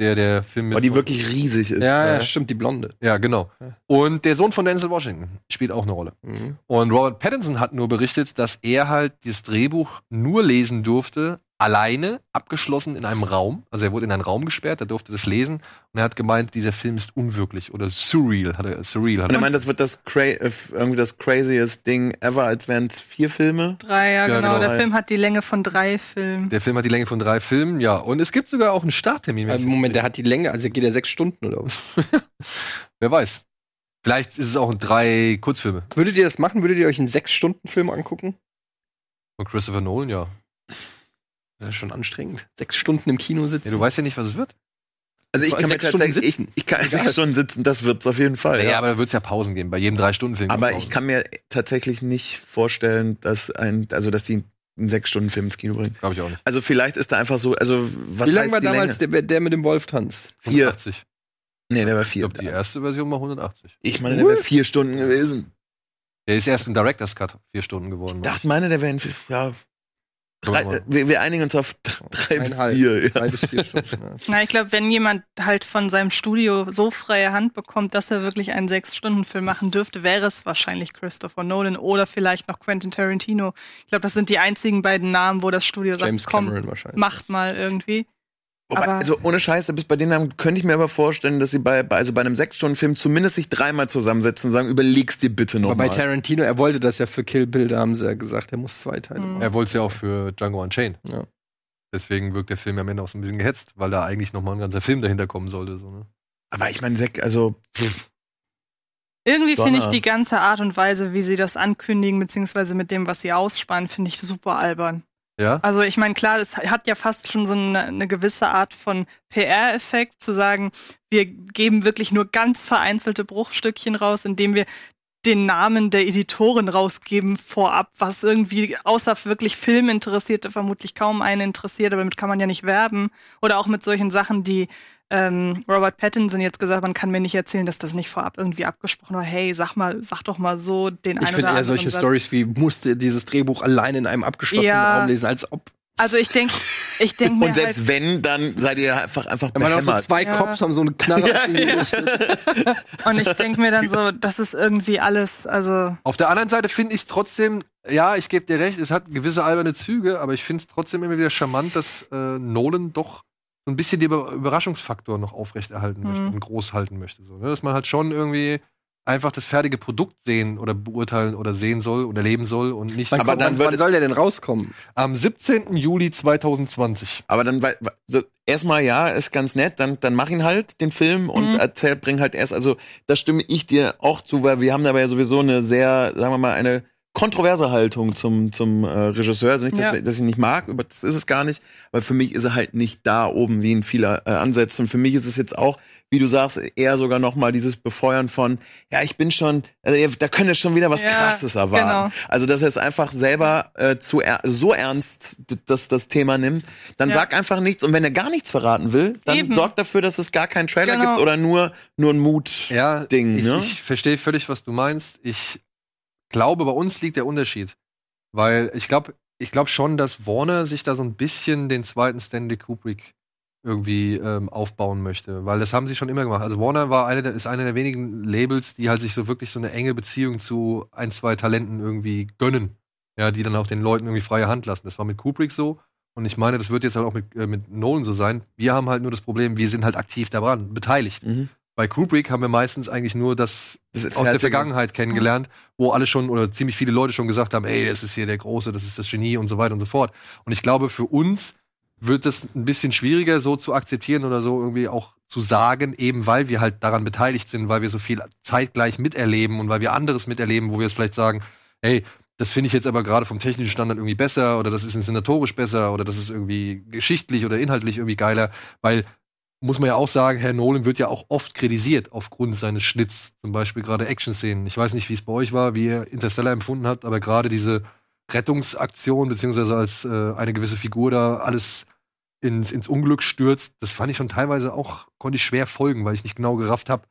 Der, der Film mit. Weil die wirklich riesig ist. Ja, ja, Ja. stimmt, die Blonde. Ja, genau. Und der Sohn von Denzel Washington spielt auch eine Rolle. Mhm. Und Robert Pattinson hat nur berichtet, dass er halt das Drehbuch nur lesen durfte, alleine, abgeschlossen in einem Raum. Also er wurde in einen Raum gesperrt, er durfte das lesen. Und er hat gemeint, dieser Film ist unwirklich oder surreal. Hat er, surreal hat Und er meint, das wird das, cra äh, irgendwie das craziest Ding ever, als wären es vier Filme. Drei, ja, Ja, genau. genau. Der Film hat die Länge von drei Filmen. Der Film hat die Länge von drei Filmen, ja. Und es gibt sogar auch einen Starttermin. Also, Moment, der hat die Länge, also geht er sechs Stunden oder was? Wer weiß. Vielleicht ist es auch ein drei Kurzfilme Würdet ihr das machen? Würdet ihr euch einen Sechs-Stunden-Film angucken? von Christopher Nolan, ja. Das ist schon anstrengend. Sechs Stunden im Kino sitzen. ja. Du weißt ja nicht, was es wird. Also ich kann mir sechs Stunden tatsächlich, ich, sitzen. ich kann Egal. sechs Stunden sitzen, das wird's auf jeden Fall. Ja, Ja, aber da wird es ja Pausen geben. Bei jedem Drei-Stunden-Film. aber gibt's ich Pausen. kann mir tatsächlich nicht vorstellen, dass ein, also dass die einen sechs Stunden Film ins Kino bringen. Glaube ich auch nicht. Also vielleicht ist da einfach so, also was Wie lang heißt war die damals Länge? der, der mit dem Wolf? Vier. 180. Nee, der war Ich vier. glaube, die erste Version war 180. Ich meine, der wäre vier Stunden gewesen. Der ist erst im Director's Cut vier Stunden geworden. Ich dachte, meine, der wäre in, ja, Drei, wir, wir einigen uns auf drei bis vier. Ja. Drei bis vier Stunden. Ja. Na, ich glaube, wenn jemand halt von seinem Studio so freie Hand bekommt, dass er wirklich einen Sechs-Stunden-Film machen dürfte, wäre es wahrscheinlich Christopher Nolan oder vielleicht noch Quentin Tarantino. Ich glaube, das sind die einzigen beiden Namen, wo das Studio James sagt, komm, Cameron wahrscheinlich. macht mal irgendwie. Wobei, Aber- also ohne Scheiße, bis bei den Namen könnte ich mir aber vorstellen, dass sie bei, bei also bei einem Sechs-Stunden-Film zumindest sich dreimal zusammensetzen und sagen, überleg's dir bitte Aber nochmal. bei Tarantino, er wollte das ja für Kill Bill, da haben sie ja gesagt, er muss zwei Teile machen. Er wollte es ja auch für Django Unchained. Ja. Deswegen wirkt der Film am Ende auch so ein bisschen gehetzt, weil da eigentlich noch mal ein ganzer Film dahinter kommen sollte. So, ne? aber ich meine, Zack, also pff, Irgendwie finde ich die ganze Art und Weise, wie sie das ankündigen, beziehungsweise mit dem, was sie ausspannen, finde ich super albern. Ja? Also ich meine, klar, es hat ja fast schon so eine, eine gewisse Art von PR-Effekt, zu sagen, wir geben wirklich nur ganz vereinzelte Bruchstückchen raus, indem wir den Namen der Editoren rausgeben vorab, was irgendwie außer wirklich Filminteressierte vermutlich kaum einen interessiert, aber damit kann man ja nicht werben. Oder auch mit solchen Sachen, die ähm, Robert Pattinson jetzt gesagt, man kann mir nicht erzählen, dass das nicht vorab irgendwie abgesprochen war. Hey, sag mal, sag doch mal so den Ich einen finde oder eher anderen solche Satz. Stories wie, musste dieses Drehbuch allein in einem abgeschlossenen Ja. Raum lesen, als ob. Also ich denke, ich denke mir und selbst halt, wenn, dann seid ihr einfach einfach Da waren auch so behämmert. zwei Ja. Cops, haben so einen Knarre auf ihn gerichtet. und ich denke mir dann so, das ist irgendwie alles, also Auf der anderen Seite finde ich es trotzdem, ja, ich gebe dir recht, es hat gewisse alberne Züge, aber ich finde es trotzdem immer wieder charmant, dass äh, Nolan doch so ein bisschen den Über- Überraschungsfaktor noch aufrechterhalten möchte Mhm. und groß halten möchte. So, ne? Dass man halt schon irgendwie einfach das fertige Produkt sehen oder beurteilen oder sehen soll oder leben soll und nicht Aber kommt- dann wann, soll der denn rauskommen? am 17. Juli 2020. Aber dann, weil- weil- so, erstmal ja, ist ganz nett, dann, dann mach ihn halt, den Film, und Mhm. erzähl, bring halt erst, also da stimme ich dir auch zu, weil wir haben dabei ja sowieso eine sehr, sagen wir mal, eine kontroverse Haltung zum, zum äh, Regisseur. Also nicht, dass, Ja. dass ich ihn nicht mag, aber das ist es gar nicht. Aber für mich ist er halt nicht da oben, wie ihn viele äh, ansetzen. Und für mich ist es jetzt auch, wie du sagst, eher sogar noch mal dieses Befeuern von, ja, ich bin schon, also da könnt ihr schon wieder was Ja, Krasses erwarten. genau. Also, dass er es einfach selber äh, zu er so ernst das, das Thema nimmt, dann Ja. sag einfach nichts. Und wenn er gar nichts verraten will, dann Eben. sorgt dafür, dass es gar keinen Trailer Genau. gibt oder nur, nur ein Mut-Ding. Ja, ich, ne? ich verstehe völlig, was du meinst. Ich glaube, bei uns liegt der Unterschied. Weil ich glaube, ich glaube schon, dass Warner sich da so ein bisschen den zweiten Stanley Kubrick irgendwie ähm, aufbauen möchte. Weil das haben sie schon immer gemacht. Also Warner war eine der, ist einer der wenigen Labels, die halt sich so wirklich so eine enge Beziehung zu ein, zwei Talenten irgendwie gönnen. Ja, die dann auch den Leuten irgendwie freie Hand lassen. Das war mit Kubrick so. Und ich meine, das wird jetzt halt auch mit, äh, mit Nolan so sein. Wir haben halt nur das Problem, wir sind halt aktiv daran, beteiligt. Mhm. Bei Kubrick haben wir meistens eigentlich nur das, Das aus der Vergangenheit kennengelernt, wo alle schon oder ziemlich viele Leute schon gesagt haben, ey, das ist hier der Große, das ist das Genie und so weiter und so fort. Und ich glaube, für uns wird es ein bisschen schwieriger, so zu akzeptieren oder so irgendwie auch zu sagen, eben weil wir halt daran beteiligt sind, weil wir so viel zeitgleich miterleben und weil wir anderes miterleben, wo wir jetzt vielleicht sagen, ey, das finde ich jetzt aber gerade vom technischen Standard irgendwie besser oder das ist inszenatorisch besser oder das ist irgendwie geschichtlich oder inhaltlich irgendwie geiler, weil muss man ja auch sagen, Herr Nolan wird ja auch oft kritisiert aufgrund seines Schnitts, zum Beispiel gerade Action-Szenen. Ich weiß nicht, wie es bei euch war, wie ihr Interstellar empfunden habt, aber gerade diese Rettungsaktion, beziehungsweise als äh, eine gewisse Figur da alles ins, ins Unglück stürzt, das fand ich schon teilweise auch, konnte ich schwer folgen, weil ich nicht genau gerafft habe,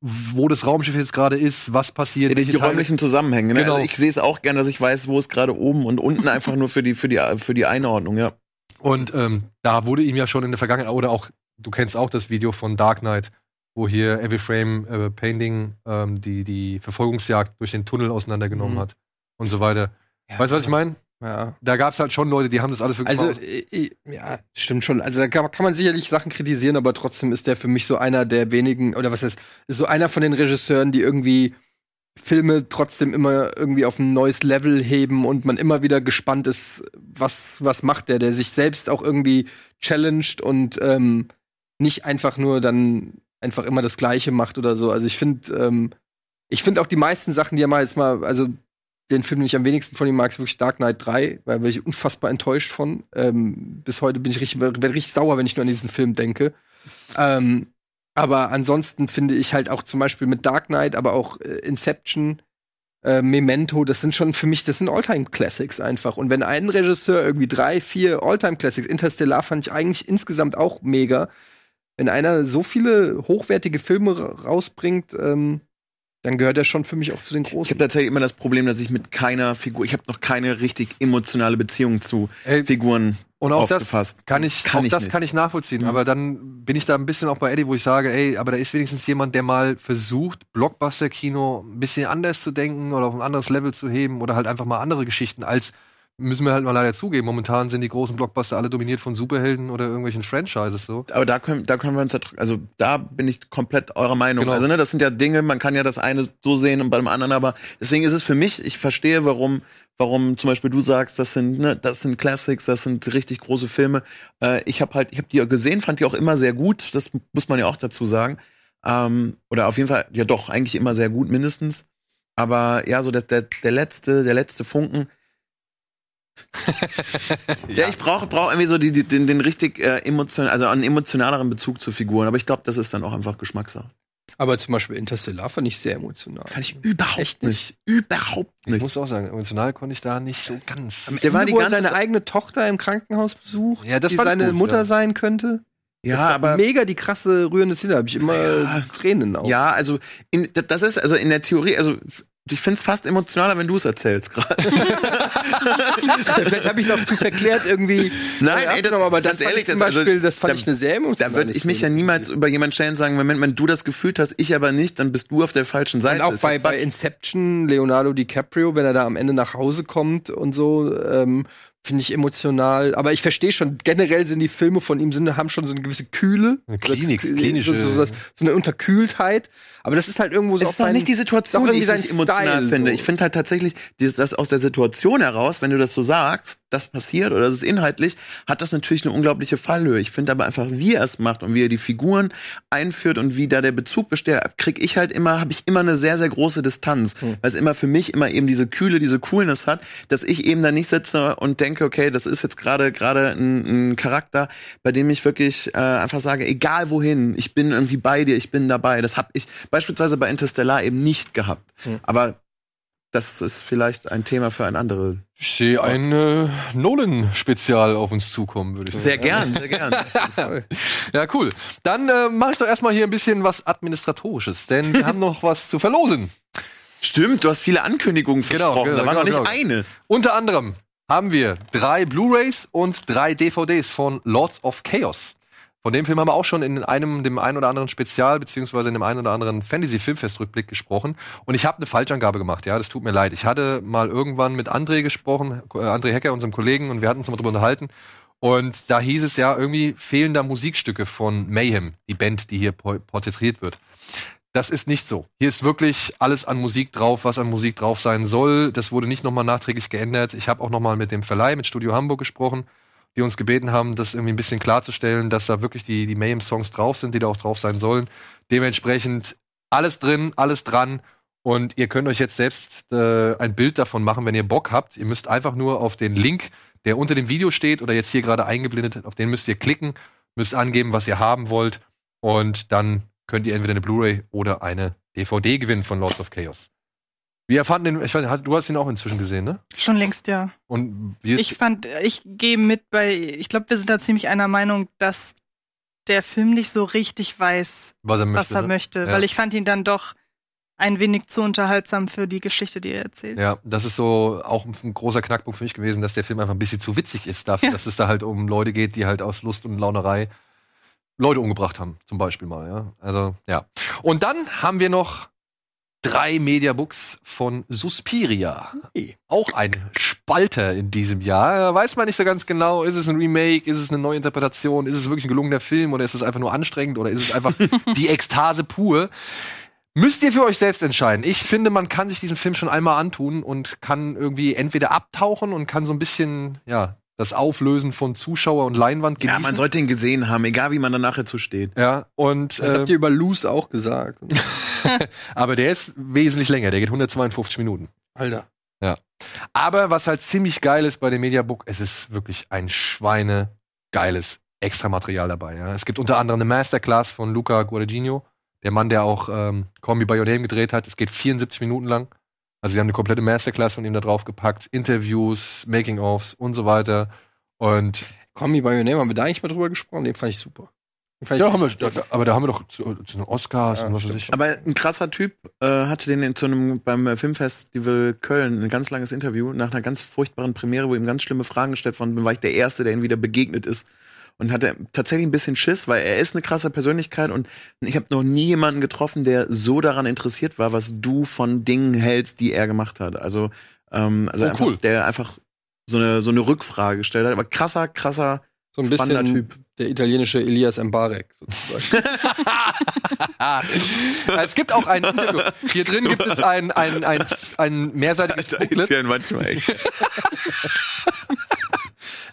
wo das Raumschiff jetzt gerade ist, was passiert, Ja, die, räumlichen Zusammenhänge. Ne? Genau. Also ich sehe es auch gerne, dass ich weiß, wo es gerade oben und unten einfach nur für die, für die, für die Einordnung, ja. Und ähm, da wurde ihm ja schon in der Vergangenheit, oder auch, du kennst auch das Video von Dark Knight, wo hier Every Frame äh, Painting ähm, die, die Verfolgungsjagd durch den Tunnel auseinandergenommen Mhm. hat und so weiter. weißt du, was ich meine? Ja. Da gab es halt schon Leute, die haben das alles wirklich Also, äh, äh, ja, stimmt schon. Also, da kann, kann man sicherlich Sachen kritisieren, aber trotzdem ist der für mich so einer der wenigen, oder was heißt, ist so einer von den Regisseuren, die irgendwie Filme trotzdem immer irgendwie auf ein neues Level heben und man immer wieder gespannt ist, was, was macht der, der sich selbst auch irgendwie challenged und ähm, nicht einfach nur dann einfach immer das Gleiche macht oder so. Also ich finde, ähm, ich finde auch die meisten Sachen, die er mal jetzt mal, also den Film, den ich am wenigsten von ihm mag, ist wirklich Dark Knight 3, weil bin ich unfassbar enttäuscht von. Ähm, bis heute bin ich richtig, richtig sauer, wenn ich nur an diesen Film denke. Ähm, aber ansonsten finde ich halt auch zum Beispiel mit Dark Knight, aber auch äh, Inception, äh, Memento, das sind schon für mich, das sind Alltime-Classics einfach. Und wenn ein Regisseur irgendwie drei, vier Alltime-Classics, Interstellar fand ich eigentlich insgesamt auch mega, wenn einer so viele hochwertige Filme ra- rausbringt, ähm, dann gehört er schon für mich auch zu den Ich großen. habe tatsächlich immer das Problem, dass ich mit keiner Figur, ich habe noch keine richtig emotionale Beziehung zu Ey, Figuren Und auch das aufgefasst. kann ich, Kann auch ich das nicht. kann ich nachvollziehen. Mhm. Aber dann bin ich da ein bisschen auch bei Eddie, wo ich sage, ey, aber da ist wenigstens jemand, der mal versucht, Blockbuster-Kino ein bisschen anders zu denken oder auf ein anderes Level zu heben oder halt einfach mal andere Geschichten als müssen wir halt mal leider zugeben. Momentan sind die großen Blockbuster alle dominiert von Superhelden oder irgendwelchen Franchises so. Aber da können, da können wir uns, ja also da bin ich komplett eurer Meinung. Genau. Also ne, das sind ja Dinge, man kann ja das eine so sehen und beim anderen aber. Deswegen ist es für mich, ich verstehe, warum, warum zum Beispiel du sagst, das sind, ne, das sind Classics, das sind richtig große Filme. Äh, ich habe halt, ich habe die gesehen, fand die auch immer sehr gut. Das muss man ja auch dazu sagen. Ähm, oder auf jeden Fall, ja doch, eigentlich immer sehr gut, mindestens. Aber ja, so der, der, der letzte, der letzte Funken. Ja. ich brauche brauch irgendwie so die, die, den, den richtig äh, emotional, also einen emotionaleren Bezug zu Figuren. Aber ich glaube, das ist dann auch einfach Geschmackssache. Aber zum Beispiel Interstellar fand ich sehr emotional. Fand ich überhaupt Echt nicht. Überhaupt Ich nicht. muss auch sagen, emotional konnte ich da nicht so ganz. Am Der Ende, war die er ganze seine eigene Tochter im Krankenhaus besucht, Ja, das die ich seine gut, Mutter ja. sein könnte. Ja, aber mega die krasse rührende Szene, habe ich immer Ja. Tränen auch. ja, also in, das ist also in der Theorie, also ich finde es fast emotionaler, wenn du es erzählst gerade. Vielleicht habe ich es auch zu verklärt irgendwie. Nein, ey, das- aber das fand ehrlich, ich zum das- also, Beispiel, das fand da- ich eine sehr emotionale Da würde ich mich ja niemals über jemanden stellen und sagen, wenn, wenn du das gefühlt hast, ich aber nicht, dann bist du auf der falschen Seite. Und auch bei, bei. Inception, Leonardo DiCaprio, wenn er da am Ende nach Hause kommt und so, ähm, finde ich emotional. Aber ich verstehe schon, generell sind die Filme von ihm sind, haben schon so eine gewisse Kühle. Eine Klinik, Oder- klinische- So, so, das- so eine Unterkühltheit. Aber das ist halt irgendwo so es ist noch nicht die Situation, die ich sein emotional finde. so. Ich finde halt tatsächlich, dieses, das aus der Situation heraus, wenn du das so sagst, das passiert oder das ist inhaltlich, hat das natürlich eine unglaubliche Fallhöhe. Ich finde aber einfach, wie er es macht und wie er die Figuren einführt und wie da der Bezug besteht, krieg ich halt immer, habe ich immer eine sehr, sehr große Distanz. Hm. Weil es immer für mich immer eben diese Kühle, diese Coolness hat, dass ich eben da nicht sitze und denke, okay, das ist jetzt gerade gerade ein, ein Charakter, bei dem ich wirklich äh, einfach sage, egal wohin, ich bin irgendwie bei dir, ich bin dabei. Das habe ich beispielsweise bei Interstellar eben nicht gehabt. Hm. Aber das ist vielleicht ein Thema für ein andere. Ich sehe ein äh, Nolan-Spezial auf uns zukommen, würde ich sagen. Sehr gern, sehr gern. Ja, cool. Dann äh, mache ich doch erstmal hier ein bisschen was Administratorisches, denn wir haben noch was zu verlosen. Stimmt, du hast viele Ankündigungen Genau, versprochen. genau, da war noch genau, nicht genau. eine. Unter anderem haben wir drei Blu-rays und drei DVDs von Lords of Chaos. Von dem Film haben wir auch schon in einem, dem einen oder anderen Spezial, beziehungsweise in dem einen oder anderen Fantasy-Filmfest-Rückblick gesprochen. Und ich habe eine Falschangabe gemacht, ja, das tut mir leid. Ich hatte mal irgendwann mit André gesprochen, äh, André Hecker, unserem Kollegen, und wir hatten uns mal drüber unterhalten. Und da hieß es ja, irgendwie fehlen da Musikstücke von Mayhem, die Band, die hier po- porträtiert wird. Das ist nicht so. Hier ist wirklich alles an Musik drauf, was an Musik drauf sein soll. Das wurde nicht nochmal nachträglich geändert. Ich habe auch nochmal mit dem Verleih, mit Studio Hamburg gesprochen, die uns gebeten haben, das irgendwie ein bisschen klarzustellen, dass da wirklich die, die Mayhem-Songs drauf sind, die da auch drauf sein sollen. Dementsprechend alles drin, alles dran. Und ihr könnt euch jetzt selbst äh, ein Bild davon machen, wenn ihr Bock habt. Ihr müsst einfach nur auf den Link, der unter dem Video steht oder jetzt hier gerade eingeblendet, auf den müsst ihr klicken, müsst angeben, was ihr haben wollt. Und dann könnt ihr entweder eine Blu-ray oder eine DVD gewinnen von Lords of Chaos. Wir fanden den, ich weiß, du hast ihn auch inzwischen gesehen, ne? Schon längst, ja. Und wie ist, Ich fand, ich gehe mit bei, ich glaube, wir sind da ziemlich einer Meinung, dass der Film nicht so richtig weiß, was er möchte. was er ne? möchte. Ja. Weil ich fand ihn dann doch ein wenig zu unterhaltsam für die Geschichte, die er erzählt. Ja, das ist so auch ein großer Knackpunkt für mich gewesen, dass der Film einfach ein bisschen zu witzig ist dafür, Ja. dass es da halt um Leute geht, die halt aus Lust und Launerei Leute umgebracht haben, zum Beispiel mal, ja. Also, ja. Und dann haben wir noch drei Mediabooks von Suspiria. Auch ein Spalter in diesem Jahr. Da weiß man nicht so ganz genau, ist es ein Remake, ist es eine neue Interpretation, ist es wirklich ein gelungener Film oder ist es einfach nur anstrengend oder ist es einfach die Ekstase pur? Müsst ihr für euch selbst entscheiden. Ich finde, man kann sich diesen Film schon einmal antun und kann irgendwie entweder abtauchen und kann so ein bisschen, ja, das Auflösen von Zuschauer und Leinwand genießen. Ja, man sollte ihn gesehen haben, egal wie man danach dazu steht. Ja, und Das habt äh, ihr über Loose auch gesagt. aber der ist wesentlich länger, der geht 152 Minuten. Alter. Ja. Aber was halt ziemlich geil ist bei dem Mediabook, es ist wirklich ein schweinegeiles Extramaterial dabei. Ja. Es gibt unter anderem eine Masterclass von Luca Guadagnino, der Mann, der auch ähm, Call Me By Your Name gedreht hat. Es geht 74 Minuten lang. Also, sie haben eine komplette Masterclass von ihm da drauf gepackt. Interviews, Making-ofs und so weiter. Und Me By Your Name, haben wir da eigentlich mal drüber gesprochen? Den fand ich super. Ja, haben wir, da, aber da haben wir doch zu, zu den Oscars und was weiß ich. Aber ein krasser Typ äh, hatte den in, zu einem, beim äh, Filmfestival Köln ein ganz langes Interview nach einer ganz furchtbaren Premiere, wo ihm ganz schlimme Fragen gestellt wurden, war ich der Erste, der ihm wieder begegnet ist. Und hatte tatsächlich ein bisschen Schiss, weil er ist eine krasse Persönlichkeit und ich habe noch nie jemanden getroffen, der so daran interessiert war, was du von Dingen hältst, die er gemacht hat. Also, ähm, also Oh, einfach, cool. der einfach so eine, so eine Rückfrage gestellt hat. Aber krasser, krasser, So ein spannender bisschen Typ. der italienische Elias Mbarek. sozusagen. es gibt auch ein Interview. Hier drin gibt es ein, ein, ein, ein mehrseitiges Booklet. Ja, manchmal echt.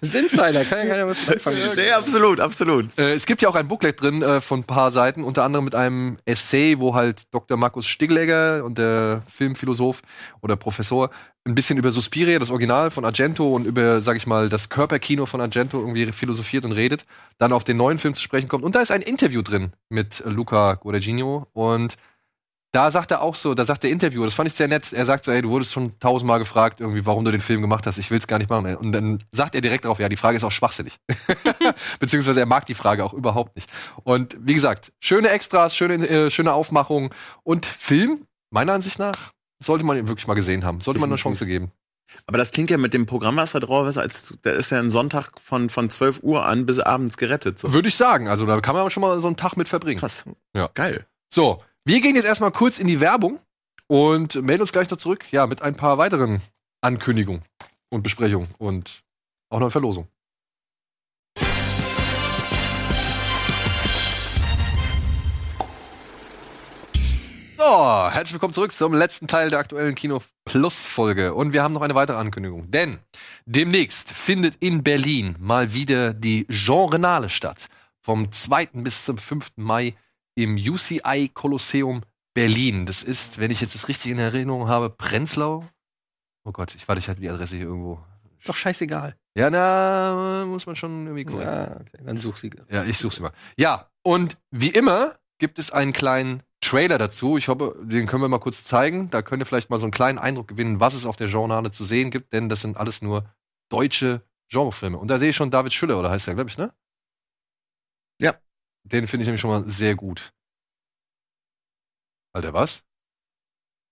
Das ist Insider, kann ja keiner was mit anfangen. Ja, absolut, absolut. Äh, es gibt ja auch ein Booklet drin äh, von ein paar Seiten, unter anderem mit einem Essay, wo halt Dr. Markus Stiglegger und der Filmphilosoph oder Professor ein bisschen über Suspiria, das Original von Argento und über, sag ich mal, das Körperkino von Argento irgendwie philosophiert und redet, dann auf den neuen Film zu sprechen kommt. Und da ist ein Interview drin mit Luca Guadagnino und da sagt er auch so, da sagt der Interviewer, das fand ich sehr nett, er sagt so, ey, du wurdest schon tausendmal gefragt, irgendwie, warum du den Film gemacht hast, ich will's gar nicht machen. Und dann sagt er direkt darauf, ja, die Frage ist auch schwachsinnig. Beziehungsweise er mag die Frage auch überhaupt nicht. Und wie gesagt, schöne Extras, schöne, äh, schöne Aufmachung und Film, meiner Ansicht nach, sollte man ihn wirklich mal gesehen haben. Sollte man eine Chance geben. Aber das klingt ja mit dem Programm, was da drauf ist, als da ist ja ein Sonntag von, von 12 Uhr an bis abends gerettet. So. Würde ich sagen. Also da kann man schon mal so einen Tag mit verbringen. Krass. Ja. Geil. So, wir gehen jetzt erstmal kurz in die Werbung und melden uns gleich noch zurück, ja, mit ein paar weiteren Ankündigungen und Besprechungen und auch noch eine Verlosung. So, herzlich willkommen zurück zum letzten Teil der aktuellen Kino Plus Folge. Und wir haben noch eine weitere Ankündigung. Denn demnächst findet in Berlin mal wieder die Genrenale statt. Vom 2. bis zum 5. Mai im UCI Kolosseum Berlin. Das ist, wenn ich jetzt das richtig in Erinnerung habe, Prenzlau. Oh Gott, ich warte, ich hatte die Adresse hier irgendwo. Ist doch scheißegal. Ja, na, muss man schon irgendwie korrekt. Ja, okay, dann such sie. Ja, ich suche sie mal. Ja, und wie immer gibt es einen kleinen Trailer dazu. Ich hoffe, den können wir mal kurz zeigen. Da könnt ihr vielleicht mal so einen kleinen Eindruck gewinnen, was es auf der Genrenale zu sehen gibt, denn das sind alles nur deutsche Genrefilme. Und da sehe ich schon David Schüller, oder heißt der, glaube ich, ne? Ja. Den finde ich nämlich schon mal sehr gut. Alter, was?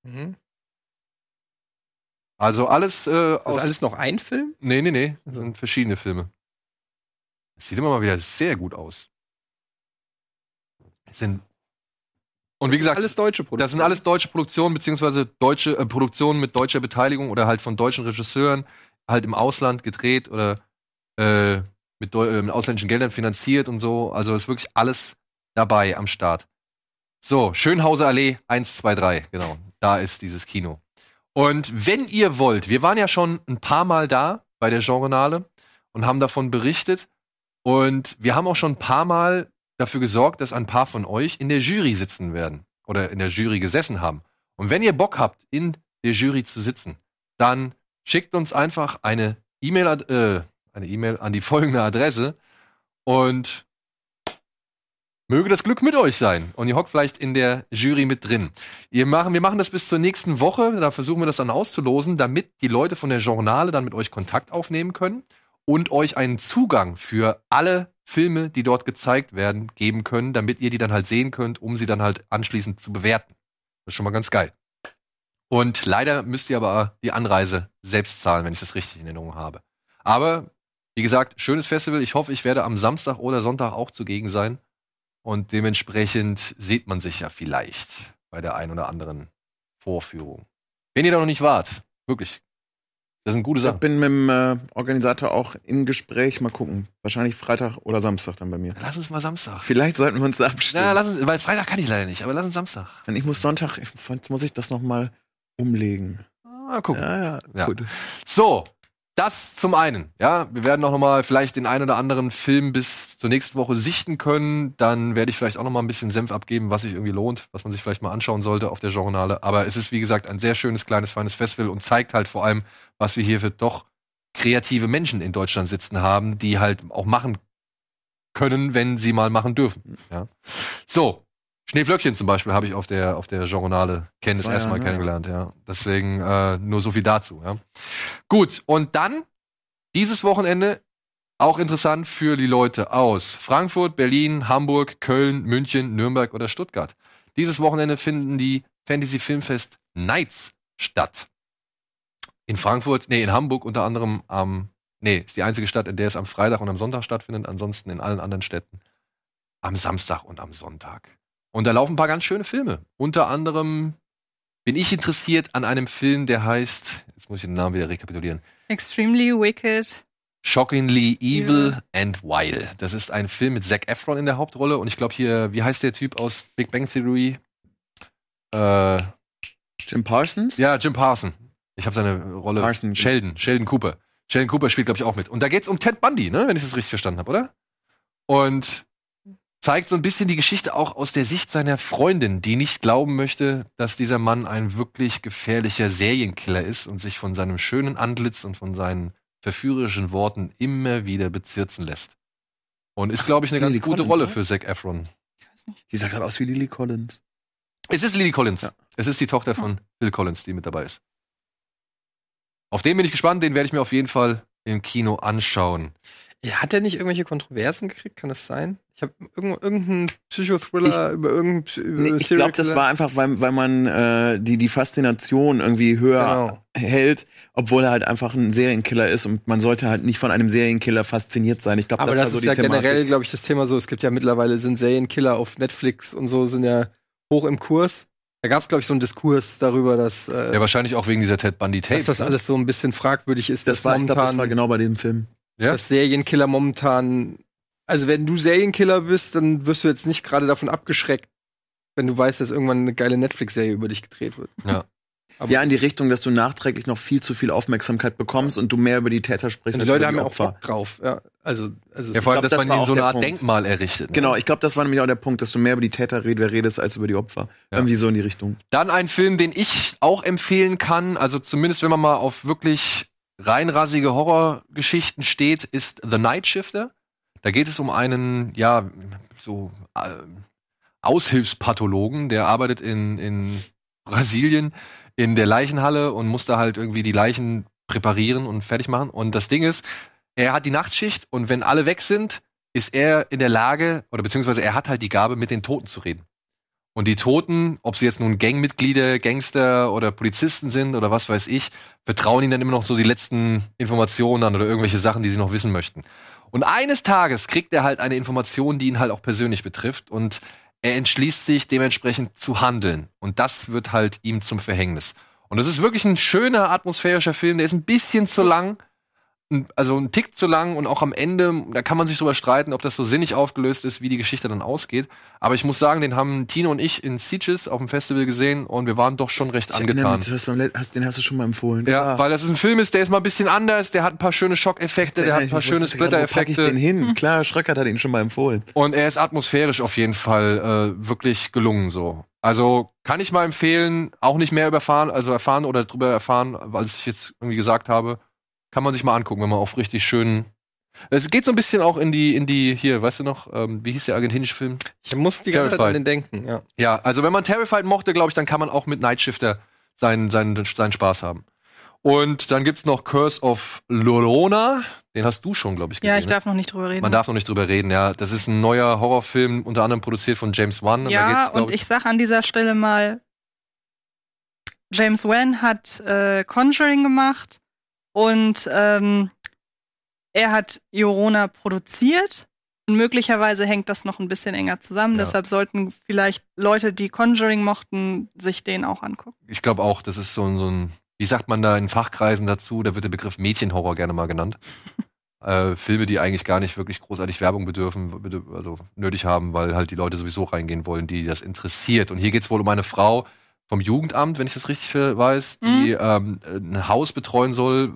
Mhm. Also alles äh, Ist aus alles noch ein Film? Nee, nee, nee. Das sind verschiedene Filme. Das sieht immer mal wieder sehr gut aus. Das sind und wie gesagt, Alles deutsche Produkte. das sind alles deutsche Produktionen, beziehungsweise deutsche äh, Produktionen mit deutscher Beteiligung oder halt von deutschen Regisseuren, halt im Ausland gedreht oder äh, mit, äh, mit ausländischen Geldern finanziert und so. Also ist wirklich alles dabei am Start. So, Schönhauser Allee 123, genau. Da ist dieses Kino. Und wenn ihr wollt, wir waren ja schon ein paar Mal da bei der Genrenale und haben davon berichtet. Und wir haben auch schon ein paar Mal dafür gesorgt, dass ein paar von euch in der Jury sitzen werden oder in der Jury gesessen haben. Und wenn ihr Bock habt, in der Jury zu sitzen, dann schickt uns einfach eine E-Mail äh, eine E-Mail an die folgende Adresse und möge das Glück mit euch sein. Und ihr hockt vielleicht in der Jury mit drin. Wir machen, wir machen das bis zur nächsten Woche. Da versuchen wir das dann auszulosen, damit die Leute von der Journale dann mit euch Kontakt aufnehmen können und euch einen Zugang für alle Filme, die dort gezeigt werden, geben können, damit ihr die dann halt sehen könnt, um sie dann halt anschließend zu bewerten. Das ist schon mal ganz geil. Und leider müsst ihr aber die Anreise selbst zahlen, wenn ich das richtig in Erinnerung habe. Aber, wie gesagt, schönes Festival. Ich hoffe, ich werde am Samstag oder Sonntag auch zugegen sein. Und dementsprechend sieht man sich ja vielleicht bei der ein oder anderen Vorführung. Wenn ihr da noch nicht wart, wirklich, das sind gute Ich Sachen. bin mit dem äh, Organisator auch im Gespräch. Mal gucken. Wahrscheinlich Freitag oder Samstag dann bei mir. Lass uns mal Samstag. Vielleicht sollten wir uns da abstimmen. Na, lass uns, weil Freitag kann ich leider nicht, aber lass uns Samstag. Denn ich muss Sonntag, jetzt muss ich das noch mal umlegen. Mal gucken. Ja, ja, Ja. gut. So, das zum einen. Ja, wir werden auch noch mal vielleicht den einen oder anderen Film bis zur nächsten Woche sichten können. Dann werde ich vielleicht auch noch mal ein bisschen Senf abgeben, was sich irgendwie lohnt, was man sich vielleicht mal anschauen sollte auf der Journale. Aber es ist wie gesagt ein sehr schönes kleines feines Festival und zeigt halt vor allem, was wir hier für doch kreative Menschen in Deutschland sitzen haben, die halt auch machen können, wenn sie mal machen dürfen. Ja. So. Schneeflöckchen zum Beispiel habe ich auf der, auf der Journale kennen das Zwei erste Mal Jahre, ja. kennengelernt, ja. Deswegen äh, nur so viel dazu, ja. Gut, und dann dieses Wochenende Auch interessant für die Leute aus Frankfurt, Berlin, Hamburg, Köln, München, Nürnberg oder Stuttgart. Dieses Wochenende finden die Fantasy Filmfest Nights statt. In Frankfurt, nee, in Hamburg unter anderem am, nee, ist die einzige Stadt, in der es am Freitag und am Sonntag stattfindet, ansonsten in allen anderen Städten am Samstag und am Sonntag. Und da laufen ein paar ganz schöne Filme. Unter anderem bin ich interessiert an einem Film, der heißt, jetzt muss ich den Namen wieder rekapitulieren, Extremely Wicked. Shockingly Evil and Wild. Das ist ein Film mit Zac Efron in der Hauptrolle und ich glaube hier, wie heißt der Typ aus Big Bang Theory? Äh, Jim Parsons? ja, Jim Parson. Ich habe seine Rolle. Parson. Sheldon, Sheldon Cooper. Sheldon Cooper spielt, glaube ich, auch mit. Und da geht's um Ted Bundy, ne? Wenn ich das richtig verstanden habe, oder? Und zeigt so ein bisschen die Geschichte auch aus der Sicht seiner Freundin, die nicht glauben möchte, dass dieser Mann ein wirklich gefährlicher Serienkiller ist und sich von seinem schönen Antlitz und von seinen verführerischen Worten immer wieder bezirzen lässt. Und ist, glaube ich, eine ganz Lily gute Collins, Rolle oder? für Zac Efron. Die sah gerade aus wie Lily Collins. Es ist Lily Collins. Es ist die Tochter von Bill Collins, die mit dabei ist. Auf den bin ich gespannt, den werde ich mir auf jeden Fall im Kino anschauen. Ja, hat er nicht irgendwelche Kontroversen gekriegt? Kann das sein? Ich habe irgend, irgendeinen Psychothriller über irgendeinen über Nee, ich glaube, das war einfach, weil, weil man äh, die, die Faszination irgendwie höher Genau. hält, obwohl er halt einfach ein Serienkiller ist und man sollte halt nicht von einem Serienkiller fasziniert sein. Ich glaube, Aber das, das, so ist die ja Thematik. generell, glaube ich, das Thema so. Es gibt ja mittlerweile sind Serienkiller auf Netflix und so sind ja hoch im Kurs. Da gab es, glaube ich, so einen Diskurs darüber, dass, äh, Ja, wahrscheinlich auch wegen dieser Ted Bundy Tapes. dass das ne? alles so ein bisschen fragwürdig ist. Das dass war, ich glaube, das momentan- war genau bei dem Film. Ja? dass Serienkiller momentan, also wenn du Serienkiller bist, dann wirst du jetzt nicht gerade davon abgeschreckt, wenn du weißt, dass irgendwann eine geile Netflix-Serie über dich gedreht wird. Ja. Aber Ja, in die Richtung, dass du nachträglich noch viel zu viel Aufmerksamkeit bekommst und du mehr über die Täter sprichst. Und die als Leute über haben ja auch Opfer. Bock drauf. Ja, also, also Ja, vor allem, glaub, dass das man ihnen auch so eine Art Punkt. Denkmal errichtet. Ne? Genau, ich glaube, das war nämlich auch der Punkt, dass du mehr über die Täter red- redest als über die Opfer. Ja. Irgendwie so in die Richtung. Dann ein Film, den ich auch empfehlen kann, also zumindest wenn man mal auf wirklich reinrassige Horrorgeschichten steht, ist The Night Shifter. Da geht es um einen, ja, so äh, Aushilfspathologen, der arbeitet in, in Brasilien in der Leichenhalle und muss da halt irgendwie die Leichen präparieren und fertig machen. Und das Ding ist, er hat die Nachtschicht und wenn alle weg sind, ist er in der Lage, oder beziehungsweise er hat halt die Gabe, mit den Toten zu reden. Und die Toten, ob sie jetzt nun Gangmitglieder, Gangster oder Polizisten sind oder was weiß ich, vertrauen ihnen dann immer noch so die letzten Informationen an oder irgendwelche Sachen, die sie noch wissen möchten. Und eines Tages kriegt er halt eine Information, die ihn halt auch persönlich betrifft und er entschließt sich dementsprechend zu handeln. Und das wird halt ihm zum Verhängnis. Und das ist wirklich ein schöner atmosphärischer Film, der ist ein bisschen zu lang, also ein Tick zu lang und auch am Ende, da kann man sich drüber streiten, ob das so sinnig aufgelöst ist, wie die Geschichte dann ausgeht. Aber ich muss sagen, den haben Tino und ich in Sieges auf dem Festival gesehen und wir waren doch schon recht Ich angetan. mich, beim hast, den hast du schon mal empfohlen. Ja, Klar. weil das ist ein Film ist, der ist mal ein bisschen anders, der hat ein paar schöne Schockeffekte, der hat ein paar schöne pack ich Splitter-Effekte. den hin? Klar, Schröckert hat ihn schon mal empfohlen. Und er ist atmosphärisch auf jeden Fall äh, wirklich gelungen so. Also kann ich mal empfehlen, auch nicht mehr überfahren, also erfahren oder drüber erfahren, weil ich jetzt irgendwie gesagt habe, kann man sich mal angucken, wenn man auf richtig schönen. Es geht so ein bisschen auch in die, in die, hier, weißt du noch, ähm, wie hieß der argentinische Film? ich muss die ganze Zeit an den denken, ja. Ja, also wenn man Terrified mochte, glaube ich, dann kann man auch mit Night Shifter seinen, seinen, seinen Spaß haben. Und dann gibt's noch Curse of Llorona. Den hast du schon, glaube ich, gesehen. Ja, ich ne? darf noch nicht drüber reden. Man darf noch nicht drüber reden, ja. Das ist ein neuer Horrorfilm, unter anderem produziert von James Wan. Und da ja, glaub und ich sag an dieser Stelle mal, James Wan hat äh, Conjuring gemacht und ähm, er hat Yorona produziert. Und möglicherweise hängt das noch ein bisschen enger zusammen. Ja. Deshalb sollten vielleicht Leute, die Conjuring mochten, sich den auch angucken. ich glaube auch, das ist so, ein- so ein, wie sagt man da in Fachkreisen dazu, da wird der Begriff Mädchenhorror gerne mal genannt. äh, Filme, die eigentlich gar nicht wirklich großartig Werbung bedürfen, also nötig haben, weil halt die Leute sowieso reingehen wollen, die das interessiert. Und hier geht's wohl um eine Frau vom Jugendamt, wenn ich das richtig weiß, die ähm, ein Haus betreuen soll,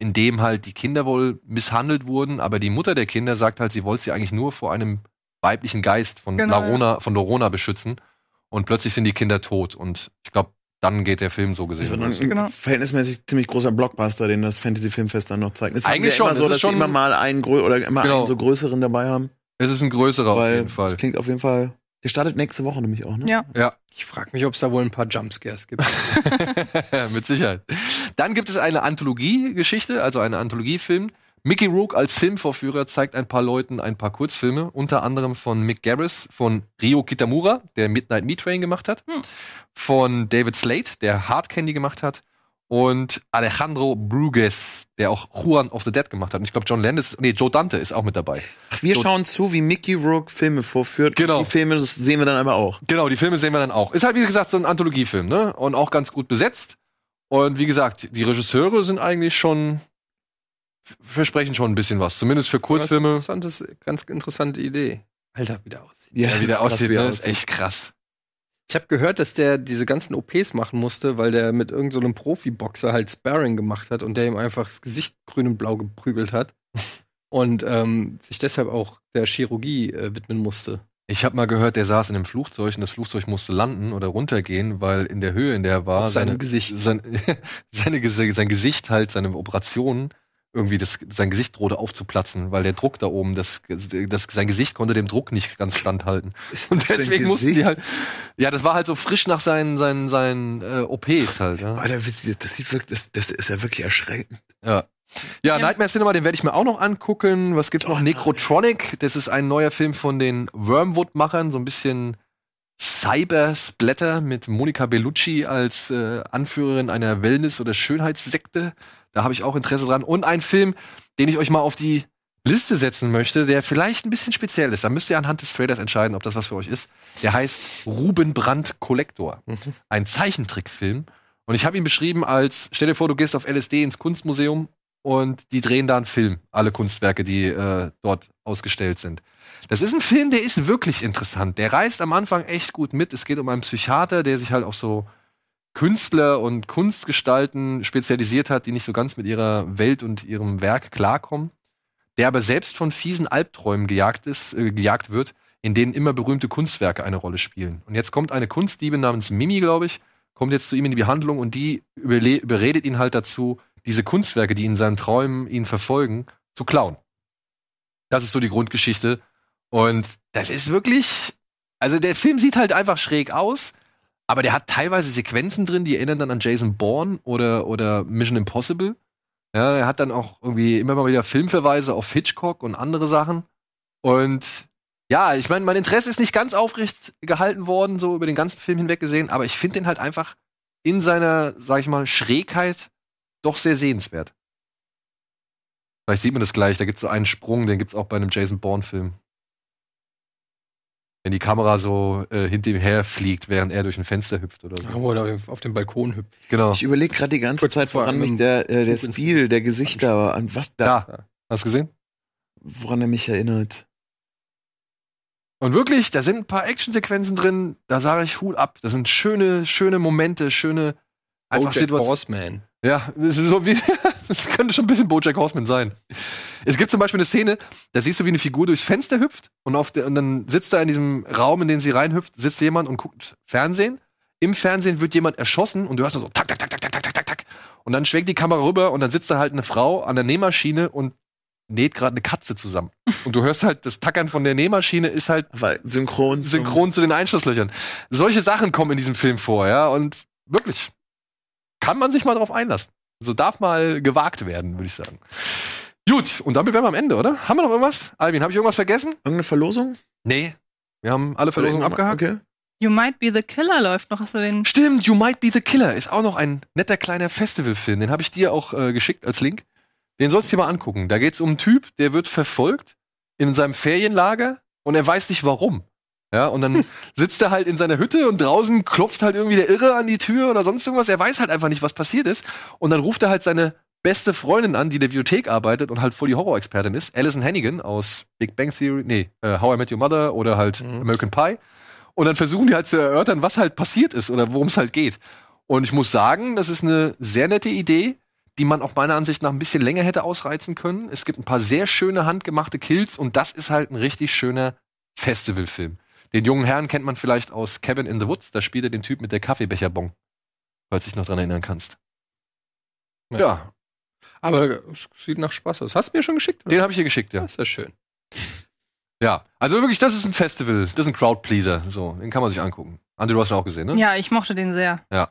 in dem halt die Kinder wohl misshandelt wurden, aber die Mutter der Kinder sagt halt, sie wollte sie eigentlich nur vor einem weiblichen Geist von Genau, Larona, von Lorona beschützen. Und plötzlich sind die Kinder tot. Und ich glaube, dann geht der Film so Das gesehen. wird ein. Genau. verhältnismäßig ziemlich großer Blockbuster, den das Fantasy Filmfest dann noch zeigt. Es Eigentlich ist ja immer schon, so, es ist dass sie schon- immer mal einen oder immer Genau. einen so größeren dabei haben. Es ist ein größerer auf weil jeden Fall. Das klingt auf jeden Fall. Der startet nächste Woche nämlich auch, ne? Ja. Ja, Ich frage mich, ob es da wohl ein paar Jumpscares gibt. mit Sicherheit. Dann gibt es eine Anthologie-Geschichte, also einen Anthologiefilm Mickey Rourke als Filmvorführer zeigt ein paar Leuten ein paar Kurzfilme, unter anderem von Mick Garris, von Rio Kitamura, der Midnight Meat Train gemacht hat, von David Slade, der Hard Candy gemacht hat, und Alejandro Brugues, der auch Juan of the Dead gemacht hat. Und ich glaube, John Landis, nee, Joe Dante ist auch mit dabei. Ach, wir Joe- schauen zu, wie Mickey Rourke Filme vorführt. Genau. Die Filme sehen wir dann aber auch. Genau, die Filme sehen wir dann auch. Ist halt, wie gesagt, so ein Anthologiefilm, ne? Und auch ganz gut besetzt. Und wie gesagt, die Regisseure sind eigentlich schon, versprechen schon ein bisschen was. Zumindest für Kurzfilme. Interessantes, ganz interessante Idee. Alter, wie der aussieht. Ja, wie der aussieht, ne? ist echt krass. Ich habe gehört, dass der diese ganzen OPs machen musste, weil der mit irgendeinem so Profiboxer halt Sparring gemacht hat und der ihm einfach das Gesicht grün und blau geprügelt hat. und ähm, sich deshalb auch der Chirurgie äh, widmen musste. Ich habe mal gehört, der saß in einem Flugzeug und das Flugzeug musste landen oder runtergehen, weil in der Höhe, in der er war, seine, Gesicht. Sein, seine, sein Gesicht halt, seine Operation, irgendwie das, sein Gesicht drohte aufzuplatzen, weil der Druck da oben, das, das, sein Gesicht konnte dem Druck nicht ganz standhalten. Und deswegen mussten die halt, ja, das war halt so frisch nach seinen, seinen, seinen äh, OPs halt. Ja. Alter, das sieht wirklich, das, das ist ja wirklich erschreckend. Ja. Ja, Nightmare Cinema, den werde ich mir auch noch angucken. Was gibt's noch? Necrotronic, das ist ein neuer Film von den Wormwood-Machern, so ein bisschen Cyber-Splatter mit Monica Bellucci als äh, Anführerin einer Wellness- oder Schönheitssekte. Da habe ich auch Interesse dran. Und ein Film, den ich euch mal auf die Liste setzen möchte, der vielleicht ein bisschen speziell ist. Da müsst ihr anhand des Trailers entscheiden, ob das was für euch ist. Der heißt Ruben Brandt Kollektor. Ein Zeichentrickfilm. Und ich habe ihn beschrieben als, stell dir vor, du gehst auf LSD ins Kunstmuseum und die drehen da einen Film, alle Kunstwerke, die äh, dort ausgestellt sind. Das ist ein Film, der ist wirklich interessant. Der reißt am Anfang echt gut mit. Es geht um einen Psychiater, der sich halt auf so Künstler und Kunstgestalten spezialisiert hat, die nicht so ganz mit ihrer Welt und ihrem Werk klarkommen. Der aber selbst von fiesen Albträumen gejagt ist, äh, gejagt wird, in denen immer berühmte Kunstwerke eine Rolle spielen. Und jetzt kommt eine Kunstdiebin namens Mimi, glaube ich, kommt jetzt zu ihm in die Behandlung und die überredet ihn halt dazu, diese Kunstwerke, die in seinen Träumen ihn verfolgen, zu klauen. Das ist so die Grundgeschichte. Und das ist wirklich, also der Film sieht halt einfach schräg aus, aber der hat teilweise Sequenzen drin, die erinnern dann an Jason Bourne oder, oder Mission Impossible. Ja, er hat dann auch irgendwie immer mal wieder Filmverweise auf Hitchcock und andere Sachen. Und ja, ich meine, mein Interesse ist nicht ganz aufrecht gehalten worden, so über den ganzen Film hinweg gesehen, aber ich finde den halt einfach in seiner, sag ich mal, Schrägheit doch sehr sehenswert. Vielleicht sieht man das gleich, da gibt es so einen Sprung, den gibt es auch bei einem Jason Bourne-Film. Wenn die Kamera so äh, hinter ihm her fliegt, während er durch ein Fenster hüpft oder so. Oder auf dem Balkon hüpft. Genau. Ich überlege gerade die ganze Zeit, woran mich der, äh, der Stil der Gesichter, an was da, Da, hast du gesehen? woran er mich erinnert. Und wirklich, da sind ein paar Actionsequenzen drin, da sage ich Hut ab. Das sind schöne, schöne Momente, schöne einfach Situationen. Horseman. Ja, das ist so wie, Das könnte schon ein bisschen Bojack Horseman sein. Es gibt zum Beispiel eine Szene, da siehst du, wie eine Figur durchs Fenster hüpft und, der, und dann sitzt da in diesem Raum, in dem sie reinhüpft, sitzt jemand und guckt Fernsehen. Im Fernsehen wird jemand erschossen und du hörst dann so tak, tak, tak, tak, tak, tak, tak, tak. Und dann schwenkt die Kamera rüber und dann sitzt da halt eine Frau an der Nähmaschine und näht gerade eine Katze zusammen. Und du hörst halt, das Tackern von der Nähmaschine ist halt Weil synchron, synchron zu den Einschusslöchern. Solche Sachen kommen in diesem Film vor, ja. Und wirklich, kann man sich mal drauf einlassen. So darf mal gewagt werden, würde ich sagen. Gut, und damit wären wir am Ende, oder? Haben wir noch irgendwas? Albin, habe ich irgendwas vergessen? Irgendeine Verlosung? Nee. Wir haben alle Verlosungen abgehakt. Okay. You Might Be the Killer läuft noch. Hast du den? Stimmt, You Might Be the Killer ist auch noch ein netter kleiner Festivalfilm. Den habe ich dir auch äh, geschickt als Link. Den sollst du dir mal angucken. Da geht es um einen Typ, der wird verfolgt in seinem Ferienlager und er weiß nicht warum. Ja, und dann sitzt er halt in seiner Hütte und draußen klopft halt irgendwie der Irre an die Tür oder sonst irgendwas. Er weiß halt einfach nicht, was passiert ist. Und dann ruft er halt seine beste Freundin an, die in der Bibliothek arbeitet und halt voll die Horrorexpertin ist. Alison Hannigan aus Big Bang Theory, nee, äh, How I Met Your Mother oder halt American Pie. Und dann versuchen die halt zu erörtern, was halt passiert ist oder worum es halt geht. Und ich muss sagen, das ist eine sehr nette Idee, die man auch meiner Ansicht nach ein bisschen länger hätte ausreizen können. Es gibt ein paar sehr schöne handgemachte Kills und das ist halt ein richtig schöner Festivalfilm. Den jungen Herrn kennt man vielleicht aus Cabin in the Woods. Da spielt er den Typ mit der Kaffeebecherbon. Falls du dich noch dran erinnern kannst. Ja, Aber es sieht nach Spaß aus. Hast du mir schon geschickt? Oder? den habe ich dir geschickt, ja. Das ist ja schön. Ja, also wirklich, das ist ein Festival, das ist ein Crowdpleaser. So, den kann man sich angucken. Andi, du hast ihn auch gesehen, ne? Ja, ich mochte den sehr. Ja.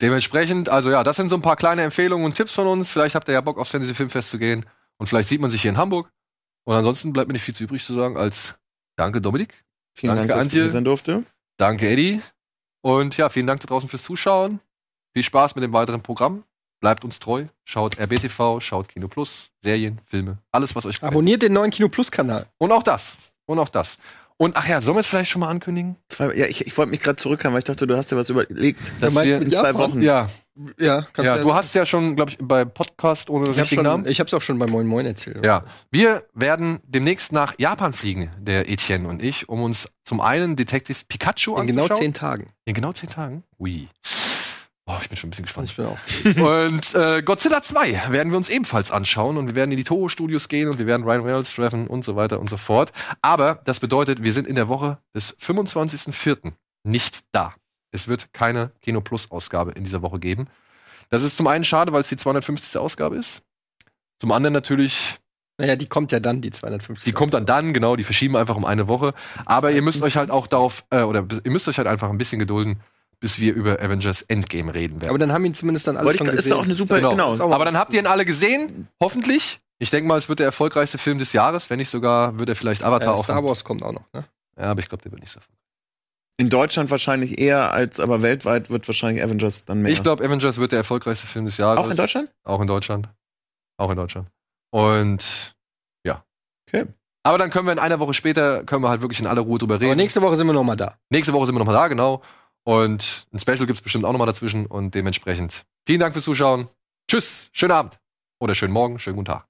Dementsprechend, also ja, das sind so ein paar kleine Empfehlungen und Tipps von uns. Vielleicht habt ihr ja Bock aufs Fantasy Filmfest zu gehen. Und vielleicht sieht man sich hier in Hamburg. Und ansonsten bleibt mir nicht viel zu übrig zu sagen als Danke, Dominik. Vielen Danke, Dank, dass ich Antje. hier sein durfte. Danke, Eddie. Und ja, vielen Dank da draußen fürs Zuschauen. Viel Spaß mit dem weiteren Programm. Bleibt uns treu. Schaut RBTV, schaut Kino Plus, Serien, Filme, alles, was euch gefällt. Abonniert den neuen Kino Plus Kanal. Und auch das. Und auch das. Und ach ja, sollen wir es vielleicht schon mal ankündigen? Zwei, ja, ich, ich wollte mich gerade zurückhalten, weil ich dachte, du hast dir was überlegt. Dass wir in zwei Japan? Wochen. Ja, Ja, kannst ja du du hast ja schon, glaube ich, bei Podcast ohne ich richtigen Namen. schon, ich hab's auch schon bei Moin Moin erzählt. Ja, wir werden demnächst nach Japan fliegen, der Etienne und ich, um uns zum einen Detective Pikachu In genau anzuschauen. zehn Tagen. In genau zehn Tagen? Ui. Oh, ich bin schon ein bisschen gespannt. Ich bin auch. Und äh, Godzilla 2 werden wir uns ebenfalls anschauen und wir werden in die Toho-Studios gehen und wir werden Ryan Reynolds treffen und so weiter und so fort. Aber das bedeutet, wir sind in der Woche des 25.04. nicht da. Es wird keine Kino Plus-Ausgabe in dieser Woche geben. Das ist zum einen schade, weil es die 250. Ausgabe ist. Zum anderen natürlich Naja, die kommt ja dann, die 250. die kommt dann dann, genau, die verschieben einfach um eine Woche. Aber ihr müsst euch halt auch darauf, äh, oder ihr müsst euch halt einfach ein bisschen gedulden, bis wir über Avengers Endgame reden werden. Aber dann haben ihn zumindest dann alle Wollte schon ich, ist gesehen. doch auch eine super, Genau. genau. Ist auch- Aber dann habt ihr ihn alle gesehen, hoffentlich. Ich denke mal, es wird der erfolgreichste Film des Jahres. Wenn nicht sogar, wird er vielleicht Avatar äh, auch. Star Wars kommt auch noch, ne? Ja, aber ich glaube, der wird nicht so. In Deutschland wahrscheinlich eher als, aber weltweit wird wahrscheinlich Avengers dann mehr. Ich glaube, Avengers wird der erfolgreichste Film des Jahres. auch in Deutschland? Auch in Deutschland. Auch in Deutschland. Und ja. Okay. Aber dann können wir in einer Woche später, können wir halt wirklich in aller Ruhe drüber reden. Aber nächste Woche sind wir noch mal da. Nächste Woche sind wir nochmal da, genau. Und ein Special gibt's bestimmt auch nochmal dazwischen. Und dementsprechend vielen Dank fürs Zuschauen. Tschüss, schönen Abend. Oder schönen Morgen, schönen guten Tag.